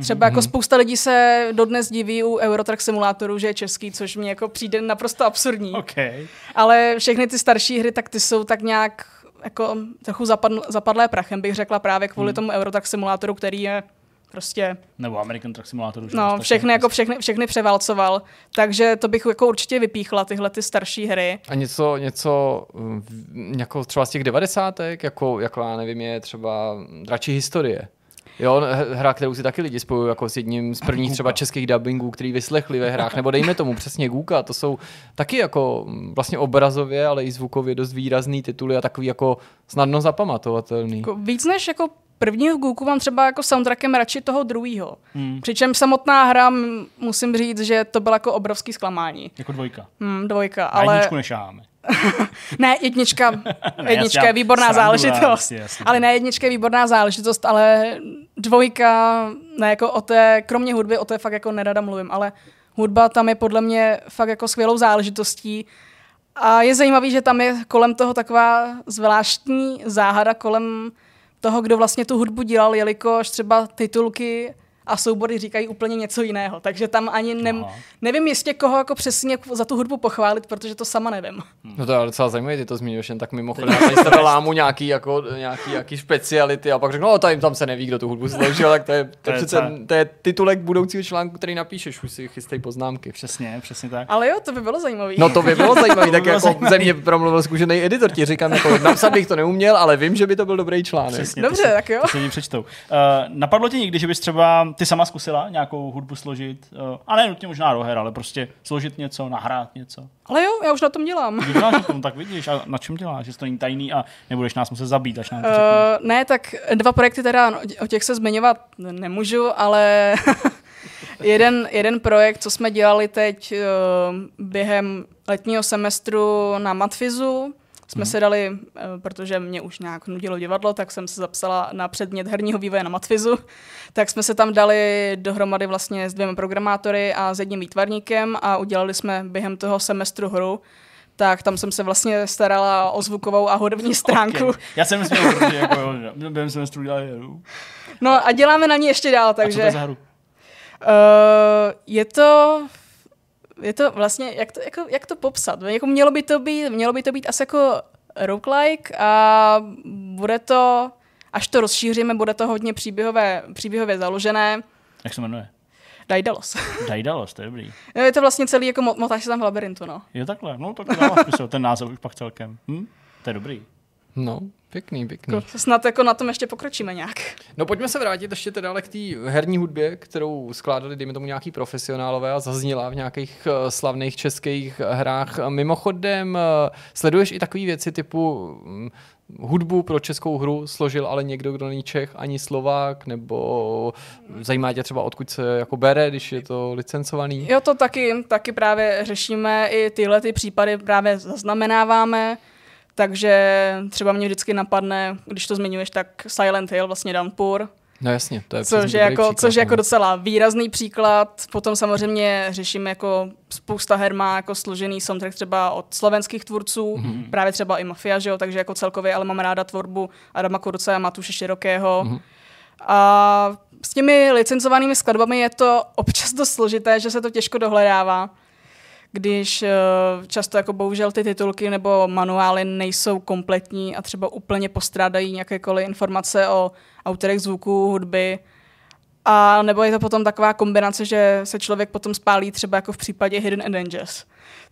Třeba jako spousta lidí se dodnes diví u Eurotrack simulátoru, že je český, což mi jako přijde naprosto absurdní. OK. Ale všechny ty starší hry, tak ty jsou tak nějak jako trochu zapadl, zapadlé prachem, bych řekla právě kvůli Hmm. tomu Eurotrack simulátoru, který je prostě, Nebo American Truck Simulator. už no, všechny, jako všechny, všechny převálcoval. Takže to bych jako určitě vypíchla, tyhle ty starší hry. A něco, něco mm, jako třeba z těch devadesátek, jako, jako já nevím, je třeba dračí historie. Jo, hra, kterou si taky lidi spojují jako s jedním z prvních třeba českých dubbingů, který vyslechli ve hrách, nebo dejme tomu přesně Guka, to jsou taky jako mm, vlastně obrazově, ale i zvukově dost výrazný tituly a takový jako snadno zapamatovatelný. Jako víc než jako prvního Gooku mám třeba jako soundtrackem radši toho druhého. Hmm. Přičem samotná hra, musím říct, že to bylo jako obrovský zklamání. Jako dvojka. Hmm, dvojka, Na ale... jedničku nešáháme. Ne, jednička, jednička je výborná srandu, záležitost. jasně, jasně. Ale ne, jednička je výborná záležitost, ale dvojka, ne, jako o té, kromě hudby, o té fakt jako nerada mluvím, ale hudba tam je podle mě fakt jako skvělou záležitostí. A je zajímavý, že tam je kolem toho taková zvláštní záhada kolem toho, kdo vlastně tu hudbu dělal, jelikož třeba titulky a soubory říkají úplně něco jiného. Takže tam ani ne, Aha. nevím jistě, koho jako přesně za tu hudbu pochválit, protože to sama nevím. No to je docela zajímavé, ty to zmiňuješ jen tak mimochodem. Já tebe lámu nějaký, jako, nějaký, nějaký speciality a pak řeknu, no tady tam se neví, kdo tu hudbu složil, tak to je, to To je přece, to je titulek budoucího článku, který napíšeš, už si chystej poznámky. Přesně, přesně tak. Ale jo, to by bylo zajímavé. No to by bylo zajímavé, tak bylo jako zajímavý. ze mě promluvil zkušený editor, ti říkám, jako napsat bych to neuměl, ale vím, že by to byl dobrý článek. Přesně, Dobře, to si, tak jo. To lidi přečtou. Uh, napadlo ti někdy, že bys třeba ty sama zkusila nějakou hudbu složit? Uh, a ne nutně možná do her, ale prostě složit něco, nahrát něco. Ale jo, já už na tom dělám. Děláš na tom, tak vidíš. A na čem děláš? Že to není tajný a nebudeš nás muset zabít, až nám to Uh, ne, tak dva projekty teda, no, o těch se zmiňovat nemůžu, ale jeden, jeden projekt, co jsme dělali teď uh, během letního semestru na Matfizu, jsme se dali, uh, protože mě už nějak nudilo divadlo, tak jsem se zapsala na předmět herního vývoje na Matfizu, tak jsme se tam dali dohromady vlastně s dvěma programátory a s jedním výtvarníkem a udělali jsme během toho semestru hru, tak tam jsem se vlastně starala o zvukovou a hudební stránku. Okay. Já jsem myslel, protože jako, že během semestru dělali hru. No a děláme na ní ještě dál, Takže... A co to je za hru? uh, je to je to vlastně, jak to, jako, jak to popsat? Jako mělo, by to být, mělo by to být asi jako roguelike a bude to, až to rozšíříme, bude to hodně příběhové, příběhově založené. Jak se jmenuje? Daidalos. Daidalos, to je dobrý. je to vlastně celý jako mo- motáš se tam v labirintu, no. Jo takhle, no tak dává smysl, ten název už pak celkem. Hm? To je dobrý. No, pěkný, pěkný. Jako, snad jako na tom ještě pokročíme nějak. No pojďme se vrátit ještě teda ale k té herní hudbě, kterou skládali, dejme tomu, nějaký profesionálové a zazněla v nějakých uh, slavných českých hrách. Mimochodem, uh, sleduješ i takové věci typu um, hudbu pro českou hru složil ale někdo, kdo není Čech ani Slovák, nebo zajímá tě třeba odkud se jako bere, když je to licencovaný? Jo, to taky, taky právě řešíme, i tyhle ty případy právě zaznamenáváme. Takže třeba mě vždycky napadne, když to zmiňuješ, tak Silent Hill, vlastně Downpour, No jasně, to je což je, jako, příklad, což je jako no. docela výrazný příklad. Potom samozřejmě řešíme jako spousta her má jako složený soundtrack třeba od slovenských tvůrců, Mhm. mm-hmm. právě třeba i Mafia, že jo, takže jako celkově, ale mám ráda tvorbu Adama Kurce a Matuše Širokého. Mhm. Mm-hmm. A s těmi licencovanými skladbami je to občas dost složité, že se to těžko dohledává když eh, často jako bohužel ty titulky nebo manuály nejsou kompletní a třeba úplně postrádají nějakékoliv informace o autorech zvuků, hudby. A nebo je to potom taková kombinace, že se člověk potom spálí třeba jako v případě Hidden Avengers.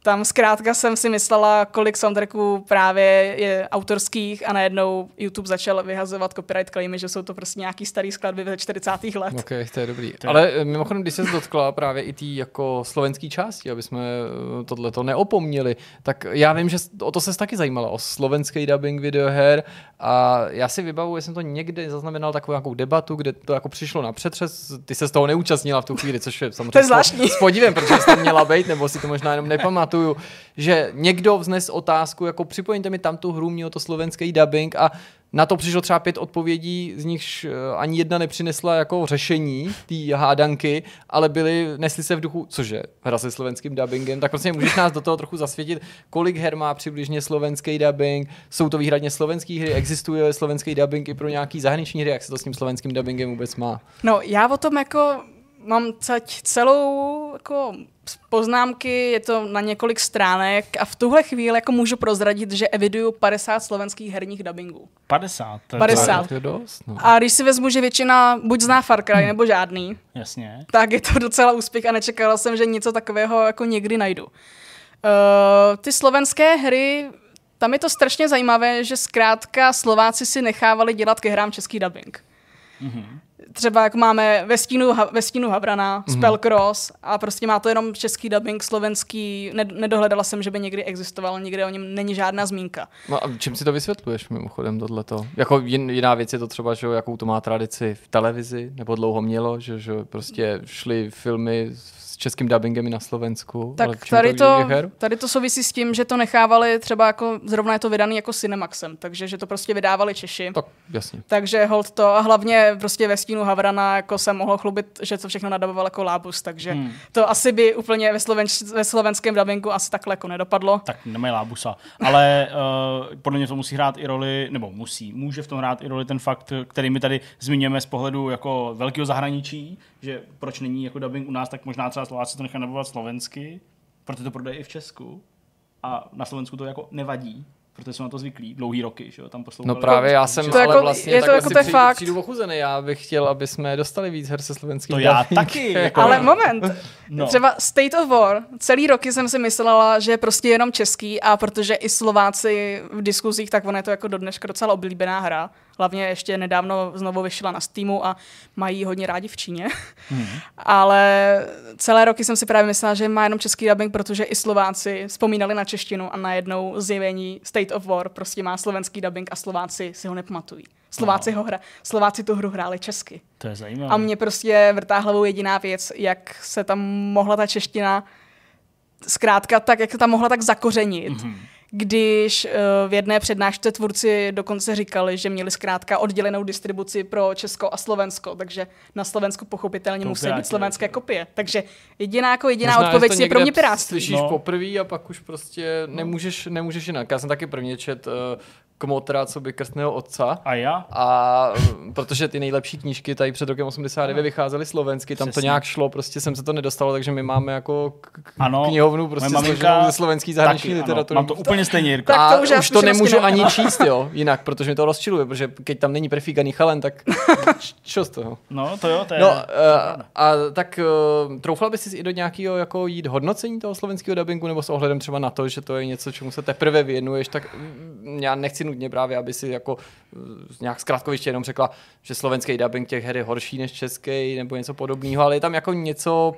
Tam zkrátka jsem si myslela, kolik soundtracků právě je autorských a najednou YouTube začal vyhazovat copyright claimy, že jsou to prostě nějaký starý skladby ze 40. let. Ok, to je dobrý. Ale eh, mimochodem, když se dotkla právě i té jako slovenský části, aby jsme eh, tohleto neopomněli, tak já vím, že o to se taky zajímala, o slovenský dubbing videoher a já si vybavuji, že jsem to někde zaznamenal takovou nějakou debatu, kde to jako přišlo na přetřes, ty se z toho neúčastnila v tu chvíli, což je samozřejmě To je s- zvláštní. s podívem, protože jsi tam měla být, nebo si to možná jenom nepamatuju, že někdo vznes otázku, jako připojíte mi tam tu hru, mělo to slovenský dubbing a na to přišlo třeba pět odpovědí, z nichž eh, ani jedna nepřinesla jako řešení té hádanky, ale byly, nesly se v duchu, cože, hra se slovenským dubbingem, tak prostě můžeš nás do toho trochu zasvětit, kolik her má přibližně slovenský dubbing, jsou to výhradně slovenské hry, existuje slovenský dubbing i pro nějaký zahraniční hry, jak se to s tím slovenským dubbingem vůbec má. No, já o tom jako mám cať celou jako poznámky, je to na několik stránek a v tuhle chvíli jako můžu prozradit, že eviduju 50 slovenských herních dubbingů. 50. to je 50. To je dost, no. A když si vezmu, že většina buď zná Far Cry nebo žádný, jasně. tak je to docela úspěch a nečekala jsem, že něco takového jako někdy najdu. Uh, ty slovenské hry, tam je to strašně zajímavé, že zkrátka Slováci si nechávali dělat ke hrám český dubbing. Třeba jak máme ve stínu, ve stínu Havrana, Spellcross a prostě má to jenom český dubbing, slovenský, Ned- nedohledala jsem, že by někdy existoval, nikde o něm není žádná zmínka. No a čím si to vysvětluješ mimochodem tohleto? Jako jin, jiná věc je to třeba, že jakou to má tradici v televizi, nebo dlouho mělo, že, že prostě šly filmy českým dubbingem i na Slovensku. Tak tady to, her? tady to souvisí s tím, že to nechávali třeba jako, zrovna je to vydaný jako Cinemaxem, takže že to prostě vydávali Češi. Tak jasně. Takže hold to a hlavně prostě ve stínu Havrana jako se mohlo chlubit, že to všechno nadaboval jako lábus, takže hmm. to asi by úplně ve, slovenč, ve slovenském dabingu asi takhle jako nedopadlo. Tak nemají lábusa. Ale uh, podle mě to musí hrát i roli, nebo musí, může v tom hrát i roli ten fakt, který my tady zmiňujeme z pohledu jako velkého zahraničí, že proč není jako dubbing u nás, tak možná třeba Slováci to nechají dabovat slovensky, protože to prodají i v Česku a na Slovensku to jako nevadí, protože jsou na to zvyklí dlouhý roky, že jo, tam poslouchali. No právě já jsem To ale jako- vlastně je to jako si to je přijdu, fakt. přijdu ochuzený. Já bych chtěl, aby jsme dostali víc her se slovenským To já taky, jako- Ale moment, No. no. třeba State of War, celý roky jsem si myslela, že je prostě jenom český a protože i Slováci v diskuzích, tak ono je to jako do dneška docela oblíbená hra. Hlavně ještě nedávno znovu vyšla na Steamu a mají ji hodně rádi v Číně. Mhm. Ale celé roky jsem si právě myslela, že má jenom český dubbing, protože i Slováci vzpomínali na češtinu a najednou zjevení State of War prostě má slovenský dubbing a Slováci si ho nepamatují. Slováci, ho hra, Slováci tu hru hráli česky. To je zajímavé. A mě prostě vrtá hlavou jediná věc, jak se tam mohla ta čeština zkrátka tak, jak se tam mohla tak zakořenit. Mm-hmm. Když uh, v jedné přednášce tvůrci dokonce říkali, že měli zkrátka oddělenou distribuci pro Česko a Slovensko, takže na Slovensku pochopitelně To musí být slovenské jako. kopie. Takže jediná jako jediná Možná, odpověď je pro mě piráctví. Slyšíš No. no. poprvé a pak už prostě nemůžeš, nemůžeš jinak. Já jsem taky prvně čet uh, Kmotra, co by krstného otca. A já? A uh, protože ty nejlepší knížky tady před rokem 89 vycházely slovensky, tam to Přesně. nějak šlo, prostě jsem se to nedostalo, takže my máme jako k- Ano, knihovnu prostě složenou ze slovenský zahraniční literatury. Mám to úplně stejně, Jirko. Tak a to už já už to nemůžu nemám. ani číst, jo, jinak, protože mi to rozčiluje, protože keď tam není prefíkaný chalen, tak čo z toho? No, to jo, to je... No, to uh, pravda. a tak uh, troufla bys si i do nějakého jako jít hodnocení toho slovenského dubbingu, nebo s ohledem třeba na to, že to je něco, čemu se teprve věnuješ, tak mm, já nechci nutně právě, aby si jako uh, nějak zkrátkoviště jenom řekla, že slovenský dubbing těch her je horší než český, nebo něco podobného, ale je tam jako něco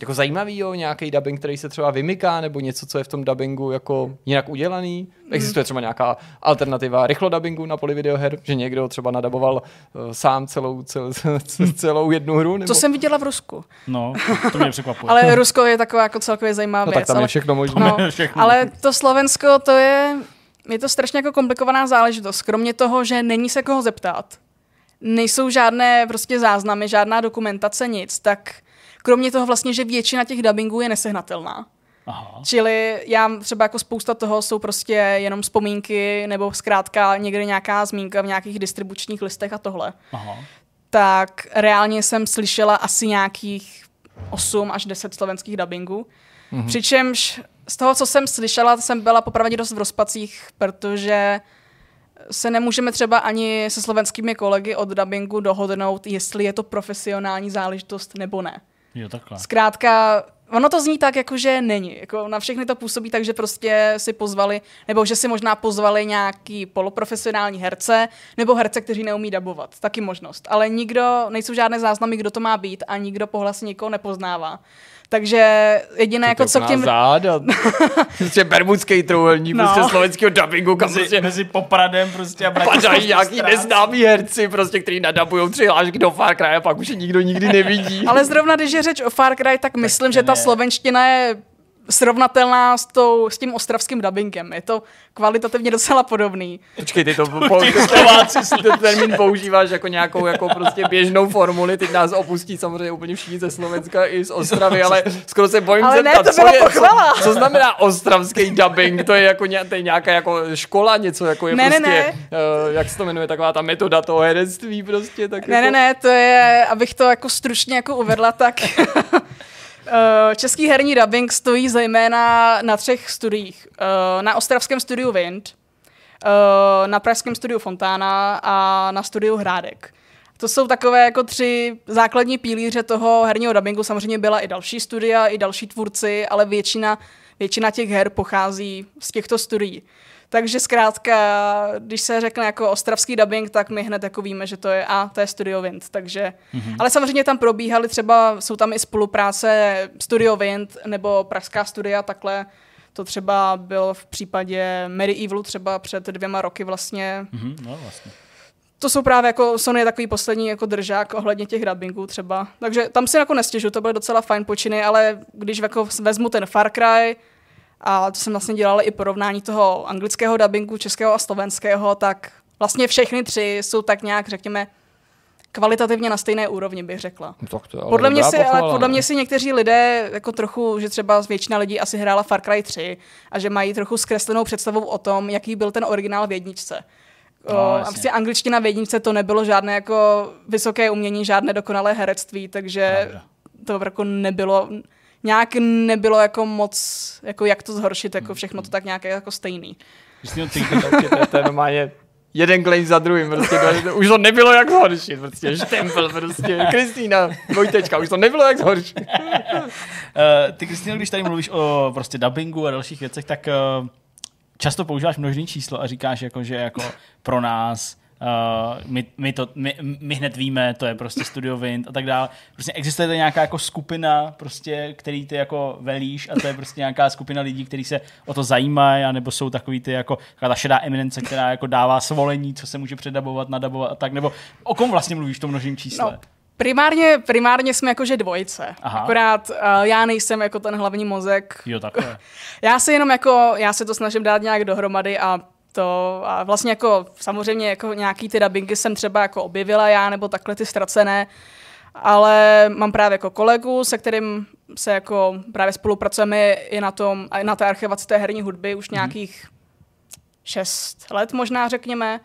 jako zajímavýho, nějaký dubbing, který se třeba vymyká, nebo něco, co je v tom dubbingu jako jinak udělaný. Existuje třeba nějaká alternativa rychlo dubbingu na poli videoher, že někdo třeba nadaboval uh, sám celou, cel, celou jednu hru? Nebo... To jsem viděla v Rusku. No, to mě překvapuje. Ale Rusko je taková jako celkově zajímavá No věc. tak tam ale... je všechno možné. No, Všechno. ale to Slovensko, to je je to strašně jako komplikovaná záležitost. Kromě toho, že není se koho zeptat, nejsou žádné prostě záznamy, žádná dokumentace, nic, tak kromě toho vlastně, že většina těch dubbingů je nesehnatelná. Aha. Čili já třeba jako spousta toho jsou prostě jenom vzpomínky nebo zkrátka někde nějaká zmínka v nějakých distribučních listech a tohle. Aha. Tak reálně jsem slyšela asi nějakých 8 až 10 slovenských dubbingů. Mm-hmm. Přičemž z toho, co jsem slyšela, jsem byla popravdě dost v rozpacích, protože se nemůžeme třeba ani se slovenskými kolegy od dubbingu dohodnout, jestli je to profesionální záležitost nebo ne. Jo, takhle. Zkrátka, ono to zní tak, jako že není. Jako na všechny to působí tak, že prostě si pozvali, nebo že si možná pozvali nějaký poloprofesionální herce, nebo herce, kteří neumí dabovat. Taky možnost. Ale nikdo, nejsou žádné záznamy, kdo to má být a nikdo po hlase nikoho nepoznává. Takže jediné, jako co k těm... Záda. prostě bermudský trouhelník, No. prostě slovenského dubbingu, kam Mezi, prostě mezi Popradem prostě a padají nějaký neznámí herci, prostě, který nadabují přihlášky do Far Cry a pak už je nikdo nikdy nevidí. Ale zrovna, když je řeč o Far Cry, tak myslím, že ta slovenština je srovnatelná s, tou, s tím ostravským dubbingem. Je to kvalitativně docela podobný. Počkej, ty to po, Slováci ten termín používáš jako nějakou jako prostě běžnou formuli, teď nás opustí samozřejmě úplně všichni ze Slovenska i z Ostravy, ale skoro se bojím Ale ne, zeptat, to byla co, je, pochvala. co, co, znamená ostravský dubbing, to je jako ně, to je nějaká jako škola, něco jako je Ne, ne, prostě, ne. Uh, jak se to jmenuje, taková ta metoda toho herectví prostě, tak Ne, jako, ne, ne, to je, abych to jako stručně jako uvedla, tak český herní dubbing stojí zejména na třech studiích. Eh, Na ostravském studiu Wind, eh, na pražském studiu Fontána a na studiu Hrádek. To jsou takové jako tři základní pilíře toho herního dubbingu. Samozřejmě byla i další studia, i další tvůrci, ale většina, většina těch her pochází z těchto studií. Takže zkrátka, když se řekne jako ostravský dubbing, tak my hned jako víme, že to je a to je Studio Wind. Takže, mm-hmm. ale samozřejmě tam probíhaly třeba, jsou tam i spolupráce Studio Wind nebo Pražská studia, takhle to třeba bylo v případě Medievalu třeba před dvěma roky vlastně. Mhm, no vlastně. To jsou právě jako, Sony je takový poslední jako držák ohledně těch dubbingů třeba. Takže tam si jako nestěžu, to byly docela fajn počiny, ale když jako vezmu ten Far Cry, a to jsem vlastně dělala i porovnání toho anglického dubbingu, českého a slovenského, tak vlastně všechny tři jsou tak nějak, řekněme, kvalitativně na stejné úrovni, bych řekla. Tak to je ale Podle mě, si, ale pochvala, podle ne? mě si někteří lidé jako trochu, že třeba většina lidí asi hrála Far Cry 3 a že mají trochu zkreslenou představu o tom, jaký byl ten originál v jedničce. No, No, a prostě angličtina v jedničce to nebylo žádné jako vysoké umění, žádné dokonalé herectví, takže Pravda. to jako nebylo, nějak nebylo jako moc, jako jak to zhoršit, jako všechno to tak nějak jako stejný. Ty, Prostě to, je- normálně jeden claim za druhým, prostě to, už to nebylo jak zhoršit, prostě štempel, prostě, Kristýna, dvojtečka, už to nebylo jak zhoršit. Uh, ty, Kristýno, když tady mluvíš o prostě dubbingu a dalších věcech, tak uh, často používáš množný číslo a říkáš, jako, že jako pro nás Uh, my, my, to, my, my, hned víme, to je prostě Studio Wind a tak dále. Prostě existuje tady nějaká jako skupina, prostě, který ty jako velíš a to je prostě nějaká skupina lidí, kteří se o to zajímají, anebo jsou takový ty jako ta šedá eminence, která jako dává svolení, co se může předabovat, nadabovat a tak, nebo o kom vlastně mluvíš v tom množném čísle? No, primárně, primárně jsme jakože dvojice. Aha. Akorát uh, já nejsem jako ten hlavní mozek. Jo, takhle. Já si jenom jako, já se to snažím dát nějak dohromady a to a vlastně jako samozřejmě jako nějaký ty dubbingy jsem třeba jako objevila já nebo takhle ty ztracené, ale mám právě jako kolegu, se kterým se jako právě spolupracujeme i na tom, i na té archivaci té herní hudby už nějakých šest let možná řekněme,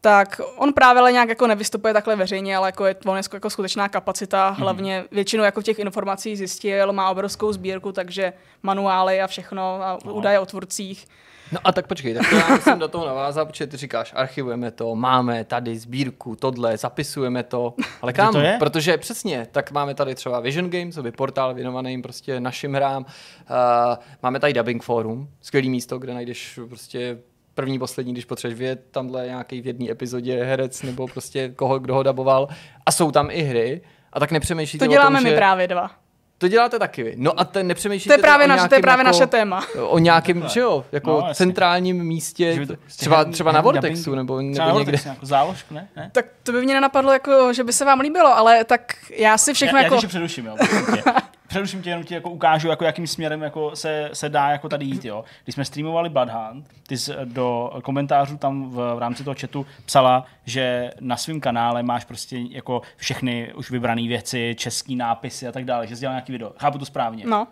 tak on právě ale nějak jako nevystupuje takhle veřejně, ale jako je on je jako skutečná kapacita, hlavně většinu jako těch informací zjistil, má obrovskou sbírku, takže manuály a všechno a údaje o tvůrcích. No a tak počkej, tak to já musím do toho navázat, protože ty říkáš, archivujeme to, máme tady sbírku, tohle, zapisujeme to, ale kam? to je? Protože přesně, tak máme tady třeba Vision Games, to je portál věnovaný prostě našim hrám, uh, máme tady Dubbing Forum, skvělý místo, kde najdeš prostě první, poslední, když potřebuješ vědět, tamhle nějaký v jedné epizodě herec nebo prostě koho, kdo ho daboval a jsou tam i hry a tak nepřemýšlíte To o děláme tom, my že... právě dva. To děláte taky vy. No a ten nepřemýšlíte To je právě, naše, to je právě jako, naše téma. O nějakém, že jo, jako No, jasně. centrálním místě, to- třeba, třeba na Vortexu, nebo, Třeba nebo na někde. Vortexu, jako záložku, ne? ne? Tak to by mě nenapadlo, jako, že by se vám líbilo, ale tak já si všechno já, jako... já tě předuším, jo. přeruším tě, jenom ti jako ukážu, jako jakým směrem jako se, se dá jako tady jít. Jo. Když jsme streamovali Bloodhunt, ty jsi do komentářů tam v, v rámci toho chatu psala, že na svém kanále máš prostě jako všechny už vybrané věci, český nápisy a tak dále, že jsi dělal nějaký video. Chápu to správně? No.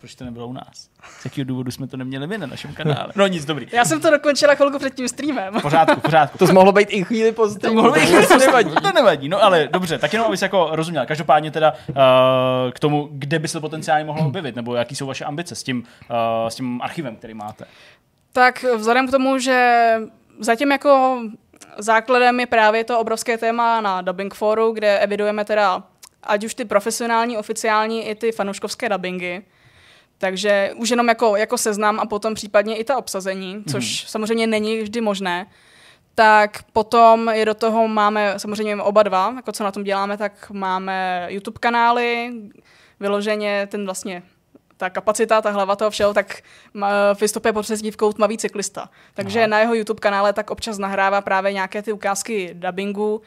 Proč to nebylo u nás? Z jakého důvodu jsme to neměli my na našem kanále? No nic, dobrý. Já jsem to dokončila chvilku před tím streamem. Pořádku, pořádku. To mohlo být i chvíli po To mohlo být to nevadí. To nevadí, no ale dobře, tak jenom abys jako rozuměl. Každopádně teda uh, k tomu, kde by se to potenciálně mohlo objevit, nebo jaký jsou vaše ambice s tím, uh, s tím archivem, který máte. Tak vzhledem k tomu, že zatím jako základem je právě to obrovské téma na Dubbing Foru, kde evidujeme teda ať už ty profesionální, oficiální, i ty fanouškovské dubbingy. Takže už jenom jako, jako seznam a potom případně i ta obsazení, což mm-hmm. samozřejmě není vždy možné. Tak potom je do toho máme samozřejmě oba dva, jako co na tom děláme, tak máme YouTube kanály, vyloženě ten vlastně ta kapacita, ta hlava toho všeho, tak vystupuje pod přezdívkou tmavý cyklista. Takže Aha. na jeho YouTube kanále tak občas nahrává právě nějaké ty ukázky dubbingu,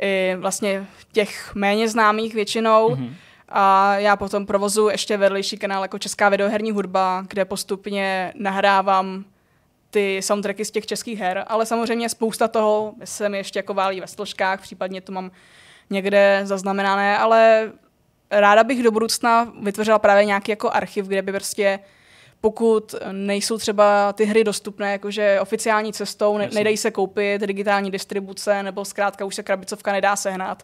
i vlastně těch méně známých většinou. Mm-hmm. A já potom provozu ještě vedlejší kanál jako Česká videoherní hudba, kde postupně nahrávám ty soundtracky z těch českých her, ale samozřejmě spousta toho se mi ještě jako válí ve složkách, případně to mám někde zaznamenané, ale ráda bych do budoucna vytvořila právě nějaký jako archiv, kde by prostě pokud nejsou třeba ty hry dostupné jakože oficiální cestou, ne, nedají se koupit digitální distribuce nebo zkrátka už se krabicovka nedá sehnat,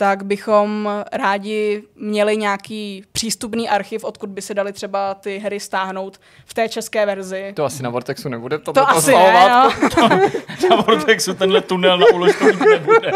tak bychom rádi měli nějaký přístupný archiv, odkud by se dali třeba ty hry stáhnout v té české verzi. To asi na Vortexu nebude. To, to asi ne, no. to, na Vortexu tenhle tunel na uložkovníku nebude.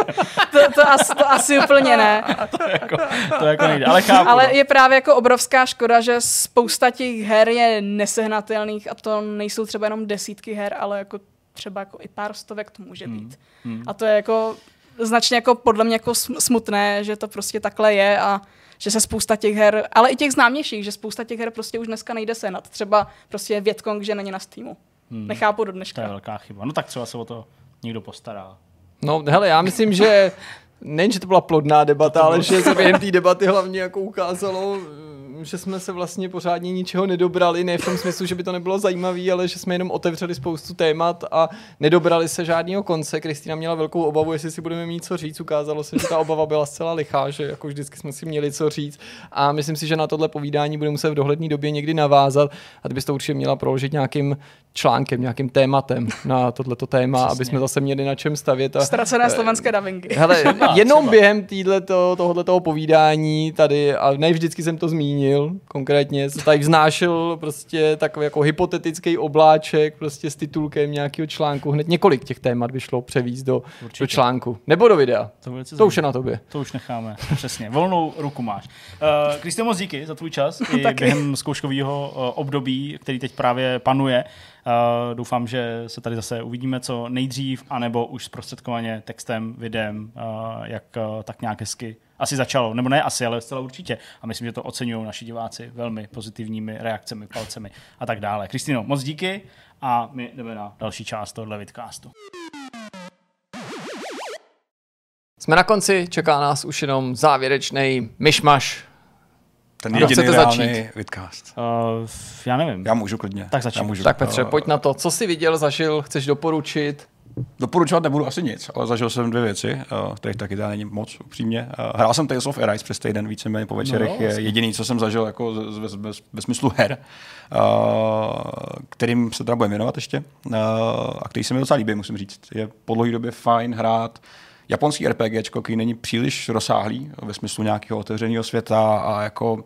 to, to, asi, to asi úplně ne. to, jako, to jako nejde, ale chápu. Ale no. je právě jako obrovská škoda, že spousta těch her je nesehnatelných a to nejsou třeba jenom desítky her, ale jako třeba jako i pár stovek to může být. Hmm. Hmm. A to je jako značně jako podle mě jako smutné, že to prostě takhle je a že se spousta těch her, ale i těch známějších, že spousta těch her prostě už dneska nejde senat. Třeba prostě Větkong, že není na Steamu. Hmm. Nechápu do dneška. To je velká chyba. No tak třeba se o to někdo postará. No hele, já myslím, že nejen, že to byla plodná debata, ale že se během té debaty hlavně jako ukázalo, že jsme se vlastně pořádně ničeho nedobrali, ne v tom smyslu, že by to nebylo zajímavé, ale že jsme jenom otevřeli spoustu témat a nedobrali se žádného konce. Kristýna měla velkou obavu, jestli si budeme mít co říct. Ukázalo se, že ta obava byla zcela lichá, že jako vždycky jsme si měli co říct. A myslím si, že na tohle povídání bude muset v dohledné době někdy navázat a ty bys to určitě měla proložit nějakým článkem, nějakým tématem na tohleto téma, Přesně. aby jsme zase měli na čem stavět. A, Ztracené slovenské davingy. Hele, třeba, jenom během tohoto povídání tady, a ne vždycky jsem to zmínil, konkrétně se tady vznášel prostě takový jako hypotetický obláček prostě s titulkem nějakého článku. Hned několik těch témat vyšlo převíst do, do článku. Nebo do videa. To, to už je na tobě. To už necháme, přesně. Volnou ruku máš. Uh, moc díky za tvůj čas i během zkouškového uh, období, který teď právě panuje. Uh, doufám, že se tady zase uvidíme co nejdřív, anebo už zprostředkovaně textem, videem, uh, jak uh, tak nějak hezky asi začalo, nebo ne asi, ale zcela určitě. A myslím, že to oceňují naši diváci velmi pozitivními reakcemi, palcemi a tak dále. Kristýno, moc díky a my jdeme na další část tohohle vidcastu. Jsme na konci, čeká nás už jenom závěrečný myšmaš ten jediný reálný vidcast. Uh, já nevím. Já můžu klidně. Tak začni. Tak Petře, uh, pojď na to. Co jsi viděl, zažil, chceš doporučit? Doporučovat nebudu asi nic, ale zažil jsem dvě věci, uh, kterých taky teda není moc upřímně. Uh, hrál jsem Tales of Arise přes týden víceméně po večerech. No, je jediný, co jsem zažil jako ve, ve, ve smyslu her, uh, kterým se teda budeme věnovat ještě a který se mi docela líbí, musím říct. Je po dlouhé době fajn hrát japonský RPG, který není příliš rozsáhlý ve smyslu nějakého otevřeného světa a jako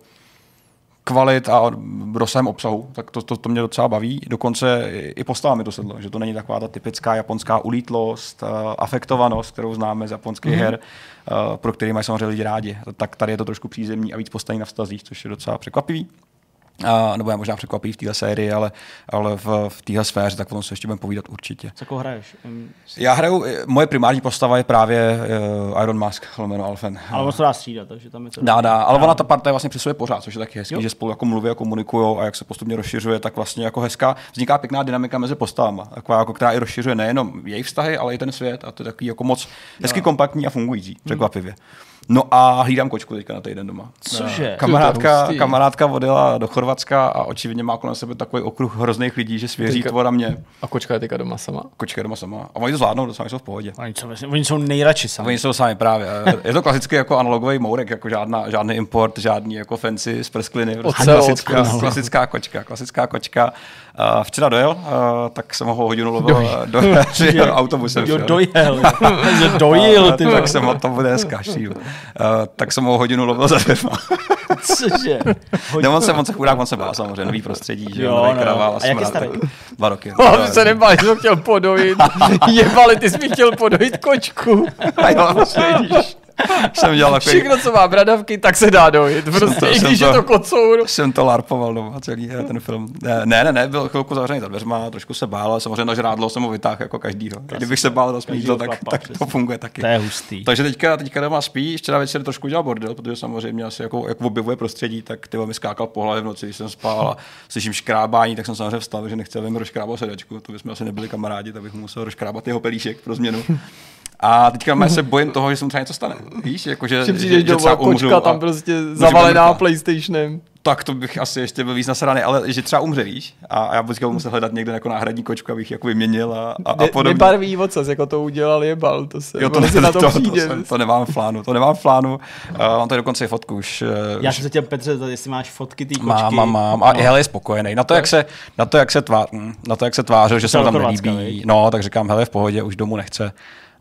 kvalit a rozsahem obsahu, tak to, to, to mě docela baví. Dokonce i postava mi to sedlo, že to není taková ta typická japonská ulítlost, uh, afektovanost, kterou známe z japonských mm-hmm. her, uh, pro který mají samozřejmě lidi rádi. Tak tady je to trošku přízemní a víc postaví na vztazích, což je docela překvapivý. A, nebo je možná překvapí v téhle sérii, ale, ale v, v téhle sféře, tak potom se ještě budeme povídat určitě. Co hraješ? Já hraju, moje primární postava je právě uh, Iron Mask, lomeno Alfen. Ale on se dá střídat, takže tam je to... Dá, dá, ale ona ta parta je vlastně přesuje pořád, což je taky hezký, jo. že spolu jako mluví a komunikují a jak se postupně rozšiřuje, tak vlastně jako hezká, vzniká pěkná dynamika mezi postavama, taková, jako, která i rozšiřuje nejenom její vztahy, ale i ten svět a to je takový jako moc hezky jo. kompaktní a fungující, překvapivě. Hmm. No a hlídám kočku teďka na týden doma. Cože? Kamarádka, kamarádka odjela do Chorvatska a očividně má kolem sebe takový okruh hrozných lidí, že svěří Teďka- tvora mě. A kočka je teďka doma sama. Kočka je doma sama. A oni to zvládnou, docela jsou v pohodě. Oni jsou, oni jsou nejradši sami. Oni jsou sami právě. Je to klasický jako analogový mourek, jako žádná, žádný import, žádný jako fancy z prskliny. Prostě klasická, klasická kočka, klasická kočka. Uh, včera dojel, uh, tak jsem ho hodinu lovil do, do autobusem. Jo, dojel. že dojil, ty tak jsem ho to bude šíl. Uh, tak jsem ho hodinu lovil za dveřma. Cože? Ne, on se, on se chudák, on se bál samozřejmě, nový prostředí, že Jo, no. kravál A jak je starý? Dva roky. Oh, se nebál, že jsem chtěl podojit. Jebali, ty jsi mi chtěl podojit kočku. A jo, vidíš. Jsem dělal takový, Všechno, co má bradavky, tak se dá dojit. Prostě, to- i jsem když to- je to kocour. jsem to larpoval doma celý eh, ten film. Ne, Ne, ne, byl chvilku zavřený za dveřma, trošku se bál, ale samozřejmě na žrádlo jsem ho vytáhl jako každýho. Kdybych se bál tak, chlapa, tak to přesně. funguje taky. To je hustý. Takže teďka, teďka doma spí, včera večer trošku dělal bordel, protože samozřejmě asi jako, jako objevuje prostředí, tak ty mi skákal po hlavě v noci, když jsem spal a slyším škrábání, tak jsem samozřejmě vstal, že nechci, aby mi rozškrábal sedačku, to bychom asi nebyli kamarádi, tak bych mu musel rozškrábat jeho pelíšek pro změnu. A teďka já se bojím toho, že se mu třeba něco stane. Víš, jako, že, Že přijdeš domů a umřu kočka tam prostě zavalená. PlayStationem. tak to bych asi ještě byl víc nasraný, ale že třeba umře, víš? A, a já bych budu muset hledat někde jako náhradní kočku, abych jako vyměnil a, a, a Ne, podobně. nebarví ocas, jako to udělal jebal, to se, Jo, to, ne, na to, to, to, přijde. to, to, nemám v plánu, to nemám v plánu. Uh, mám tady dokonce i fotku už. Uh, Já už jsem se chtěl, Petře, jestli máš fotky té kočky. mám, mám, mám. A No. hele, je spokojený. Na to, jak se, na to, jak se, tvá, hm, na to, jak se tvářil, že se tam nelíbí. No, tak říkám, hele, v pohodě, už domů nechce.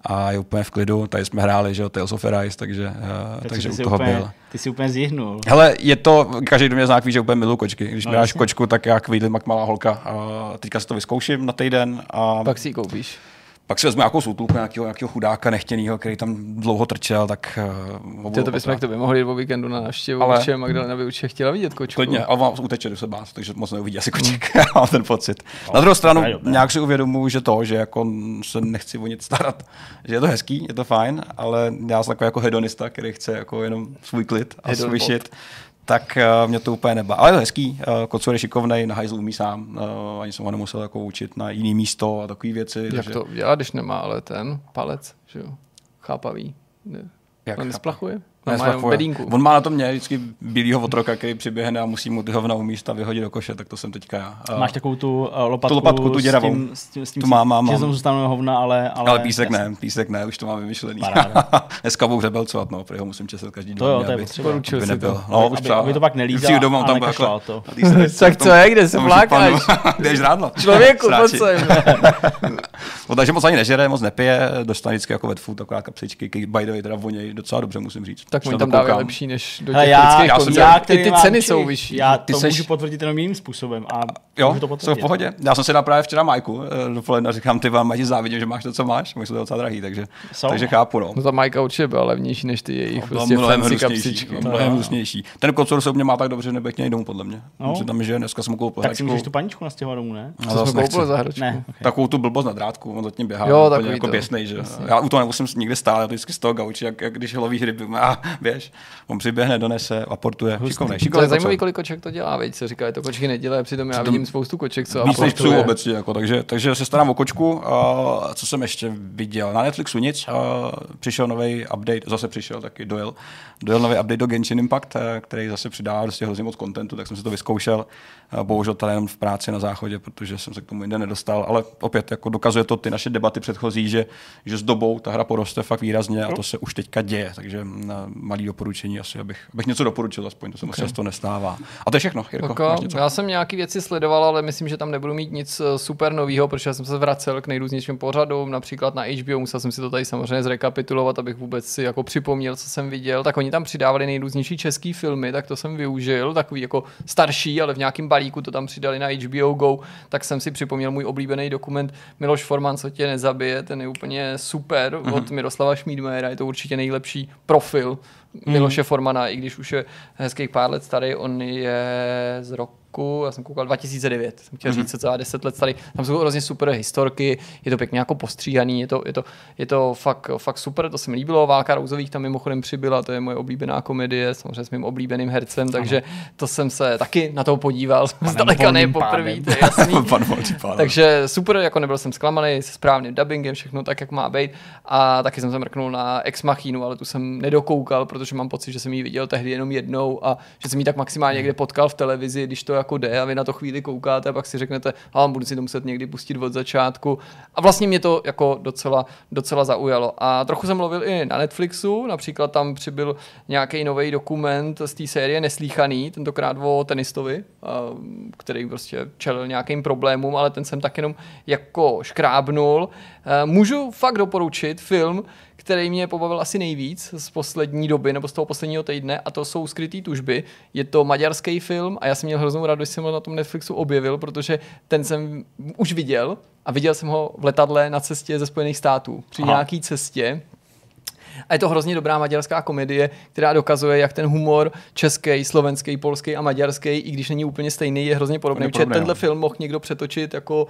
A je úplně v klidu. Tady jsme hráli, že jo, Tales of Arise, takže, uh, Petře, takže u toho úplně, byl. Ty jsi úplně zjihnul. Hele, je to, každý, kdo mě zná, ví, že úplně miluji kočky. Když No, máš jasně. kočku, tak já kvídlim jak malá holka. A teďka si to vyzkouším na týden a Pak si ji koupíš. Pak si vezmu nějakou soutulku nějakého, nějakého chudáka nechtěného, který tam dlouho trčel, tak uh, ho Ty to bychom k tobě mohli jít o víkendu na návštěvu, Ale- určitě Magdalena by určitě chtěla vidět kočku. Klidně, ale vám uteče, se bát, takže moc neuvidí asi koček, mám ten pocit. Na druhou stranu dobré. nějak si uvědomuji, že to, že jako se nechci o nic starat, že je to hezký, je to fajn, ale já jsem takový jako hedonista, který chce jako jenom svůj klid a Hedon svůj shit, tak uh, mě to úplně nebá. Ale je to hezký, uh, kocur je šikovnej, na hajzlu umí sám, uh, ani jsem ho nemusel jako učit na jiný místo a takové věci. Jak takže- to dělá, když nemá ale ten palec, že jo? Chápavý. Ne. Jak On chápavý? nesplachuje? No, Ne, má jenom splachuje. bedínku. On má na to mě vždycky bílýho otroka, který přiběhne a musí mu ty hovna umíst a vyhodit do koše, tak to jsem teďka já. A- Máš takovou tu uh, lopatku, Tu lopatku, tu s děravou. tím, s tím, s tím Tu mám, mám, že mám. zůstanou hovna, ale... Ale, ale písek jasně. ne, písek ne, už to mám vymyšlený. Dneska budu řebelcovat, no, protože ho musím česat každý den. To jo, to je aby- potřeba. Aby nebyl. to. No, Aby- už aby- aby to pak nelízal přijdu domů, a tam srdci, Tak tom- co je, kde se v tom flákáš? županu. Kde je žrádlo? Člověku, pojď sem. No, takže moc ani nežere, moc nepije, dostane vždycky jako wet food, taková kapsičky, by the way teda voněj docela dobře, musím říct. Tak oni tam to dávají lepší než do Hele, těch já, britských já jsem koncertů. já, I který ty mám ceny Čich, jsou vyšší. Já Ty to seš- můžu potvrdit jenom jiným způsobem a Jo, můžu to jsou v potvrdit. pohodě. Já jsem si dal právě včera Majku eh, dopoledne a říkám, ty vám Maji závidím, že máš to, co máš. Můj jsou to docela drahý, takže, Jsou. takže chápu. No. No ta Majka určitě byla levnější než ty jejich Byla prostě mnohem fancy kapsičky. no, mnohem hnusnější. Ten kocor se u mě má tak dobře, nebo něj domů, podle mě. No. No. Tam, že dneska jsem koupil Tak si můžeš tu paničku nastěhovat domů, ne? No, Co zase jsme koupili za hračku? Takovou tu blbost na drátku, on zatím běhá. Jo, takový jako běsnej, že? Já u toho nemusím nikde stát, já to vždycky z toho gauči, jak, jak když lovíš ryby, a běž. On přiběhne, donese, aportuje. Šikovnej, To je zajímavý, kolik koček to dělá, veď se říká, je to kočky nedělá, přitom já vidím spoustu koček, co Víc než psů obecně, jako, takže, takže se starám o kočku. A co jsem ještě viděl? Na Netflixu nic. A přišel nový update, zase přišel taky, dojel. Dojel nový update do Genshin Impact, eh, který zase přidává prostě hrozně moc kontentu, tak jsem si to vyzkoušel. A Bohužel tady jenom v práci na záchodě, protože jsem se k tomu jinde nedostal, ale opět jako dokazuje to ty naše debaty předchozí, že, že s dobou ta hra poroste fakt výrazně a to se už teďka děje, takže mm, malý doporučení asi, abych, abych něco doporučil, aspoň to se moc často nestává. A to je všechno, Jirko, něco? já jsem nějaký věci sledoval, ale myslím, že tam nebudu mít nic eh, super nového, protože jsem se vracel k nejrůznějším pořadům, například na HBO, musel jsem si to tady samozřejmě zrekapitulovat, abych vůbec si jako připomněl, co jsem viděl. Tak oni tam přidávali nejrůznější český filmy, tak to jsem využil, takový jako starší, ale v nějakém balíku to tam přidali na HBO Go, tak jsem si připomněl můj oblíbený dokument Miloš Forman, co tě nezabije, ten je úplně super Mhm. od Miroslava Šmídmajera, je to určitě nejlepší profil Miloše Formana, i když už je hezkých pár let starý, on je z roku já jsem koukal 2009, jsem chtěl říct, celá 10 let starý, tam jsou hrozně super historky, je to pěkně jako postříhaný, je to, je to, je to fakt, fakt super, to se mi líbilo, Válka Rouzových tam mimochodem přibyla, to je moje oblíbená komedie, samozřejmě s mým oblíbeným hercem, takže to jsem se taky na to podíval, zdaleka ne poprvé, to je jasný. takže super, jako nebyl jsem zklamaný, se správným dubbingem, všechno tak, jak má být. A taky jsem se mrknul na Ex Machinu, ale tu jsem nedokoukal, protože mám pocit, že jsem ji viděl tehdy jenom jednou a že jsem ji tak maximálně někde potkal v televizi, když to jako jde a vy na to chvíli koukáte a pak si řeknete, a budu si to muset někdy pustit od začátku. A vlastně mě to jako docela, docela zaujalo. A trochu jsem mluvil i na Netflixu, například tam přibyl nějaký nový dokument z té série Neslíchaný, tentokrát o tenistovi, který prostě čelil nějakým problémům, ale ten jsem tak jenom jako škrábnul. Můžu fakt doporučit film, který mě pobavil asi nejvíc z poslední doby nebo z toho posledního týdne a to jsou Skrytý tužby. Je to maďarský film a já jsem měl hroznou radost, že jsem ho na tom Netflixu objevil, protože ten jsem už viděl a viděl jsem ho v letadle na cestě ze Spojených států. Při Aha. nějaký cestě a je to hrozně dobrá maďarská komedie, která dokazuje, jak ten humor český, slovenský, polský a maďarský, i když není úplně stejný, je hrozně podobný. podobný tenhle film mohl někdo přetočit jako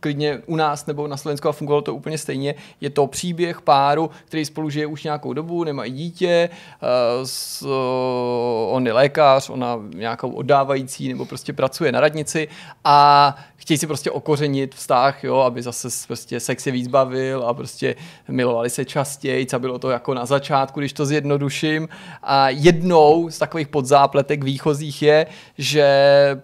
klidně u nás nebo na Slovensku a fungovalo to úplně stejně. Je to příběh páru, který spolu žije už nějakou dobu, nemají dítě, uh, on je lékař, ona nějakou oddávající nebo prostě pracuje na radnici a chtějí si prostě okořenit vztah, jo, aby zase prostě sex je víc bavil a prostě milovali se častěji, co bylo to jako na začátku, když to zjednoduším. A jednou z takových podzápletek výchozích je, že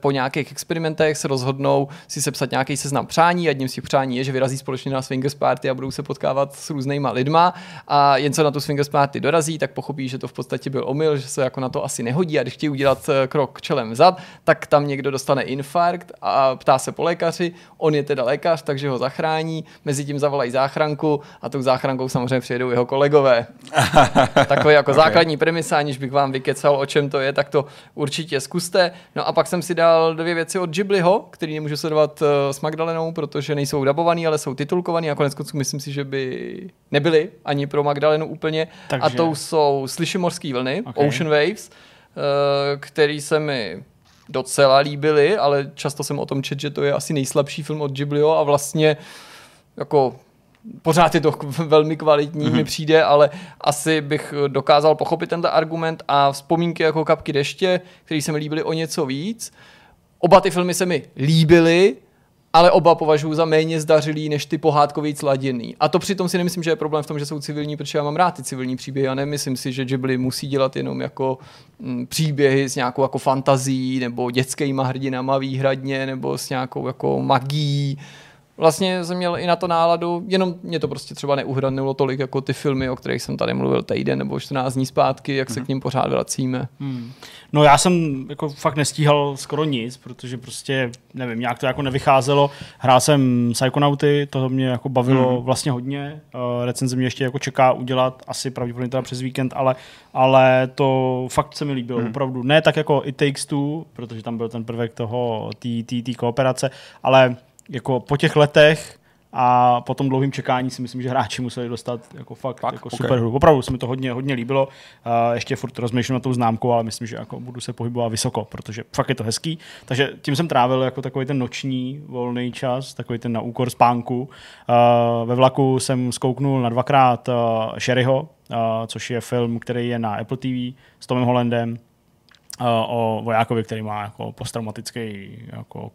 po nějakých experimentech se rozhodnou si sepsat nějaký seznam přání. Jedním z těch přání je, že vyrazí společně na swingers party a budou se potkávat s různýma lidma. A jen co na tu swingers party dorazí, tak pochopí, že to v podstatě byl omyl, že se jako na to asi nehodí. A když chtějí udělat eh, krok čelem vzad, tak tam někdo dostane infarkt a ptá se po lékaři. On je teda lékař, takže ho zachrání. Mezi tím zavolají záchranku a tou záchrankou samozřejmě přijedou jeho kolegové. Takové jako okay. základní premisa, aniž bych vám vykecal, o čem to je, tak to určitě zkuste. No a pak jsem si dal dvě věci od Ghibliho, který nemůžu sledovat uh, s Magdalenou, protože nejsou dabovaný, ale jsou titulkovaný a konec konců myslím si, že by nebyly ani pro Magdalenu úplně. Takže... A to jsou Slyšimorský vlny, okay. Ocean Waves, uh, který se mi docela líbily, ale často jsem o tom čet, že to je asi nejslabší film od Ghiblio a vlastně jako pořád je to velmi kvalitní, mm-hmm. mi přijde, ale asi bych dokázal pochopit tento argument a vzpomínky jako Kapky deště, které se mi líbily o něco víc. Oba ty filmy se mi líbily, ale oba považuji za méně zdařilý než ty pohádkový sladěný. A to přitom si nemyslím, že je problém v tom, že jsou civilní, protože já mám rád ty civilní příběhy a nemyslím si, že Ghibli musí dělat jenom jako m, mm, příběhy s nějakou jako fantazí nebo dětskýma hrdinama výhradně nebo s nějakou jako magií vlastně jsem měl i na to náladu, jenom mě to prostě třeba neuhradnulo tolik jako ty filmy, o kterých jsem tady mluvil týden nebo 14 dní zpátky, jak se mm. k ním pořád vracíme. Hmm. No já jsem jako fakt nestíhal skoro nic, protože prostě, nevím, nějak to jako nevycházelo. Hrál jsem Psychonauty, to mě jako bavilo hmm. vlastně hodně. Uh, recenze mě ještě jako čeká udělat, asi pravděpodobně teda přes víkend, ale, ale to fakt se mi líbilo, hmm. opravdu. Ne tak jako It Takes Two, protože tam byl ten prvek toho, té kooperace, ale jako po těch letech a po tom dlouhém čekání si myslím, že hráči museli dostat jako fakt, fakt? jako okay. super hru. Opravdu se mi to hodně, hodně líbilo. Uh, ještě furt rozmýšlím na tou známku, ale myslím, že jako budu se pohybovat vysoko, protože fakt je to hezký. Takže tím jsem trávil jako takový ten noční volný čas, takový ten na úkor spánku. Uh, ve vlaku jsem zkouknul na dvakrát uh, Sherryho, uh, což je film, který je na Apple TV s Tomem Hollandem o vojákovi, který má jako posttraumatický jako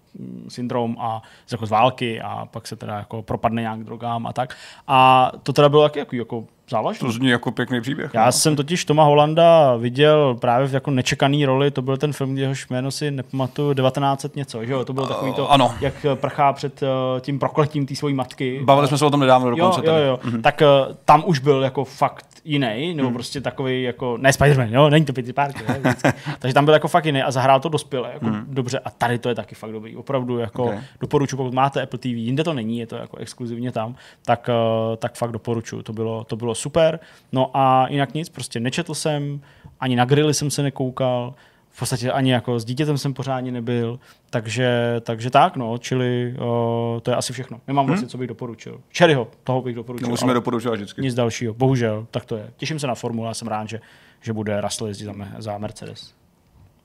syndrom a jako z války a pak se teda jako propadne nějak drogám a tak. A to teda bylo taky jako, jako závažný. To zní jako pěkný příběh. Já no. jsem totiž Toma Holanda viděl právě v jako nečekaný roli, to byl ten film, jehož jméno si nepamatuju, 1900 něco, že jo? To bylo takový to, uh, ano. jak prchá před uh, tím prokletím té svojí matky. Bavili jsme se o tom nedávno dokonce. Jo, jo, jo. Mm-hmm. Tak uh, tam už byl jako fakt jiný, nebo mm. prostě takový jako, ne Spider-Man, jo, není to Peter Parker, ne, Takže tam byl jako fakt jiný a zahrál to dospěle, jako mm. dobře a tady to je taky fakt dobrý, opravdu jako okay. doporučuji, pokud máte Apple TV, jinde to není, je to jako exkluzivně tam, tak, uh, tak fakt doporučuji, to bylo, to bylo super. No a jinak nic, prostě nečetl jsem, ani na grily jsem se nekoukal, v podstatě ani jako s dítětem jsem pořádně nebyl, takže, takže tak, no, čili uh, to je asi všechno. Nemám hmm? vlastně, co bych doporučil. Cherryho, toho bych doporučil. No, musíme doporučovat vždycky. Nic dalšího, bohužel, tak to je. Těším se na formule, jsem rád, že, že bude Russell jezdit za, za Mercedes.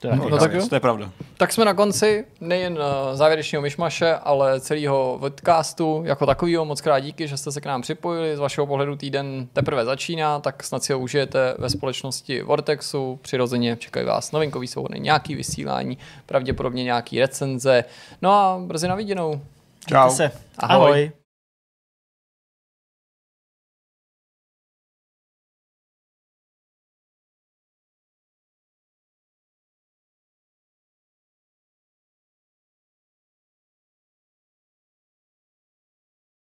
To je, no, no tak to je pravda. Tak jsme na konci nejen uh, závěrečného myšmaše, ale celého podcastu jako takového. Moc krát díky, že jste se k nám připojili. Z vašeho pohledu týden teprve začíná, tak snad si ho užijete ve společnosti Vortexu. Přirozeně čekají vás novinkový souhrny, nějaký vysílání, pravděpodobně nějaký recenze. No a brzy na viděnou. Čau. Se. Ahoj. Ahoj.